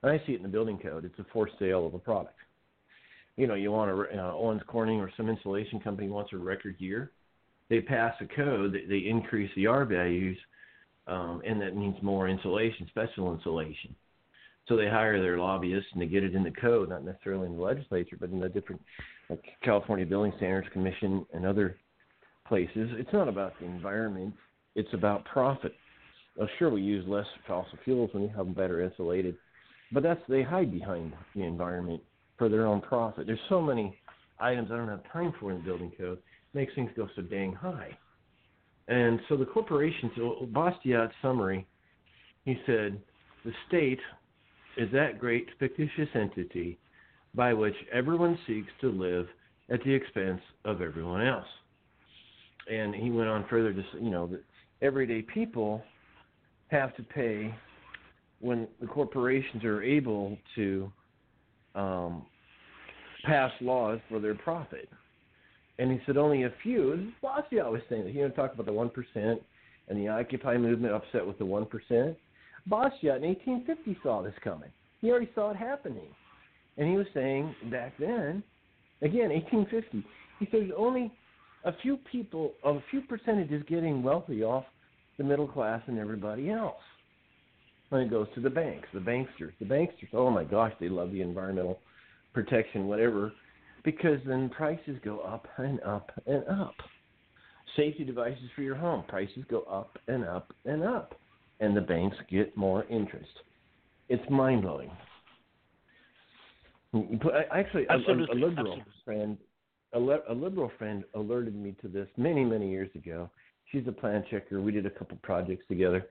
And I see it in the building code. It's a forced sale of a product. You know, you want a uh, Owens Corning or some insulation company wants a record year. They pass a code. They, they increase the R values, um, and that means more insulation, special insulation. So they hire their lobbyists and they get it in the code, not necessarily in the legislature, but in the different like California Building Standards Commission and other places. It's not about the environment; it's about profit. Well, sure, we use less fossil fuels when we have them better insulated, but that's they hide behind the environment for their own profit. There's so many items I don't have time for in the building code. Makes things go so dang high. And so the corporations, Bastiat's summary, he said, the state is that great fictitious entity by which everyone seeks to live at the expense of everyone else. And he went on further to say, you know, that everyday people have to pay when the corporations are able to um, pass laws for their profit. And he said only a few. Bossy always saying that. You know, talk about the one percent and the Occupy movement upset with the one percent. Bastiat in 1850 saw this coming. He already saw it happening. And he was saying back then, again, 1850, he there's only a few people, a few percentages getting wealthy off the middle class and everybody else. When it goes to the banks, the banksters, the banksters, oh my gosh, they love the environmental protection, whatever, because then prices go up and up and up. Safety devices for your home, prices go up and up and up, and the banks get more interest. It's mind blowing. Actually, a, a, a liberal Absolutely. friend, a, li- a liberal friend alerted me to this many, many years ago. She's a plan checker. We did a couple projects together,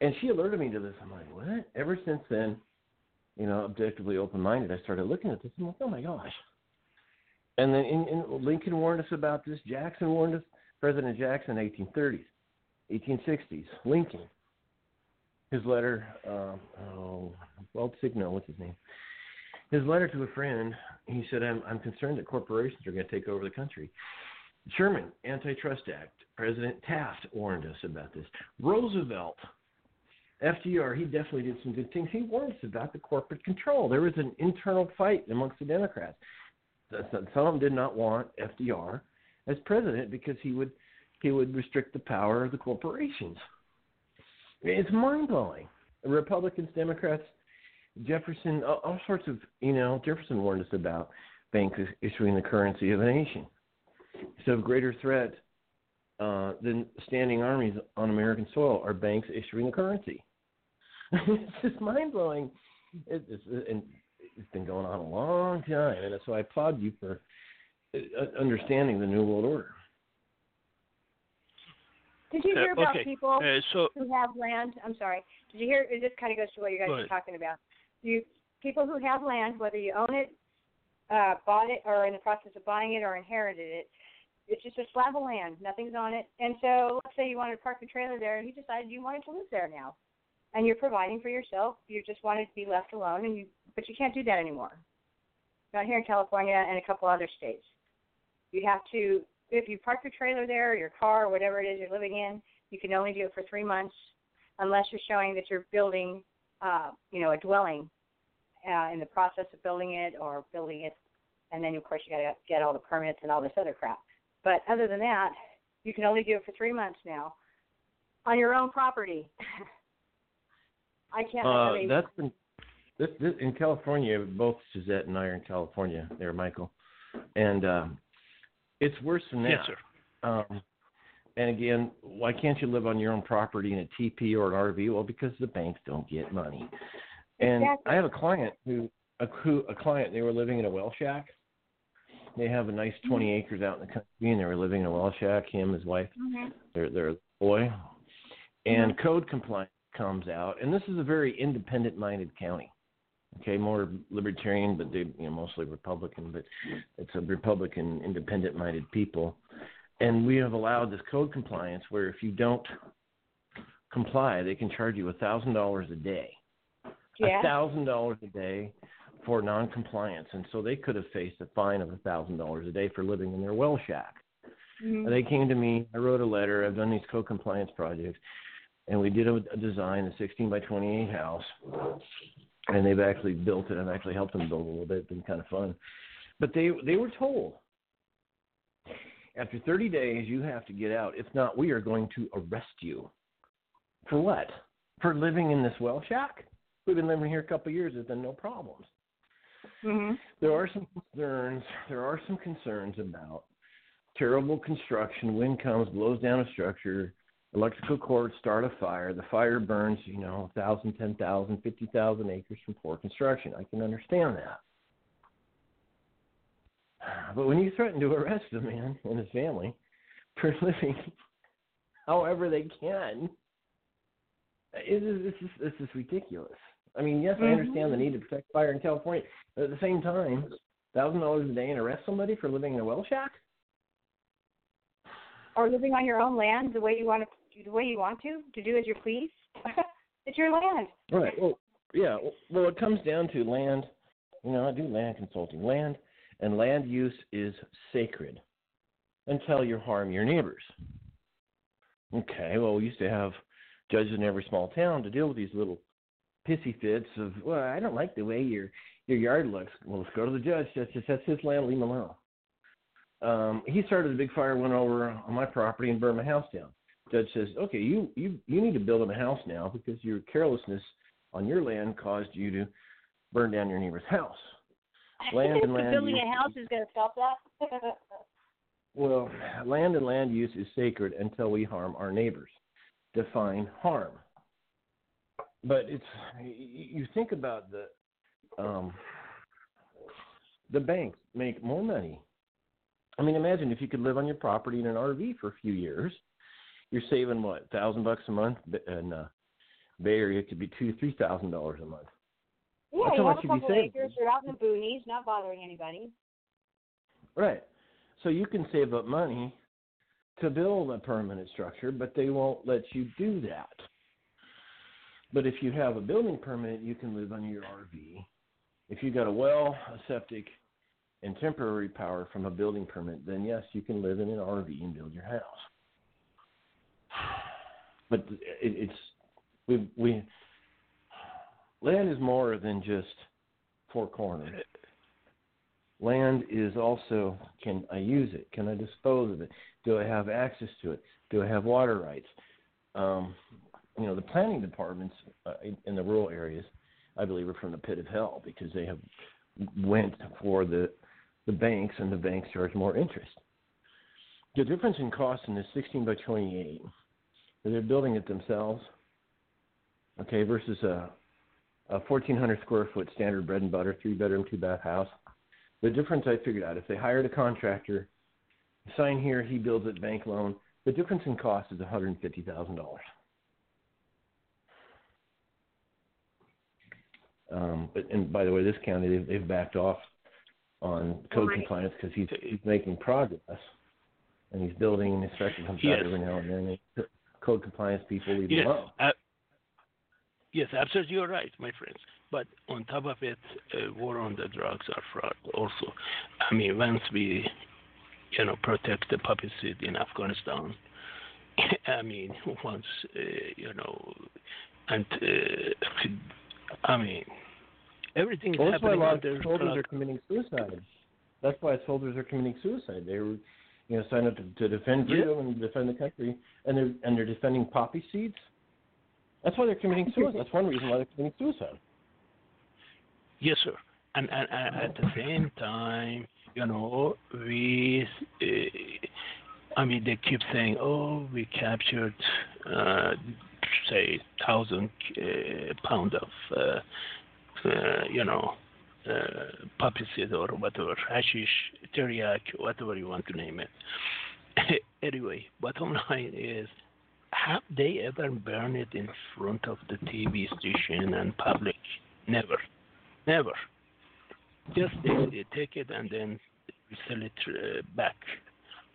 and she alerted me to this. I'm like, what? Ever since then, you know, objectively open-minded, I started looking at this. I'm like, oh my gosh. And then in, in Lincoln warned us about this. Jackson warned us. President Jackson, 1830s, 1860s. Lincoln, his letter, um, oh, well, Signo, what's his name? His letter to a friend, he said, I'm, I'm concerned that corporations are going to take over the country. Sherman, Antitrust Act. President Taft warned us about this. Roosevelt, FDR, he definitely did some good things. He warned us about the corporate control. There was an internal fight amongst the Democrats. Some of them did not want FDR as president because he would he would restrict the power of the corporations. It's mind blowing. Republicans, Democrats, Jefferson, all, all sorts of you know Jefferson warned us about banks issuing the currency of a nation. So, of greater threat uh, than standing armies on American soil are banks issuing the currency. [laughs] it's just mind blowing. It, it's, and it's been going on a long time, and so I applaud you for uh, understanding the New World Order. Did you Uh, hear about okay, people uh, so- who have land? I'm sorry. Did you hear? This kind of goes to what you guys are talking about. You people who have land, whether you own it, uh, bought it, or in the process of buying it, or inherited it, it's just a slab of land. Nothing's on it. And so, let's say you wanted to park a trailer there, and you decided you wanted to live there now, and you're providing for yourself. You just wanted to be left alone, and you but you can't do that anymore. Not here in California and a couple other states. You have to if you park your trailer there, or your car, or whatever it is you're living in, you can only do it for three months, unless you're showing that you're building, uh, you know, a dwelling, uh, in the process of building it or building it, and then of course you got to get all the permits and all this other crap. But other than that, you can only do it for three months now, on your own property. [laughs] I can't. Uh, I mean, that's been this, this in California. Both Suzette and I are in California. There, Michael, and um, it's worse than that. Yes, sir. Um, and again, why can't you live on your own property in a TP or an RV? Well, because the banks don't get money. And Exactly. I have a client who a who a client. They were living in a well shack. They have a nice 20 acres out in the country, and they were living in a well shack. Him, his wife, Mhm. their their boy, and code compliance comes out, and this is a very independent-minded county. Okay, more libertarian, but they you know mostly Republican, but it's a Republican independent-minded people, and we have allowed this code compliance where if you don't comply, they can charge you a thousand dollars a day, Yeah. a thousand dollars a day for non-compliance, and so they could have faced a fine of a thousand dollars a day for living in their well shack. Mhm. They came to me. I wrote a letter. I've done these co-compliance projects, and we did a, a design, a 16 by 28 house, and they've actually built it. I've actually helped them build a little bit. It's been kind of fun, but they they were told after 30 days you have to get out. If not, we are going to arrest you. For what? For living in this well shack? We've been living here a couple of years. There's been no problems. Mhm. There are some concerns. There are some concerns about terrible construction. Wind comes, blows down a structure, electrical cords start a fire. The fire burns, you know, a thousand, ten thousand, fifty thousand acres from poor construction. I can understand that. [sighs] But when you threaten to arrest a man and his family for [laughs] living however they can, it is, this is this is ridiculous. I mean, yes, I understand the mm-hmm. need to protect fire in California, but at the same time, thousand dollars a day and arrest somebody for living in a well shack? or living on your own land the way you want to, the way you want to, to do as you please. [laughs] it's your land. Right. Well, yeah. Well, it comes down to land. You know, I do land consulting. Land and land use is sacred until you harm your neighbors. Okay. Well, we used to have judges in every small town to deal with these little pissy fits of, well, I don't like the way your your yard looks. Well, let's go to the judge. That's just that's his land. Leave him alone. Um, he started a big fire, went over on my property and burned my house down. Judge says, okay, you you you need to build him a house now because your carelessness on your land caused you to burn down your neighbor's house. [laughs] Land and land building use, a house is going to stop that. [laughs] well, land and land use is sacred until we harm our neighbors. Define harm. But it's you think about the um, the banks make more money. I mean, imagine if you could live on your property in an RV for a few years. You're saving what, thousand bucks a month, and uh, Bay Area it could be two, three thousand dollars a month. Yeah, That's you have a couple saving. acres. You're out in the boonies, not bothering anybody. Right. So you can save up money to build a permanent structure, but they won't let you do that. But if you have a building permit, you can live on your RV. If you got a well, a septic, and temporary power from a building permit, then yes, you can live in an RV and build your house. [sighs] But it, it's we we land is more than just four corners. Land is also can I use it? Can I dispose of it? Do I have access to it? Do I have water rights? Um, you know, the planning departments uh, in, the rural areas, I believe, are from the pit of hell because they have went for the the banks and the banks charge more interest. The difference in cost in this 16 by 28, they're building it themselves, okay, versus a a 1,400 square foot standard bread and butter, three bedroom, two bath house. The difference I figured out if they hired a contractor, sign here, he builds it, bank loan. The difference in cost is $150,000. Um, but, and by the way, this county they've, they've backed off on code Right. compliance because he's he's making progress, and he's building and inspecting comes Yes. out every now and then. And code compliance people leave Yes, him alone. Yes, absolutely, you're right, my friends. But on top of it, uh, war on the drugs are fraud also. I mean, once we, you know, protect the poppy seed in Afghanistan, [laughs] I mean, once, uh, you know, and uh, I mean, everything is Well, that's why a lot of soldiers are committing suicide. That's why soldiers are committing suicide. They were, you know, signed up to, to defend Yeah. freedom and defend the country, and they're and they're defending poppy seeds. That's why they're committing suicide. That's one reason why they're committing suicide. Yes, sir. And, and, and at the same time, you know, we, uh, I mean, they keep saying, oh, we captured, uh, say, thousand uh, pound of, uh, uh, you know, uh, poppy seed or whatever, hashish, teriyaki, whatever you want to name it. [laughs] anyway, bottom line is, have they ever burned it in front of the TV station and public? Never. Never. Just they, they take it and then sell it uh, back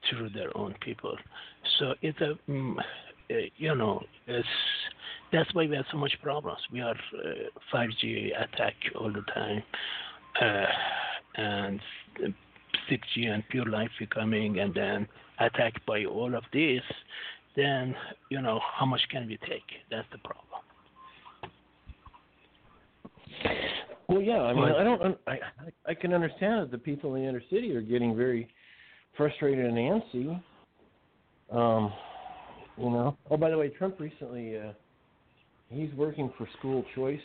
through their own people. So it's a, mm, uh, you know, it's that's why we have so much problems. We are uh, 5G attack all the time, uh, and 6G and pure life becoming, and then attacked by all of this. Then you know how much can we take? That's the problem. Well, yeah, I mean, But- I don't, I, I can understand that the people in the inner city are getting very frustrated and antsy. Um, you know. Oh, by the way, Trump recently, uh, he's working for school choice.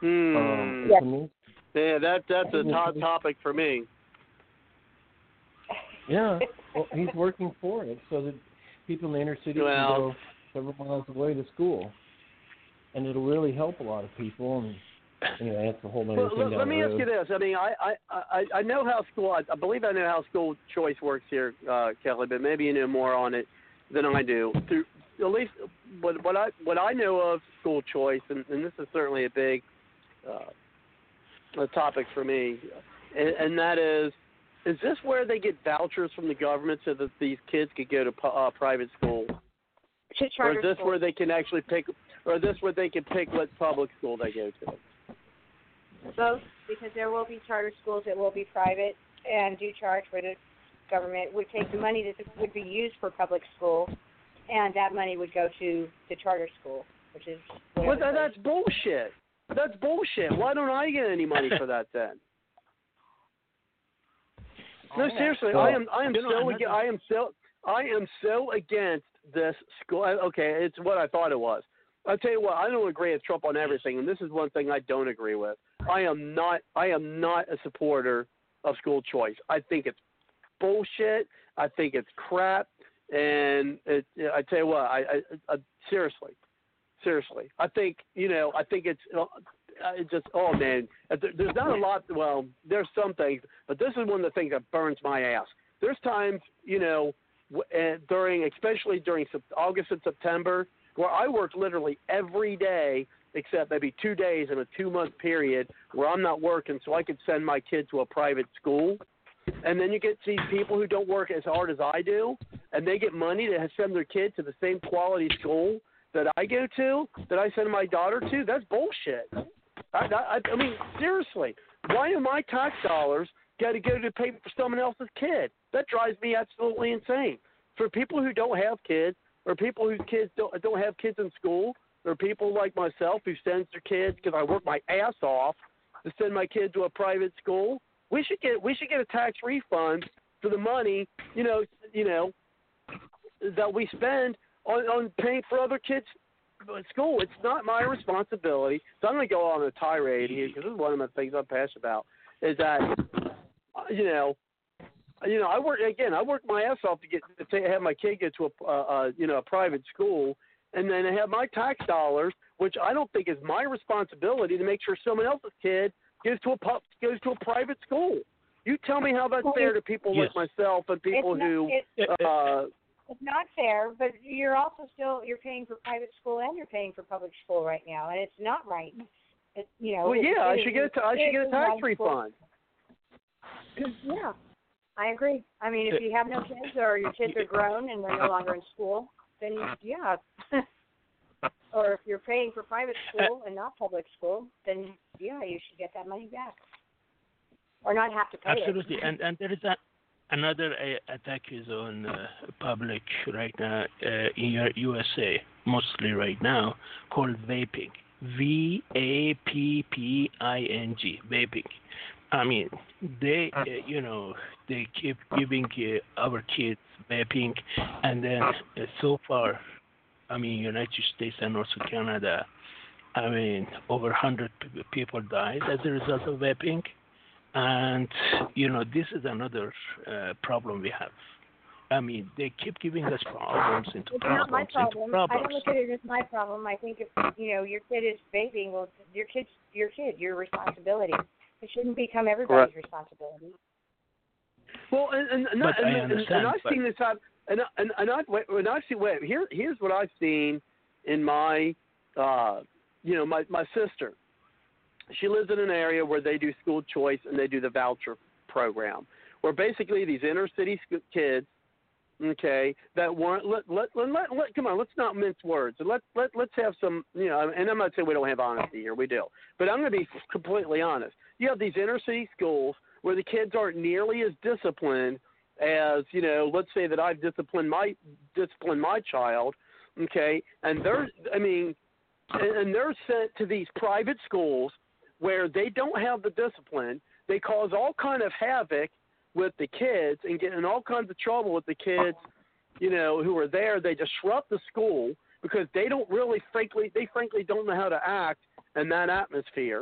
Hmm. Um, it's amazing. Yeah, that that's a [laughs] Yeah. hot topic for me. Yeah, well, he's working for it so that people in the inner city Well- can go several miles away to school, and it'll really help a lot of people. And anyway, that's a whole other Well, thing let, let me ask you this. I mean, I I I, I know how school. I, I believe I know how school choice works here, uh, Kelly. But maybe you know more on it than I do. Through at least what what I what I know of school choice, and, and this is certainly a big uh, a topic for me, and, and that is. Is this where they get vouchers from the government so that these kids could go to uh, private school? To Or is this school. where they can actually pick, or is this where they can pick what public school they go to? Both, because there will be charter schools that will be private and do charge for the government would take the money that would be used for public school and that money would go to the charter school, which is. Well, that, that's bullshit. That's bullshit. Why don't I get any money for that then? No, oh, seriously, I am. I am You know, so. Ag- I am so. I am so against this school. Okay, it's what I thought it was. I'll tell you what. I don't agree with Trump on everything, and this is one thing I don't agree with. I am not. I am not a supporter of school choice. I think it's bullshit. I think it's crap. And it, I tell you what. I, I, I seriously, seriously. I think you know. I think it's. Uh, it just oh man, Uh, there's not a lot. Well, there's some things, but this is one of the things that burns my ass. There's times you know uh, during, especially during August and September, where I work literally every day except maybe two days in a two month period where I'm not working, so I could send my kid to a private school. And then you get these people who don't work as hard as I do, and they get money to send their kid to the same quality school that I go to, that I send my daughter to. That's bullshit. I, I, I mean, seriously, why do my tax dollars got to go to pay for someone else's kid? That drives me absolutely insane. For people who don't have kids, or people whose kids don't don't have kids in school, or people like myself who sends their kids because I work my ass off to send my kid to a private school. We should get we should get a tax refund for the money, you know, you know, that we spend on on paying for other kids' at school. It's not my responsibility. So I'm going to go on a tirade here because this is one of the things I'm passionate about. Is that you know, you know, I work again. I work my ass off to get to ta- have my kid get to a uh, uh, you know a private school, and then I have my tax dollars, which I don't think is my responsibility to make sure someone else's kid goes to a pub, goes to a private school. You tell me how that's Well, fair to people yes. like myself and people It's not- who it- uh, It's not fair, but you're also still you're paying for private school and you're paying for public school right now, and it's not right. It, you know. well, it- yeah, I should is- get a, I should it get a tax refund. [clears throat] Yeah, I agree. I mean, if you have no kids or your kids are grown and they're no longer in school, then yeah. [laughs] or if you're paying for private school and not public school, then yeah, you should get that money back, or not have to pay Absolutely, it. and and there is a, another uh, attack is on uh, public right now uh, in your USA, mostly right now, called vaping. V A P P I N G, vaping. I mean, they, uh, you know, they keep giving uh, our kids vaping, and then uh, so far, I mean, United States and also Canada, I mean, over 100 p- people died as a result of vaping. And, you know, this is another uh, problem we have. I mean, they keep giving us problems into It's not my problems into problem. I don't look at it as my problem. I think if you know your kid is vaping, well, your kid's your kid, your responsibility. It shouldn't become everybody's Correct. responsibility. Well, and and, and, But and, I and, and, I've but- seen this happen. And and and I when I see wait here here's what I've seen in my uh you know my my sister. She lives in an area where they do school choice and they do the voucher program, where basically these inner city kids, okay, that weren't let let let, let, come on let's not mince words let let let's have some you know and I'm not saying we don't have honesty here we do, but I'm going to be completely honest. You have these inner city schools where the kids aren't nearly as disciplined as you know let's say that i've disciplined my disciplined my child okay and they're i mean and they're sent to these private schools where they don't have the discipline. They cause all kind of havoc with the kids and get in all kinds of trouble with the kids you know who are there. They disrupt the school because they don't really frankly they frankly don't know how to act in that atmosphere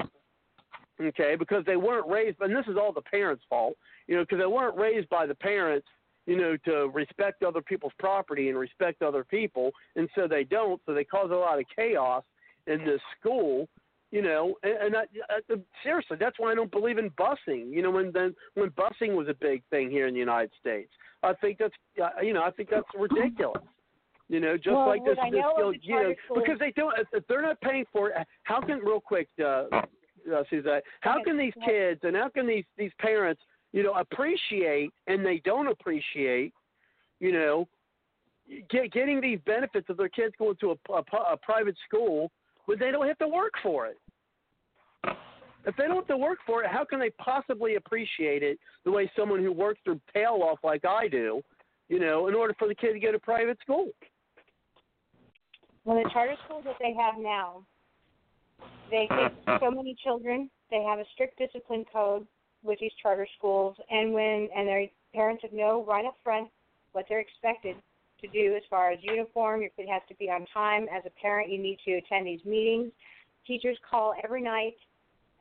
okay, because they weren't raised, and this is all the parents' fault, you know, because they weren't raised by the parents, you know, to respect other people's property and respect other people, and so they don't, so they cause a lot of chaos in this school, you know, and, and I, I, seriously, that's why I don't believe in busing, you know, when then when busing was a big thing here in the United States, I think that's, uh, you know, I think that's ridiculous. You know, just Well, like this, this skill, you know, because they don't, if they're not paying for it, how can, real quick, uh, uh, Suzette, how can these kids and how can these these parents, you know, appreciate and they don't appreciate, you know, get, getting these benefits of their kids going to a, a, a private school when they don't have to work for it. If they don't have to work for it, how can they possibly appreciate it the way someone who works their tail off like I do, you know, in order for the kid to go to private school? Well, the charter schools that they have now, they take so many children. They have a strict discipline code with these charter schools, and when and their parents know right up front what they're expected to do as far as uniform. Your kid has to be on time. As a parent, you need to attend these meetings. Teachers call every night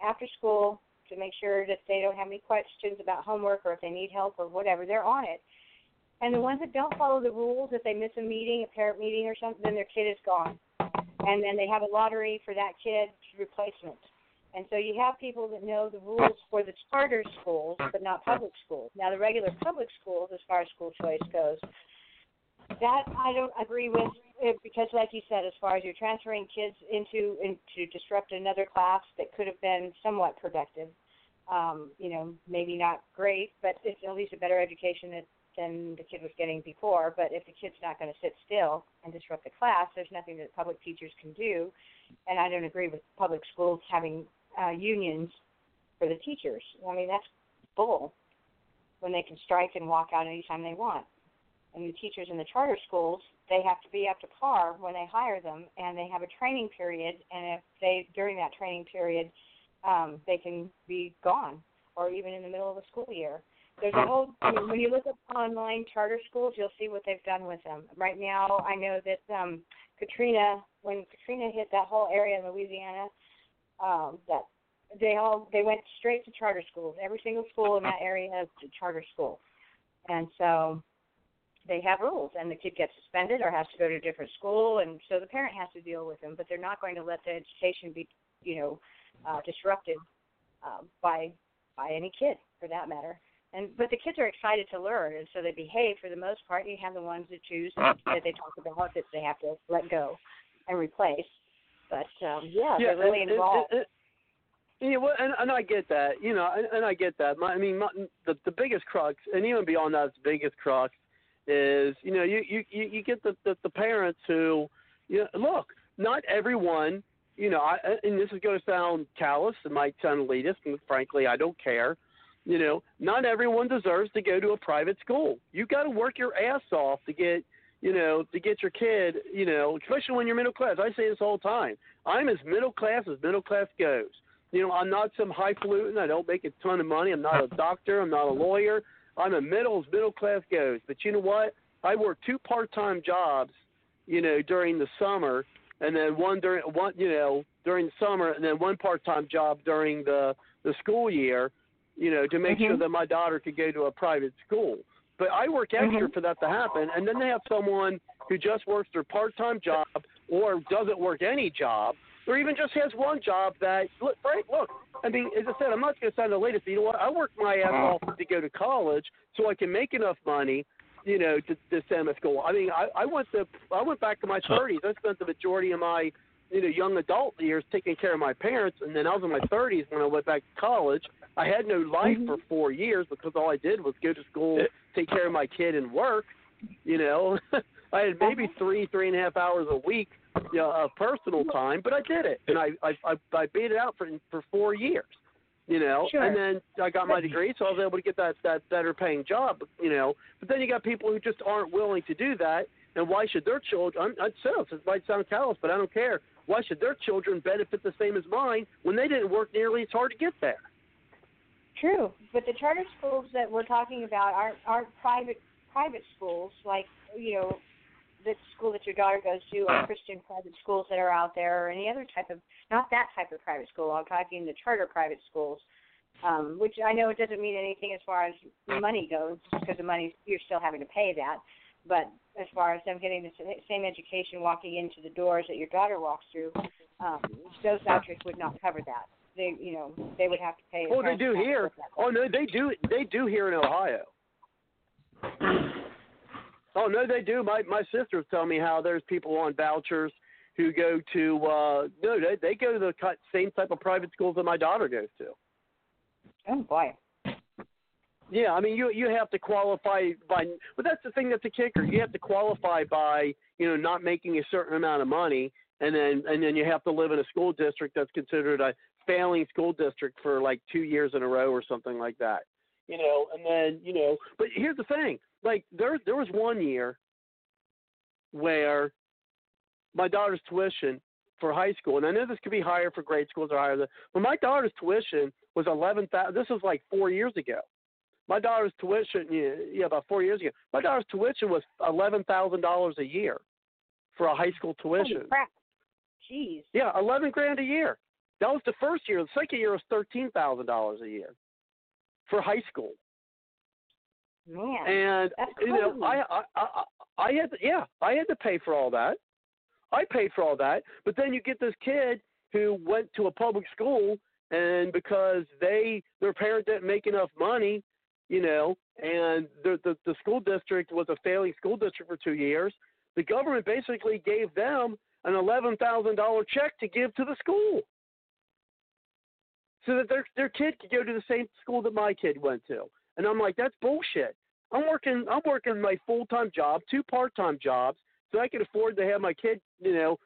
after school to make sure that they don't have any questions about homework or if they need help or whatever. They're on it. And the ones that don't follow the rules, if they miss a meeting, a parent meeting or something, then their kid is gone. And then they have a lottery for that kid's replacement. And so you have people that know the rules for the charter schools, but not public schools. Now, the regular public schools, as far as school choice goes, that I don't agree with eh, because, like you said, as far as you're transferring kids into into disrupt another class that could have been somewhat productive, um, you know, maybe not great, but it's at least a better education than, than the kid was getting before. But if the kid's not going to sit still and disrupt the class, there's nothing that public teachers can do. And I don't agree with public schools having uh, unions for the teachers. I mean, that's bull when they can strike and walk out anytime they want and the teachers in the charter schools, they have to be up to par when they hire them, and they have a training period. And if they during that training period, um, they can be gone, or even in the middle of the school year. There's a whole. I mean, when you look up online charter schools, you'll see what they've done with them. Right now, I know that um, Katrina, when Katrina hit that whole area in Louisiana, um, that they all they went straight to charter schools. Every single school in that area has a charter school, and so they have rules and the kid gets suspended or has to go to a different school and so the parent has to deal with them but they're not going to let the education be you know uh, disrupted uh, by by any kid for that matter. And but the kids are excited to learn and so they behave. For the most part you have the ones that choose that they talk about that they have to let go and replace. But um yeah, yeah they're really and, involved. and, and, yeah, well, and, and I get that, you know, and, and I get that. My, I mean, my, the the biggest crux, and even beyond that, the biggest crux is you know you you you get the the, the parents who you know, look not everyone you know I, and this is going to sound callous it might sound elitist and frankly I don't care. You know not everyone deserves to go to a private school. You got to work your ass off to get you know to get your kid you know especially when you're middle class. I say this all the time I'm as middle class as middle class goes. You know I'm not some highfalutin I don't make a ton of money I'm not a doctor I'm not a lawyer I'm a middle as middle class goes. But you know what? I work two part time jobs, you know, during the summer, and then one during one, you know, during the summer, and then one part time job during the the school year, you know, to make mm-hmm. sure that my daughter could go to a private school. But I work extra mm-hmm. for that to happen, and then they have someone who just works their part time job or doesn't work any job or even just has one job that look Frank, look, I mean, as I said, I'm not gonna sign the latest, you know what? I worked my ass off to go to college so I can make enough money, you know, to, to send to school. I mean, I, I went to I went back to my thirties. I spent the majority of my you know, young adult years taking care of my parents and then I was in my thirties when I went back to college. I had no life mm-hmm. for four years because all I did was go to school, take care of my kid and work. You know. [laughs] I had maybe three, three and a half hours a week you know, of personal time, but I did it, and I I I, I beat it out for for four years, you know, Sure. and then I got my degree, so I was able to get that that better paying job, you know. But then you got people who just aren't willing to do that, and why should their children? I'm, I'd say it might sound callous, but I don't care. Why should their children benefit the same as mine when they didn't work nearly as hard to get there? True, but the charter schools that we're talking about aren't aren't private private schools like you know the school that your daughter goes to or Christian private schools that are out there or any other type of not that type of private school. I'm talking the charter private schools, um, which I know it doesn't mean anything as far as money goes because the money you're still having to pay that. But as far as them getting the same education walking into the doors that your daughter walks through, um, those vouchers would not cover that. They, you know, they would have to pay. Oh, they do here. Oh no, they do. They do here in Ohio. [clears throat] Oh no, they do. My my sisters tell me how there's people on vouchers who go to uh no, they they go to the same type of private schools that my daughter goes to. Oh boy. Yeah, I mean you you have to qualify by but that's the thing that's a kicker. You have to qualify by, you know, not making a certain amount of money and then and then you have to live in a school district that's considered a failing school district for like 2 years in a row or something like that. You know, and then, you know, but here's the thing like there there was one year where my daughter's tuition for high school, and I know this could be higher for grade schools or higher. Than, but my daughter's tuition was eleven thousand. This was like four years ago. My daughter's tuition, yeah, yeah, about four years ago. My daughter's tuition was eleven thousand dollars a year for a high school tuition. Holy crap. Jeez. Yeah, eleven grand a year. That was the first year. The second year was thirteen thousand dollars a year for high school. Man. And you know. I, I I I had to, yeah, I had to pay for all that. I paid for all that. But then you get this kid who went to a public school and because they their parent didn't make enough money, you know, and the the, the school district was a failing school district for two years, the government basically gave them an eleven thousand dollar check to give to the school. So that their their kid could go to the same school that my kid went to. And I'm like, that's bullshit. I'm working I'm working my full time job, two part time jobs, so I can afford to have my kid, you know,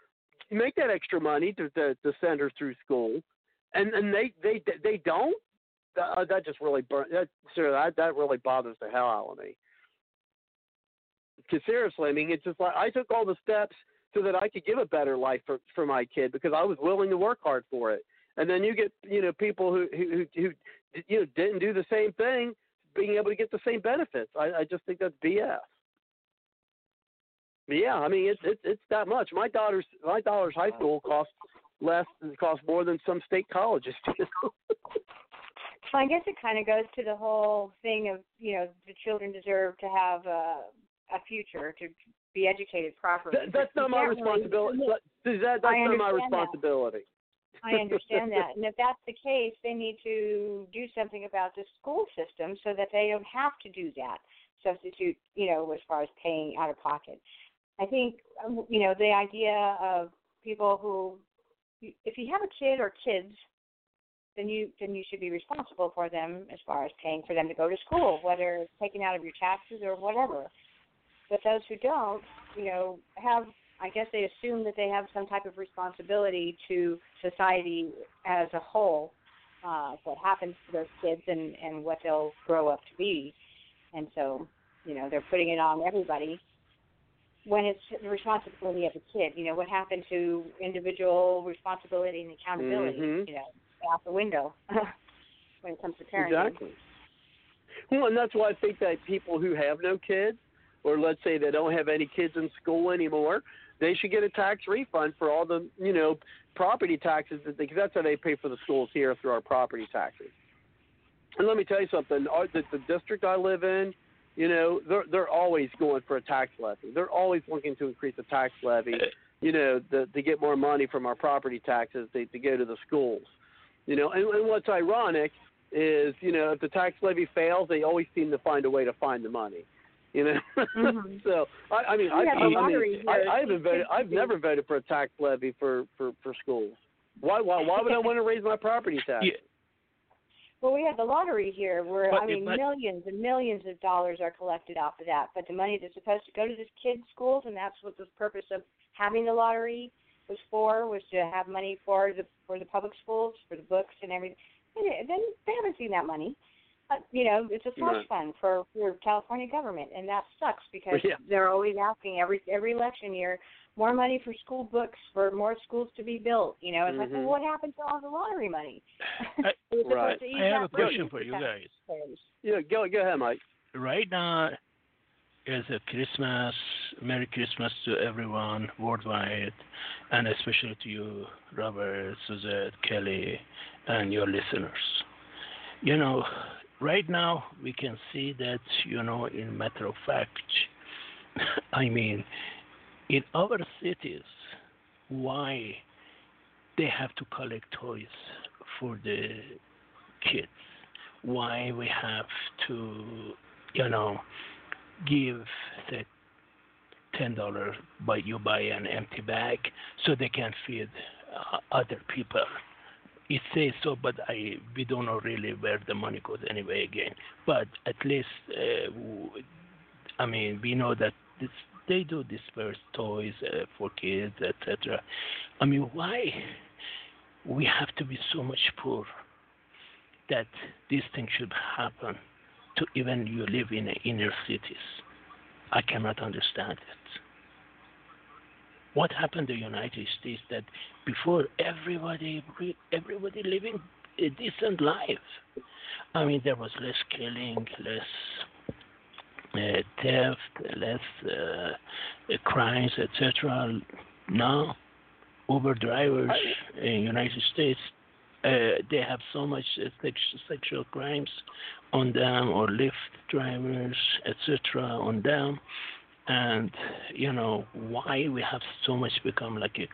make that extra money to to, to send her through school. And and they they they don't. That, uh, that just really burn. That that that really bothers the hell out of me. Because seriously, I mean, it's just like I took all the steps so that I could give a better life for for my kid because I was willing to work hard for it. And then you get you know people who who who, who you know didn't do the same thing, being able to get the same benefits. I, I just think that's BS. But yeah, I mean it's it's it's that much. My daughter's my daughter's high school costs less costs more than some state colleges [laughs] do. Well, I guess it kind of goes to the whole thing of you know the children deserve to have a, a future to be educated properly. That, that's not my can't really- responsibility. That, that, that's not my responsibility. I understand that, and if that's the case, they need to do something about the school system so that they don't have to do that. Substitute, you know, as far as paying out of pocket. I think, um, you know, the idea of people who, if you have a kid or kids, then you then you should be responsible for them as far as paying for them to go to school, whether it's taken out of your taxes or whatever. But those who don't, you know, have I guess they assume that they have some type of responsibility to society as a whole, uh, what happens to those kids and, and what they'll grow up to be. And so, you know, they're putting it on everybody when it's the responsibility of a kid. You know, what happened to individual responsibility and accountability, Mhm. you know, out the window [laughs] when it comes to parenting. Exactly. Well, and that's why I think that people who have no kids, or let's say they don't have any kids in school anymore, they should get a tax refund for all the you know property taxes that because that's how they pay for the schools here through our property taxes. And let me tell you something: our, the, the district I live in, you know, they're they're always going for a tax levy. They're always looking to increase the tax levy, you know, the, to get more money from our property taxes to, to go to the schools. You know, and, and what's ironic is, you know, if the tax levy fails, they always seem to find a way to find the money. You know, Mhm. [laughs] so I, I mean, I, We have I, a I lottery mean, I, I haven't voted. I've never voted for a tax levy for for for schools. Why why why would I want to raise my property [laughs] tax? Well, we have the lottery here, where But- I mean, but- millions and millions of dollars are collected off of that. But the money that's supposed to go to the kids' schools, and that's what the purpose of having the lottery was for, was to have money for the for the public schools, for the books and everything. And it- then they haven't seen that money. But, you know, it's a slush Right. fund for for California government, and that sucks because Yeah. they're always asking every every election year more money for school books, for more schools to be built. You know, it's like, well, Mhm. what happened to all the lottery money? I, [laughs] It was supposed Right. I have a that question for for you guys. Yeah, go go ahead, Mike. Right now is a Christmas, Merry Christmas to everyone worldwide, and especially to you, Robert, Suzette, Kelly, and your listeners. You know, right now we can see that, you know, in matter of fact, [laughs] I mean, in our cities, why they have to collect toys for the kids? Why we have to, you know, give the ten dollar buy you buy an empty bag so they can feed uh, other people. It says so, but I we don't know really where the money goes anyway. Again, but at least uh, I mean we know that this, they do disperse toys uh, for kids, etc. I mean, why we have to be so much poor that these things should happen to even you live in inner cities? I cannot understand it. What happened in the United States that before everybody everybody living a decent life. I mean, there was less killing, less uh, theft, less uh, crimes, etc. Now, Uber drivers in United States, uh, they have so much uh, sexual crimes on them, or Lyft drivers, etc. on them and you know why we have so much become like a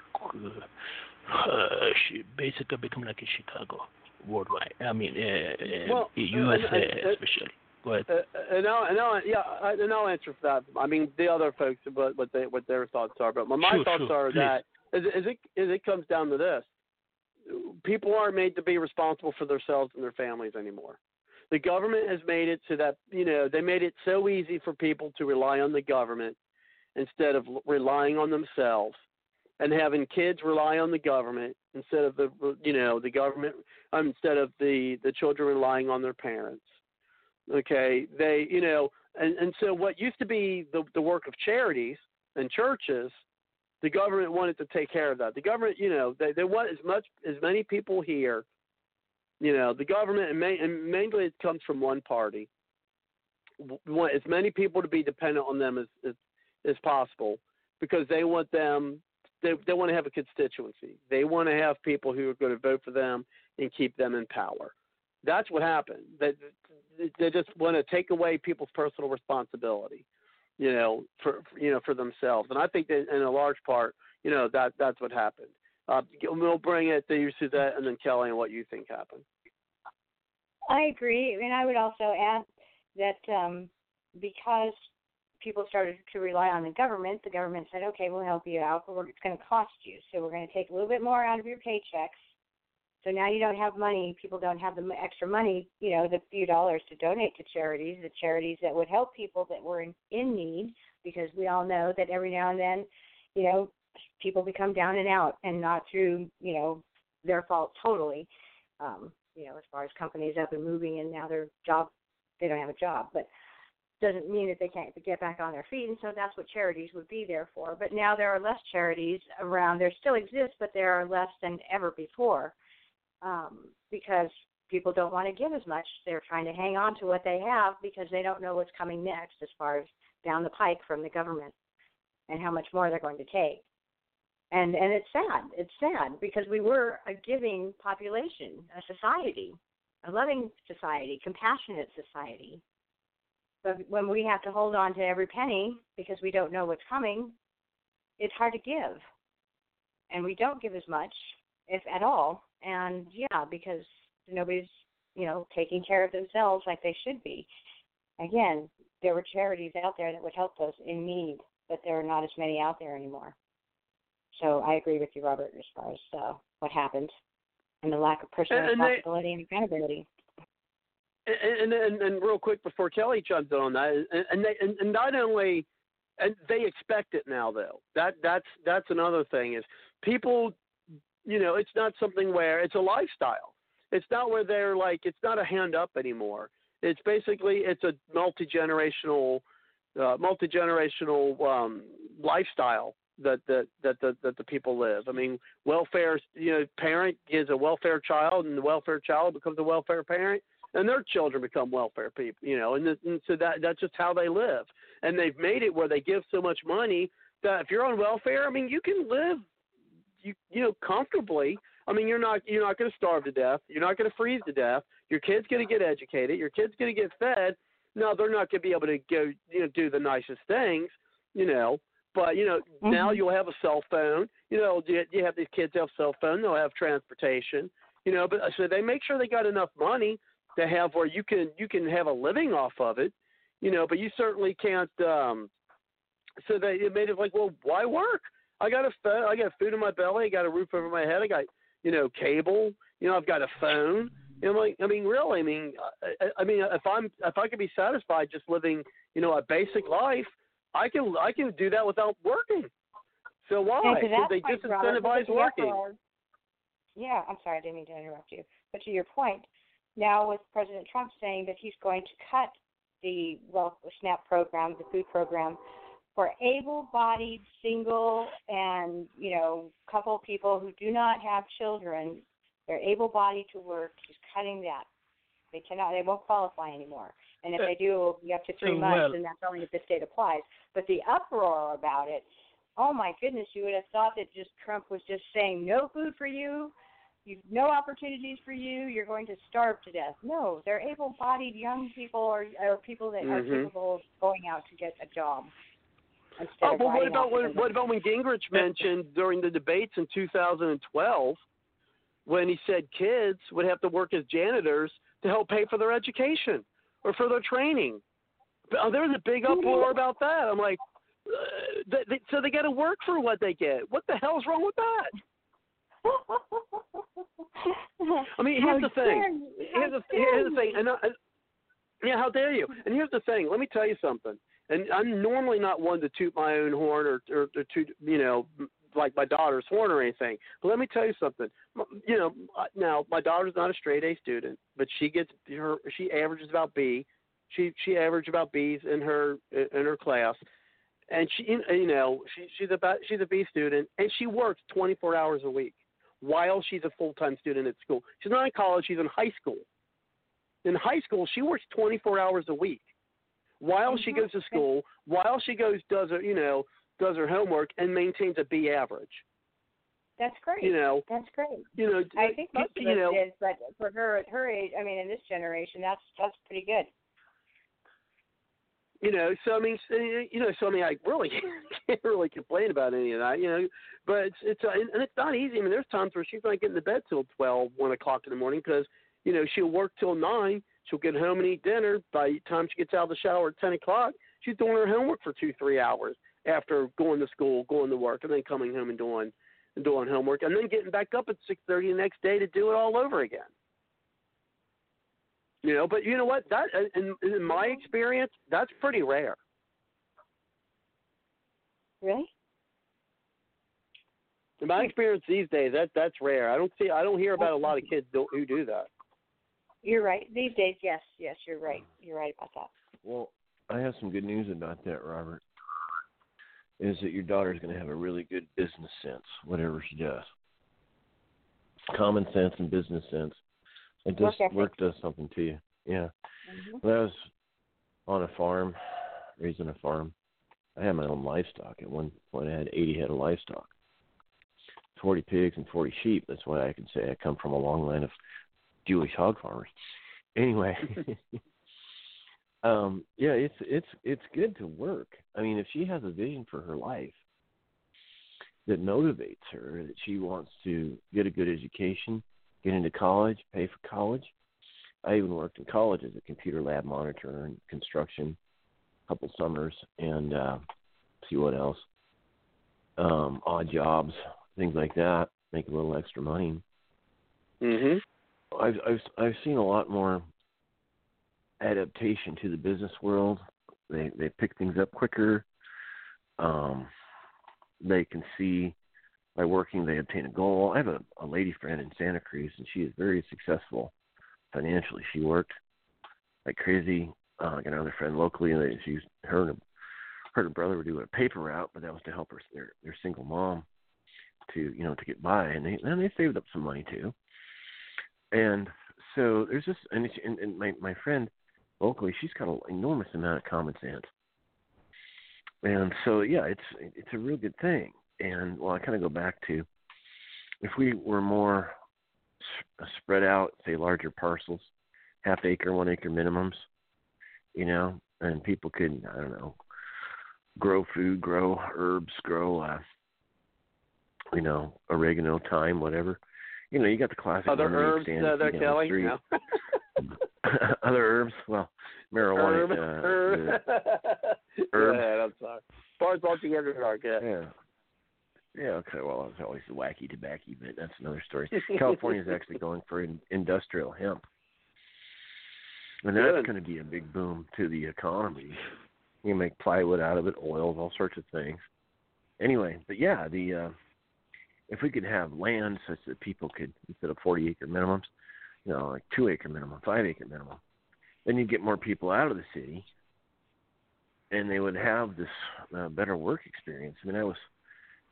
uh, basically become like a Chicago worldwide. I mean, uh, well, USA and, especially. Go ahead. Uh, and I'll, and I'll, yeah, and I'll answer for that. I mean, the other folks, what what they what their thoughts are, but my, my sure, thoughts sure, are please. that is, is it is it comes down to this: people aren't made to be responsible for themselves and their families anymore. The government has made it so that you know they made it so easy for people to rely on the government instead of relying on themselves. And having kids rely on the government instead of the you know the government um, instead of the the children relying on their parents. Okay? They you know and and so what used to be the the work of charities and churches the government wanted to take care of that. The government you know they they want as much as many people here you know the government and, and mainly it comes from one party want as many people to be dependent on them as as, as possible because they want them they they want to have a constituency. They want to have people who are going to vote for them and keep them in power. That's what happened. They they just want to take away people's personal responsibility, you know, for you know for themselves. And I think that in a large part, you know, that that's what happened. Uh, we'll bring it to you, Suzette, and then Kelly, and what you think happened. I agree, and I would also add that um, because people started to rely on the government, the government said, okay, we'll help you out, but it's going to cost you. So we're going to take a little bit more out of your paychecks. So now you don't have money. People don't have the extra money, you know, the few dollars to donate to charities, the charities that would help people that were in, in need, because we all know that every now and then, you know, people become down and out and not through, you know, their fault totally. Um, you know, as far as companies up and moving and now their job, they don't have a job. But doesn't mean that they can't get back on their feet, and so that's what charities would be there for. But now there are less charities around. There still exist, but there are less than ever before um, because people don't want to give as much. They're trying to hang on to what they have because they don't know what's coming next as far as down the pike from the government and how much more they're going to take. And and it's sad. It's sad because we were a giving population, a society, a loving society, compassionate society but when we have to hold on to every penny because we don't know what's coming, it's hard to give. And we don't give as much, if at all. And yeah, because nobody's, you know, taking care of themselves like they should be. Again, there were charities out there that would help those in need, but there are not as many out there anymore. So I agree with you, Robert, as far as uh, what happened and the lack of personal And- and they- responsibility and accountability. and, and and real quick before Kelly jumps in on that, and and, they, and not only, and they expect it now though. That that's that's another thing is people, you know, it's not something where it's a lifestyle. It's not where they're like it's not a hand up anymore. It's basically it's a multi generational, uh, multi generational um, lifestyle that that that the that the people live. I mean, welfare. You know, parent is a welfare child, and the welfare child becomes a welfare parent and their children become welfare people, you know, and, and so that that's just how they live. And they've made it where they give so much money that if you're on welfare, I mean, you can live, you you know, comfortably. I mean, you're not you're not going to starve to death. You're not going to freeze to death. Your kid's going to get educated. Your kid's going to get fed. No, they're not going to be able to go, you know, do the nicest things, you know. But you know, Mm-hmm. now you'll have a cell phone. You know, you, you have these kids have cell phone. They'll have transportation. You know, but so they make sure they got enough money to have where you can you can have a living off of it, you know, but you certainly can't. um So they it made it like, well, why work? I got a phone, I got food in my belly, I got a roof over my head, I got you know cable, you know, I've got a phone. You know, like I mean, really, I mean, I, I mean, if I'm if I could be satisfied just living, you know, a basic life, I can I can do that without working. So why? Because that they point, disincentivize working. Yeah, I'm sorry, I didn't mean to interrupt you. But to your point, now with President Trump saying that he's going to cut the well SNAP program, the food program, for able-bodied single and you know couple people who do not have children they're able-bodied to work he's cutting that they cannot they won't qualify anymore and if Uh, they do it will be up to three months well- and that's only if the state applies. But the uproar about it oh my goodness you would have thought that just trump was just saying no food for you. You no opportunities for you. You're going to starve to death. No they're able-bodied young people or, or people that are Mhm. capable of going out to get a job Oh, of but what about when what about when Gingrich mentioned during the debates in 2012 when he said kids would have to work as janitors to help pay for their education or for their training? Oh, there was a big uproar about that. I'm like, uh, they, they, so they got to work for what they get. What the hell's wrong with that? I mean, here's the thing. Here's the here's the thing. And I, yeah, how dare you? And here's the thing. Let me tell you something. And I'm normally not one to toot my own horn or or, or toot, you know, like my daughter's horn or anything. But let me tell you something. You know, now my daughter's not a straight A student, but she gets her she averages about B. She she averaged about B's in her in her class. And she, you know, she she's about she's a B student, and she works 24 hours a week while she's a full time student at school. She's not in college; she's in high school. In high school, she works 24 hours a week while she mm-hmm. goes to school, while she goes does her, you know, does her homework and maintains a B average. That's great. You know, that's great. You know, I think most of you us know, is, but for her at her age, I mean, in this generation, that's that's pretty good. you know, so I mean, you know, so I mean, I really [laughs] can't really complain about any of that, you know. But it's it's uh, and it's not easy. I mean, there's times where she's not getting to bed till twelve, one o'clock in the morning because you know she'll work till nine. She'll get home and eat dinner. By the time she gets out of the shower at ten o'clock, she's doing her homework for two, three hours after going to school, going to work, and then coming home and doing and doing homework, and then getting back up at six thirty the next day to do it all over again. You know, but you know what? That uh, in, in my mm-hmm. experience, that's pretty rare. Really? In my experience these days, that that's rare. I don't see, I don't hear about a lot of kids do, who do that. You're right. These days, yes, yes, you're right. You're right about that. Well, I have some good news about that, Robert. Is that your daughter's going to have a really good business sense, whatever she does. Common sense and business sense. It does Work work does something to you. Yeah. Mhm. When I was on a farm, raising a farm, I had my own livestock. At one point, I had 80 head of livestock, 40 pigs and 40 sheep. That's why I can say I come from a long line of Jewish hog farmers. Anyway, [laughs] um, yeah, it's it's it's good to work. I mean, if she has a vision for her life that motivates her, that she wants to get a good education, get into college, pay for college. I even worked in college as a computer lab monitor in construction, a couple summers, and uh, see what else. Um, odd jobs, things like that, make a little extra money. Mhm. I've I've I've seen a lot more adaptation to the business world. They they pick things up quicker. Um, they can see by working they obtain a goal. I have a, a lady friend in Santa Cruz, and she is very successful financially. She worked like crazy. Uh, I got another friend locally, and they, she's her and her and her brother were doing a paper route, but that was to help her their their single mom to you know to get by, and they and they saved up some money too. And so there's this, and, and, and my my friend locally, she's got an enormous amount of common sense. And so yeah, it's it's a real good thing. And well, I kind of go back to if we were more spread out, say larger parcels, half acre, one acre minimums, you know, and people could I don't know grow food, grow herbs, grow uh, you know oregano, thyme, whatever. You know, you got the classic Other herbs, uh, you there, see the Kelly. street. No. [laughs] Other herbs, well, marijuana. Herb. uh, [laughs] herb. the- Go herbs. I'm sorry. Bars altogether dark. Yeah. Yeah. Yeah, okay. Well, it's always the wacky tobacco, but that's another story. [laughs] California is actually going for in, industrial hemp, and that's going to be a big boom to the economy. You can make plywood out of it, oils, all sorts of things. Anyway, but yeah, the uh, if we could have land such that people could instead of forty acre minimums, you know, like two acre minimum, five acre minimum, then you get more people out of the city. and they would have this uh, better work experience. I mean, I was,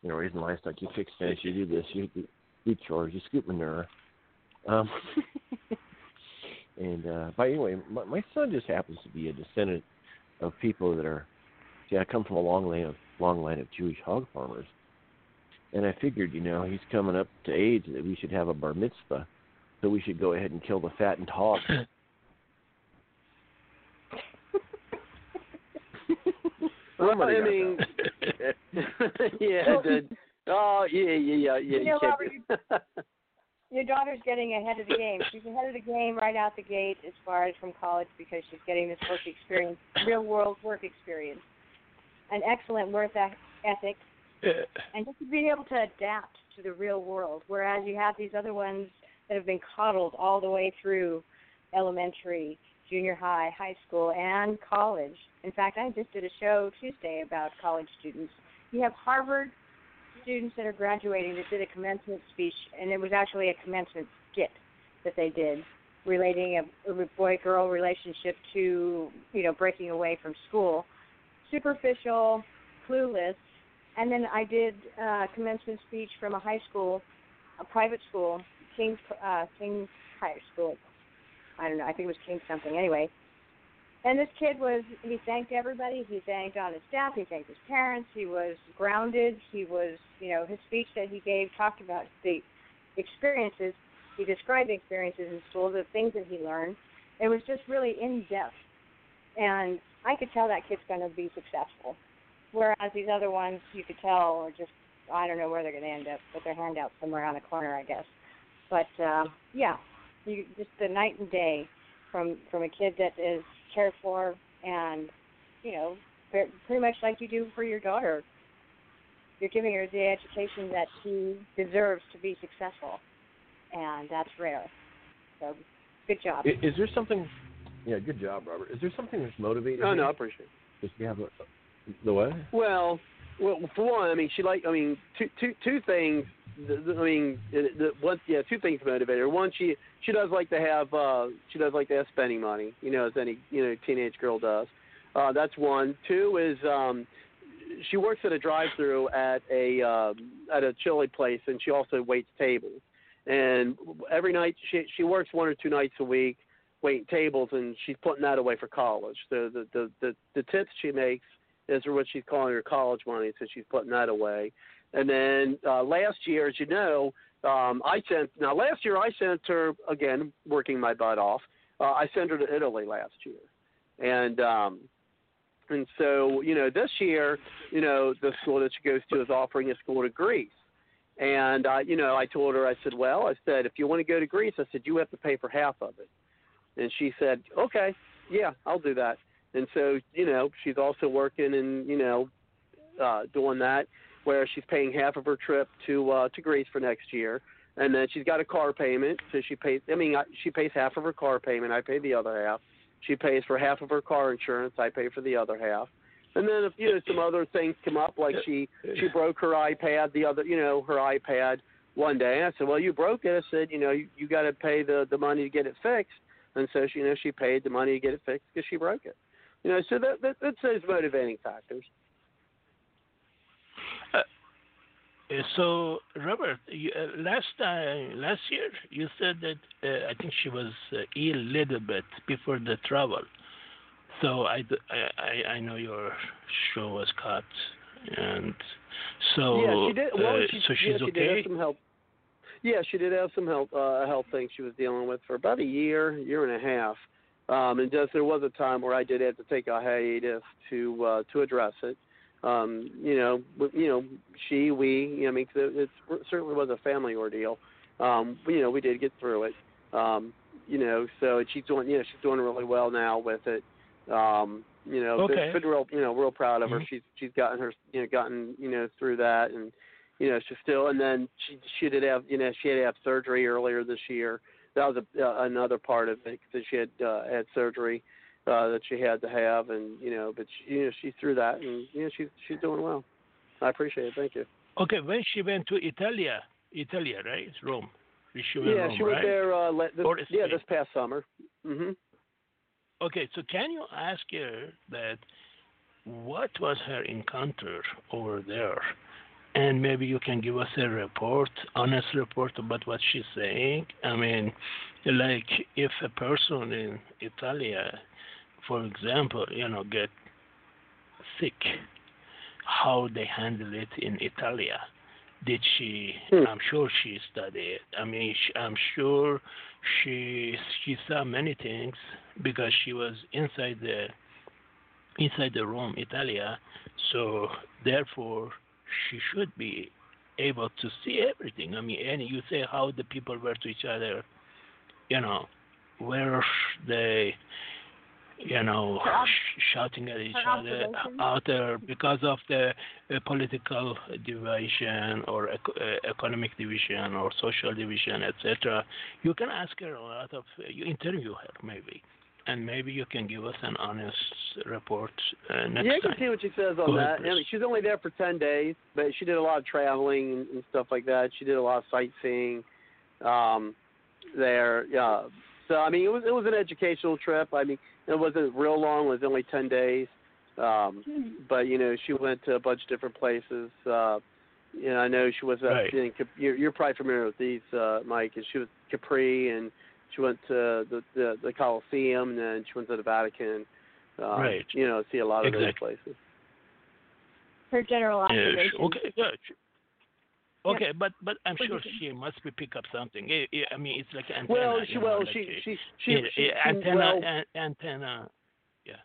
you know, raising livestock. You fix fish, you do this, you do, do chores, you scoop manure. Um, [laughs] and uh, but anyway, my, my son just happens to be a descendant of people that are. See, I come from a long line of long line of Jewish hog farmers, and I figured, you know, he's coming up to age that we should have a bar mitzvah, so we should go ahead and kill the fattened hog. [laughs] well, I mean, [laughs] yeah, the, oh yeah, yeah, yeah, yeah. You know, can't Robert, do- Your daughter's getting ahead of the game. She's ahead of the game right out the gate as far as from college because she's getting this work experience, real world work experience, an excellent work ethic, and just being able to adapt to the real world. Whereas you have these other ones that have been coddled all the way through elementary, junior high, high school, and college. In fact, I just did a show Tuesday about college students. You have Harvard students that are graduating that did a commencement speech, and it was actually a commencement skit that they did, relating a, boy-girl relationship to you know breaking away from school. Superficial, clueless, and then I did a commencement speech from a high school, a private school, King's uh, King's High School. I don't know. I think it was King something. Anyway, and this kid was, he thanked everybody. He thanked on his staff. He thanked his parents. He was grounded. He was, you know, his speech that he gave talked about the experiences. He described the experiences in school, the things that he learned. It was just really in depth. And I could tell that kid's going to be successful. Whereas these other ones, you could tell, are just, I don't know where they're going to end up, but their handouts somewhere around the corner, I guess. But, uh, yeah, you, just the night and day from from a kid that is cared for and you know ve- pretty much like you do for your daughter you're giving her the education that she deserves to be successful and that's rare so good job I- Is there something? Yeah, good job, Robert. Is there something that's motivating? Oh you? no, I appreciate. it. Does she have a, the what? Well, well, for one, I mean, she like, I mean, two, two, two things. The, the, I mean, the, the, yeah, two things motivate her. One, she, she does like to have, uh, she does like to have spending money, you know, as any, you know, teenage girl does. Uh, that's one. Two is, um, she works at a drive-through at a, um, at a chili place, and she also waits tables. And every night she, she works one or two nights a week waiting tables, and she's putting that away for college. So the, the, the, the tips she makes is what she's calling her college money, so she's putting that away. And then uh, last year, as you know, um, I sent now last year I sent her again working my butt off. Uh, I sent her to Italy last year, and um, and so you know this year, you know the school that she goes to is offering a school to Greece. And uh, you know, I told her, I said, well, I said, if you want to go to Greece, I said you have to pay for half of it. And she said, okay, yeah, I'll do that. And so, you know, she's also working and you know, uh, doing that where she's paying half of her trip to uh, to Greece for next year, and then she's got a car payment, so she pays. I mean, I, she pays half of her car payment. I pay the other half. She pays for half of her car insurance. I pay for the other half. And then if you know some other things come up, like she she broke her iPad, the other you know her iPad one day. And I said, well, you broke it. I said, you know, you, you got to pay the the money to get it fixed. And so she, you know, she paid the money to get it fixed because she broke it. You know, so that, that that's those motivating factors. Uh, so, Robert, you, uh, last time, last year, you said that uh, I think she was uh, ill a little bit before the travel. So I, I, I know your show was cut, and so yeah, she did. Well, uh, she, so yeah, she's she did okay. have some help. Yeah, she did have some help, uh, health thing she was dealing with for about a year, year and a half. Um, and just there was a time where I did have to take a hiatus to uh, to address it. Um, you know, you know, she, we, you know, I mean, it, it certainly was a family ordeal. Um, you know, we did get through it. Um, you know, so she's doing, you know, she's doing really well now with it. Um, you know, Okay. been, real, you know, real proud of her. Mhm. She's she's gotten her, you know, gotten, you know, through that, and you know, she's still. And then she she did have, you know, she had to have surgery earlier this year. That was a, uh, another part of it because she had uh, had surgery uh, that she had to have, and you know, but she, you know, she's through that, and you know, she's she's doing well. I appreciate it. Thank you. Okay, when she went to Italia, Italia, right? It's Rome. She went yeah, Rome, she was right? there. Uh, this, yeah, this past summer. Mhm. Okay, so can you ask her that what was her encounter over there? And maybe you can give us a report, honest report about what she's saying. I mean, like if a person in Italia, for example, you know, get sick, how they handle it in Italia. Did she? Hmm. I'm sure she studied. I mean, sh I'm sure she she saw many things because she was inside the inside the Rome, Italia. So therefore, she should be able to see everything. I mean, and you say how the people were to each other, you know, where they, you know, sh- shouting at each other out there because of the uh, political division or ec- uh, economic division or social division, etc. You can ask her a lot of, you interview her maybe. And maybe you can give us an honest report uh, next yeah, I can time. see what she says on ahead, that. I mean, she was only there for ten days, but she did a lot of traveling and, and stuff like that. She did a lot of sightseeing um, there. Yeah. So I mean, it was it was an educational trip. I mean, it wasn't real long. It was only ten days. Um, but you know, she went to a bunch of different places. Uh, you know, I know she was. Uh, Right. in you're, you're probably familiar with these, uh, Mike. And she was Capri, and she went to the the, the Colosseum, and then she went to the Vatican. Um, Right. You know, see a lot of those places. Her general Yeah, observation. sh- okay, yeah. Sh- Okay, but but I'm What sure she must be pick up something. I mean, it's like antenna. Well, you she know, well like, she eh, she she eh, she, eh, she antenna well, an- antenna. Yeah.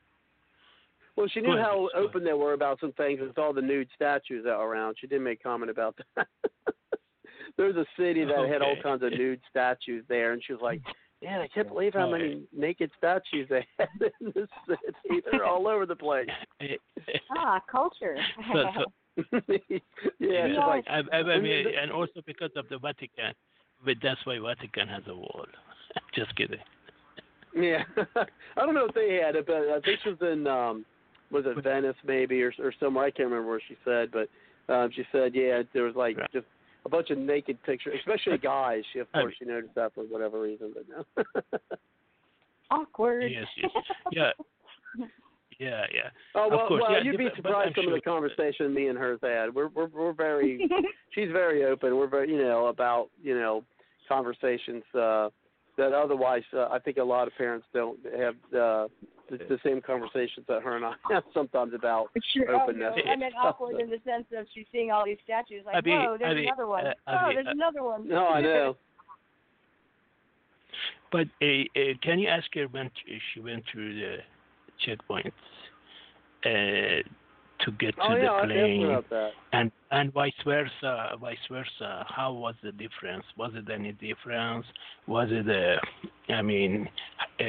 well she knew ahead, how open they were about some things with all the nude statues that were around. She did make comment about that. [laughs] There's a city that had all kinds of nude statues there, and she was like, "Man, I can't believe how Right. many naked statues they [laughs] had in this city. They're all over the place." [laughs] Eh, Ah, culture. so, so, [laughs] yeah, she's like, I, I, I and mean, and also because of the Vatican, but that's why Vatican has a wall. [laughs] Just kidding. Yeah, [laughs] I don't know if they had it, but I think she was in um was it Venice maybe or or somewhere. I can't remember where she said, but um she said yeah there was like just a bunch of naked pictures, especially guys. She of course she noticed that for whatever reason, but no. Awkward. Yes, yes, yeah, yeah, yeah. Oh well, of course, well yeah, you'd be but- but surprised I'm some sure, of the conversation me and her's had. We're we're we're very [laughs] she's very open. We're very you know about you know conversations uh that otherwise uh, I think a lot of parents don't have uh the, the same conversations that her and I have sometimes about Sure. Oh, openness. no. I meant awkward in the sense of she's seeing all these statues, like, Abby, whoa, there's Abby, another one. uh, oh, Abby, there's uh, another one. No, I know. [laughs] But uh, uh, can you ask her when she went through the checkpoints uh, to get to Oh yeah, the I asked her plane, and and vice versa, vice versa? How was the difference? Was it any difference? Was it uh, I mean, uh,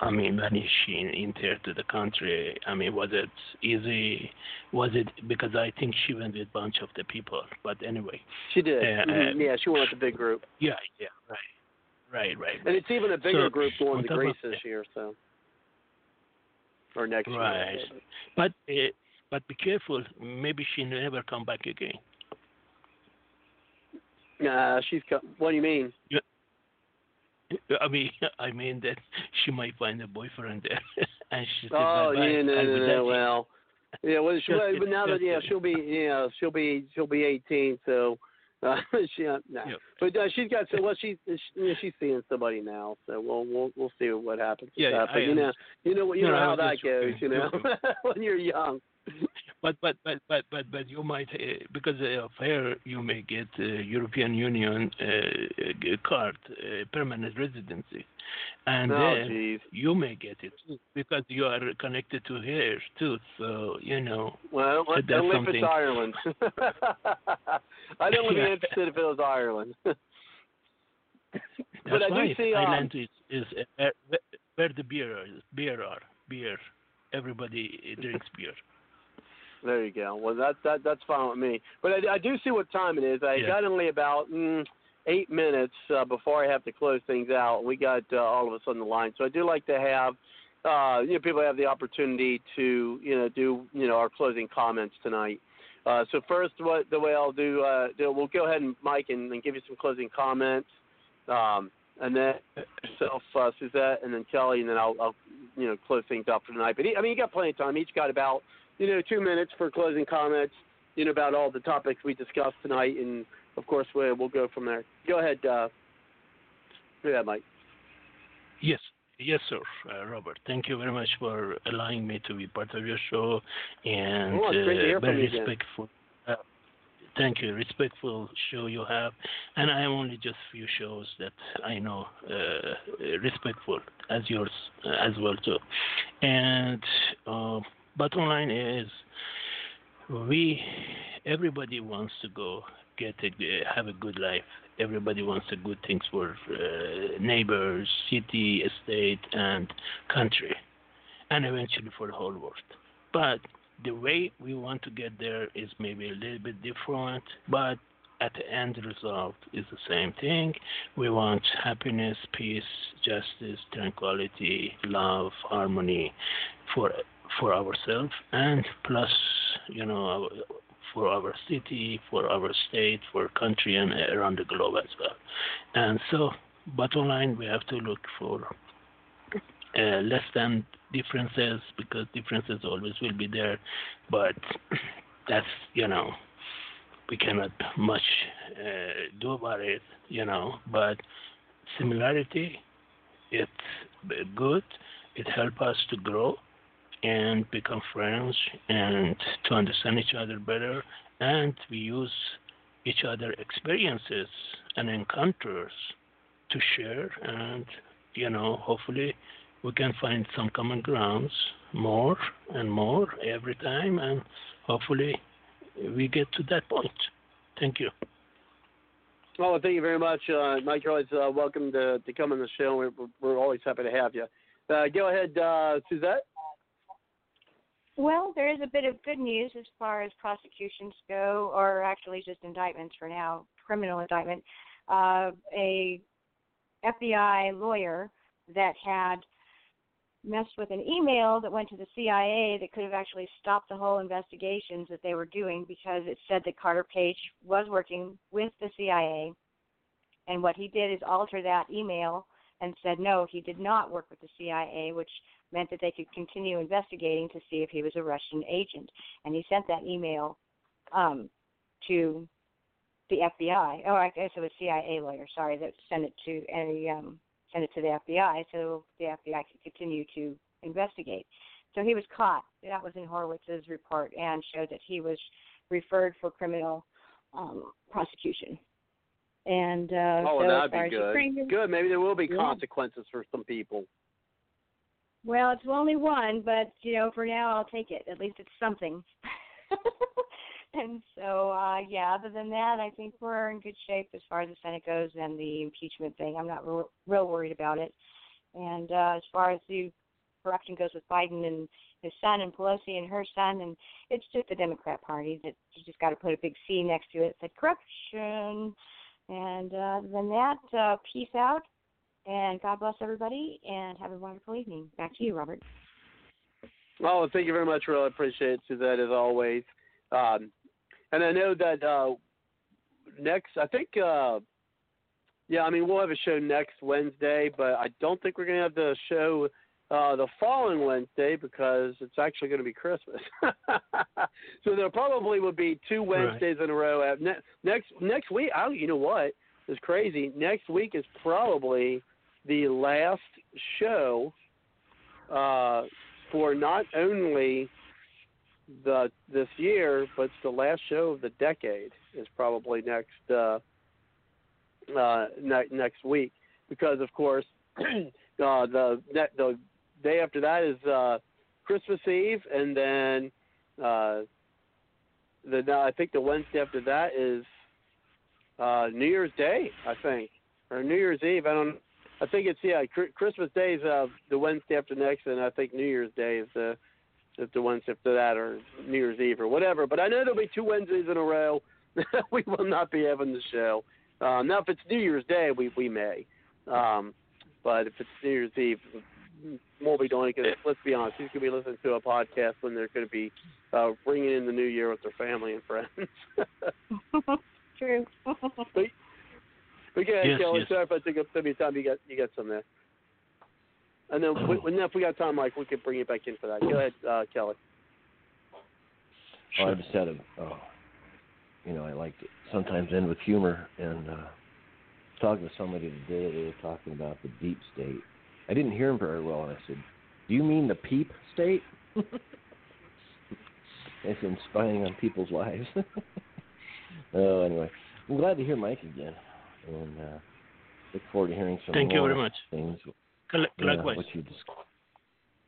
I mean, when she entered to the country, I mean, was it easy? Was it because I think she went with a bunch of the people? But anyway, She did. Uh, Mhm. uh, yeah, she went with the big group. yeah, yeah, right, right, right. And it's even a bigger So, group going to Greece this year, so or next Right. year. But uh, but be careful. Maybe she never come back again. Nah, she's. Co- what do you mean? I mean, [laughs] I mean that she might find a boyfriend there, [laughs] and she says, Oh "Bye-bye, yeah, no, no, no. Well, yeah. Well, she, but now that yeah, she'll be yeah, she'll be she'll be 18. So uh, [laughs] she uh, nah. Yeah. But uh, she's got so well she's she, you know, she's seeing somebody now. So we'll we'll we'll see what happens. Yeah, yeah, But I you know you know you No, know how that goes. You know [laughs] when you're young. But but but but but but you might uh, because of her you may get uh, European Union uh, card, uh, permanent residency, and Oh, then jeez. you may get it too, because you are connected to her too. So you know. Well, so let, that's something. it's Ireland. [laughs] I'd only [laughs] be interested if it was Ireland. [laughs] That's but I do right. see, um, Ireland is, is uh, where, where the beer is. Beer are beer. Everybody drinks beer. There you go. Well, that that that's fine with me. But I, I do see what time it is. I Yeah. got only about mm, eight minutes uh, before I have to close things out. We got uh, all of us on the line, so I do like to have uh, you know people have the opportunity to you know do you know our closing comments tonight. Uh, so first, what the way I'll do, uh, do we'll go ahead and Mike and, and give you some closing comments, um, and then yourself, uh, Suzette, and then Kelly, and then I'll, I'll you know close things up for tonight. But he, I mean, you got plenty of time. Each got about you know, two minutes for closing comments, you know, about all the topics we discussed tonight, and of course we'll, go from there. Go ahead. Uh, yeah, Mike. Yes, yes, sir, uh, Robert. Thank you very much for allowing me to be part of your show, and Oh, it's great to hear uh, very respectful. Uh, thank you, respectful show you have, and I am only just few shows that I know uh, respectful as yours uh, as well too, and uh, bottom line is we everybody wants to go get a, have a good life. Everybody wants the good things for uh, neighbors, city, state, and country, and eventually for the whole world. But the way we want to get there is maybe a little bit different, but at the end result is the same thing. We want happiness, peace, justice, tranquility, love, harmony for for ourselves and plus you know for our city, for our state, for country, and around the globe as well. And so, bottom line, we have to look for uh, less than differences because differences always will be there, but [clears throat] that's you know we cannot much uh, do about it, you know. But similarity, it's good. It helps us to grow and become friends and to understand each other better and we use each other experiences and encounters to share and you know hopefully we can find some common grounds more and more every time and hopefully we get to that point thank you Well, thank you very much, uh, Mike. You're always uh, welcome to, to come on the show. We're, we're always happy to have you. Uh, go ahead, uh, Suzette. Well, there is a bit of good news as far as prosecutions go, or actually just indictments for now, criminal indictment. Uh, a FBI lawyer that had messed with an email that went to the CIA that could have actually stopped the whole investigations that they were doing because it said that Carter Page was working with the CIA. And what he did is alter that email and said no, he did not work with the CIA, which meant that they could continue investigating to see if he was a Russian agent. And he sent that email um, to the FBI. Oh, I guess it was CIA lawyer. Sorry, that sent it to a um, sent it to the FBI so the FBI could continue to investigate. So he was caught. That was in Horowitz's report and showed that he was referred for criminal um, prosecution. And uh, oh, so that'd be good. Good. Maybe there will be Yeah. consequences for some people. Well, it's only one, but you know, for now I'll take it. At least it's something. [laughs] and so, uh yeah, other than that, I think we're in good shape as far as the Senate goes and the impeachment thing. I'm not real, real worried about it. And uh as far as the corruption goes with Biden and his son and Pelosi and her son and it's just the Democrat party that you just got to put a big C next to it. It said corruption. And uh, than that, uh, peace out and God bless everybody and have a wonderful evening. Back to you, Robert. Oh, thank you very much. Really appreciate it, as always. Um, and I know that uh, next, I think, uh, yeah, I mean, we'll have a show next Wednesday, but I don't think we're going to have the show uh, the following Wednesday because it's actually going to be Christmas. [laughs] so there probably will be two Wednesdays in a row. Ne- next next week, I, you know what is crazy? Next week is probably the last show uh, for not only the this year, but it's the last show of the decade. Is probably next uh, uh, ne- next week because, of course, [clears throat] uh, the the day after that is uh, Christmas Eve, and then uh, the no, I think the Wednesday after that is uh, New Year's Day. I think or New Year's Eve. I don't. I think it's yeah. Christmas Day is uh, the Wednesday after next, and I think New Year's Day is the is the Wednesday after that, or New Year's Eve, or whatever. But I know there'll be two Wednesdays in a row. [laughs] we will not be having the show. Uh, now, if it's New Year's Day, we we may. Um, but if it's New Year's Eve, won't be doing it. Because let's be honest, he's going to be listening to a podcast when they're going to be uh, bringing in the new year with their family and friends. [laughs] True. [laughs] but, but yeah, Yes, Kelly, yes. sorry if I took up some of your time. You got you got some there. And then, we, and then if we got time, Mike, we could bring you back in for that. Go ahead, uh, Kelly. Oh, I Sure. just had a, oh, you know, I like to sometimes end with humor. And uh, talking to somebody today, they were talking about the deep state. I didn't hear him very well, and I said, "Do you mean the peep state?" [laughs] It's in spying on people's lives. [laughs] oh, anyway, I'm glad to hear Mike again, and uh, look forward to hearing some Thank you very much. things. Likewise. what you dis-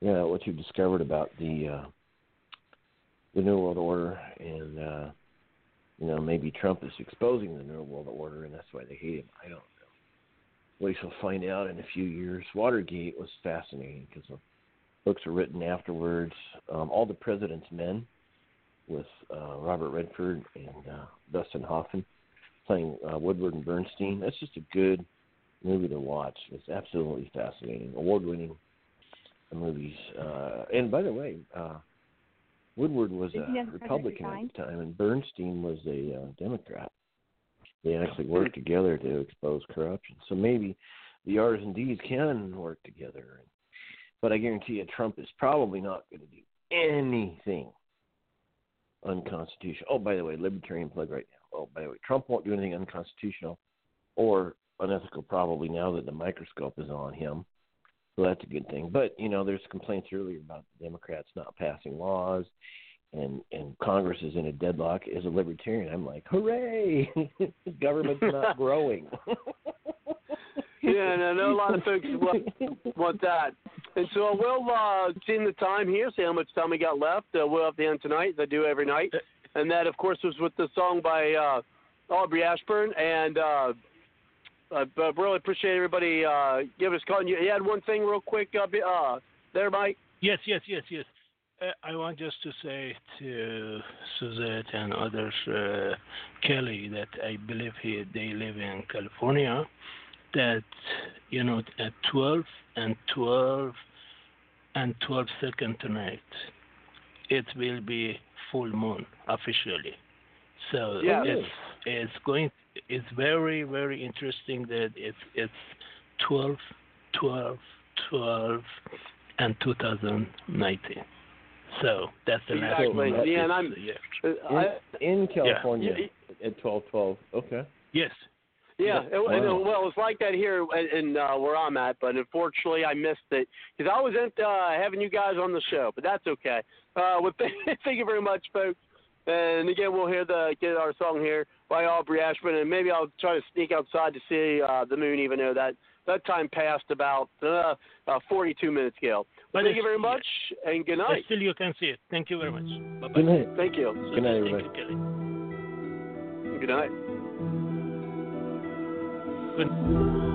yeah, what you discovered about the uh, the New World Order, and uh, you know maybe Trump is exposing the New World Order, and that's why they hate him. I don't We shall find out in a few years. Watergate was fascinating because the books were written afterwards. Um, all the President's Men with uh, Robert Redford and uh, Dustin Hoffman playing uh, Woodward and Bernstein. That's just a good movie to watch. It's absolutely fascinating, award-winning movies. Uh, and by the way, uh, Woodward was Did he have a Republican at the time, and Bernstein was a uh, Democrat. They actually work mm-hmm. together to expose corruption. So maybe the R's and D's can work together. But I guarantee you, Trump is probably not going to do anything unconstitutional. Oh, by the way, libertarian plug right now. Oh, by the way, Trump won't do anything unconstitutional or unethical probably now that the microscope is on him. So that's a good thing. But, you know, there's complaints earlier about the Democrats not passing laws and and Congress is in a deadlock. As a libertarian, I'm like, hooray! [laughs] Government's not [laughs] growing. yeah, and I know a lot of folks want, [laughs] want that. And so we'll uh, see the time here, see how much time we got left. Uh, we'll have the end tonight, as I do every night. And that, of course, was with the song by uh, Aubrey Ashburn. And uh, I I really appreciate everybody uh, giving us a call. You, you had one thing real quick uh, uh, there, Mike? Yes, yes, yes, yes. I want just to say to Suzette and others, uh, Kelly, that I believe he, they live in California, that, you know, at 12 and 12 and 12 second tonight, it will be full moon officially. So Yeah. it's, it's going, it's very, very interesting that it's, it's 12, 12, 12, and 2019. So that's the last Exactly. one. Yeah, and I'm- I- in, in California Yeah. at twelve twelve. Okay. Yes. Yeah, Yeah. it, and, uh, well, it's like that here in uh, where I'm at, but unfortunately I missed it because I was into uh, having you guys on the show, but that's okay. Uh, well, [laughs] thank you very much, folks. And again, we'll hear the get our song here by Aubrey Ashburn, and maybe I'll try to sneak outside to see uh, the moon, even though that that time passed about uh, uh, 42 minutes ago. But thank you very much, and good But night. still, you can see it. Thank you very much. Bye bye. Good night. Thank you. Good night, everybody. Thank you, Kelly. Good night. Good.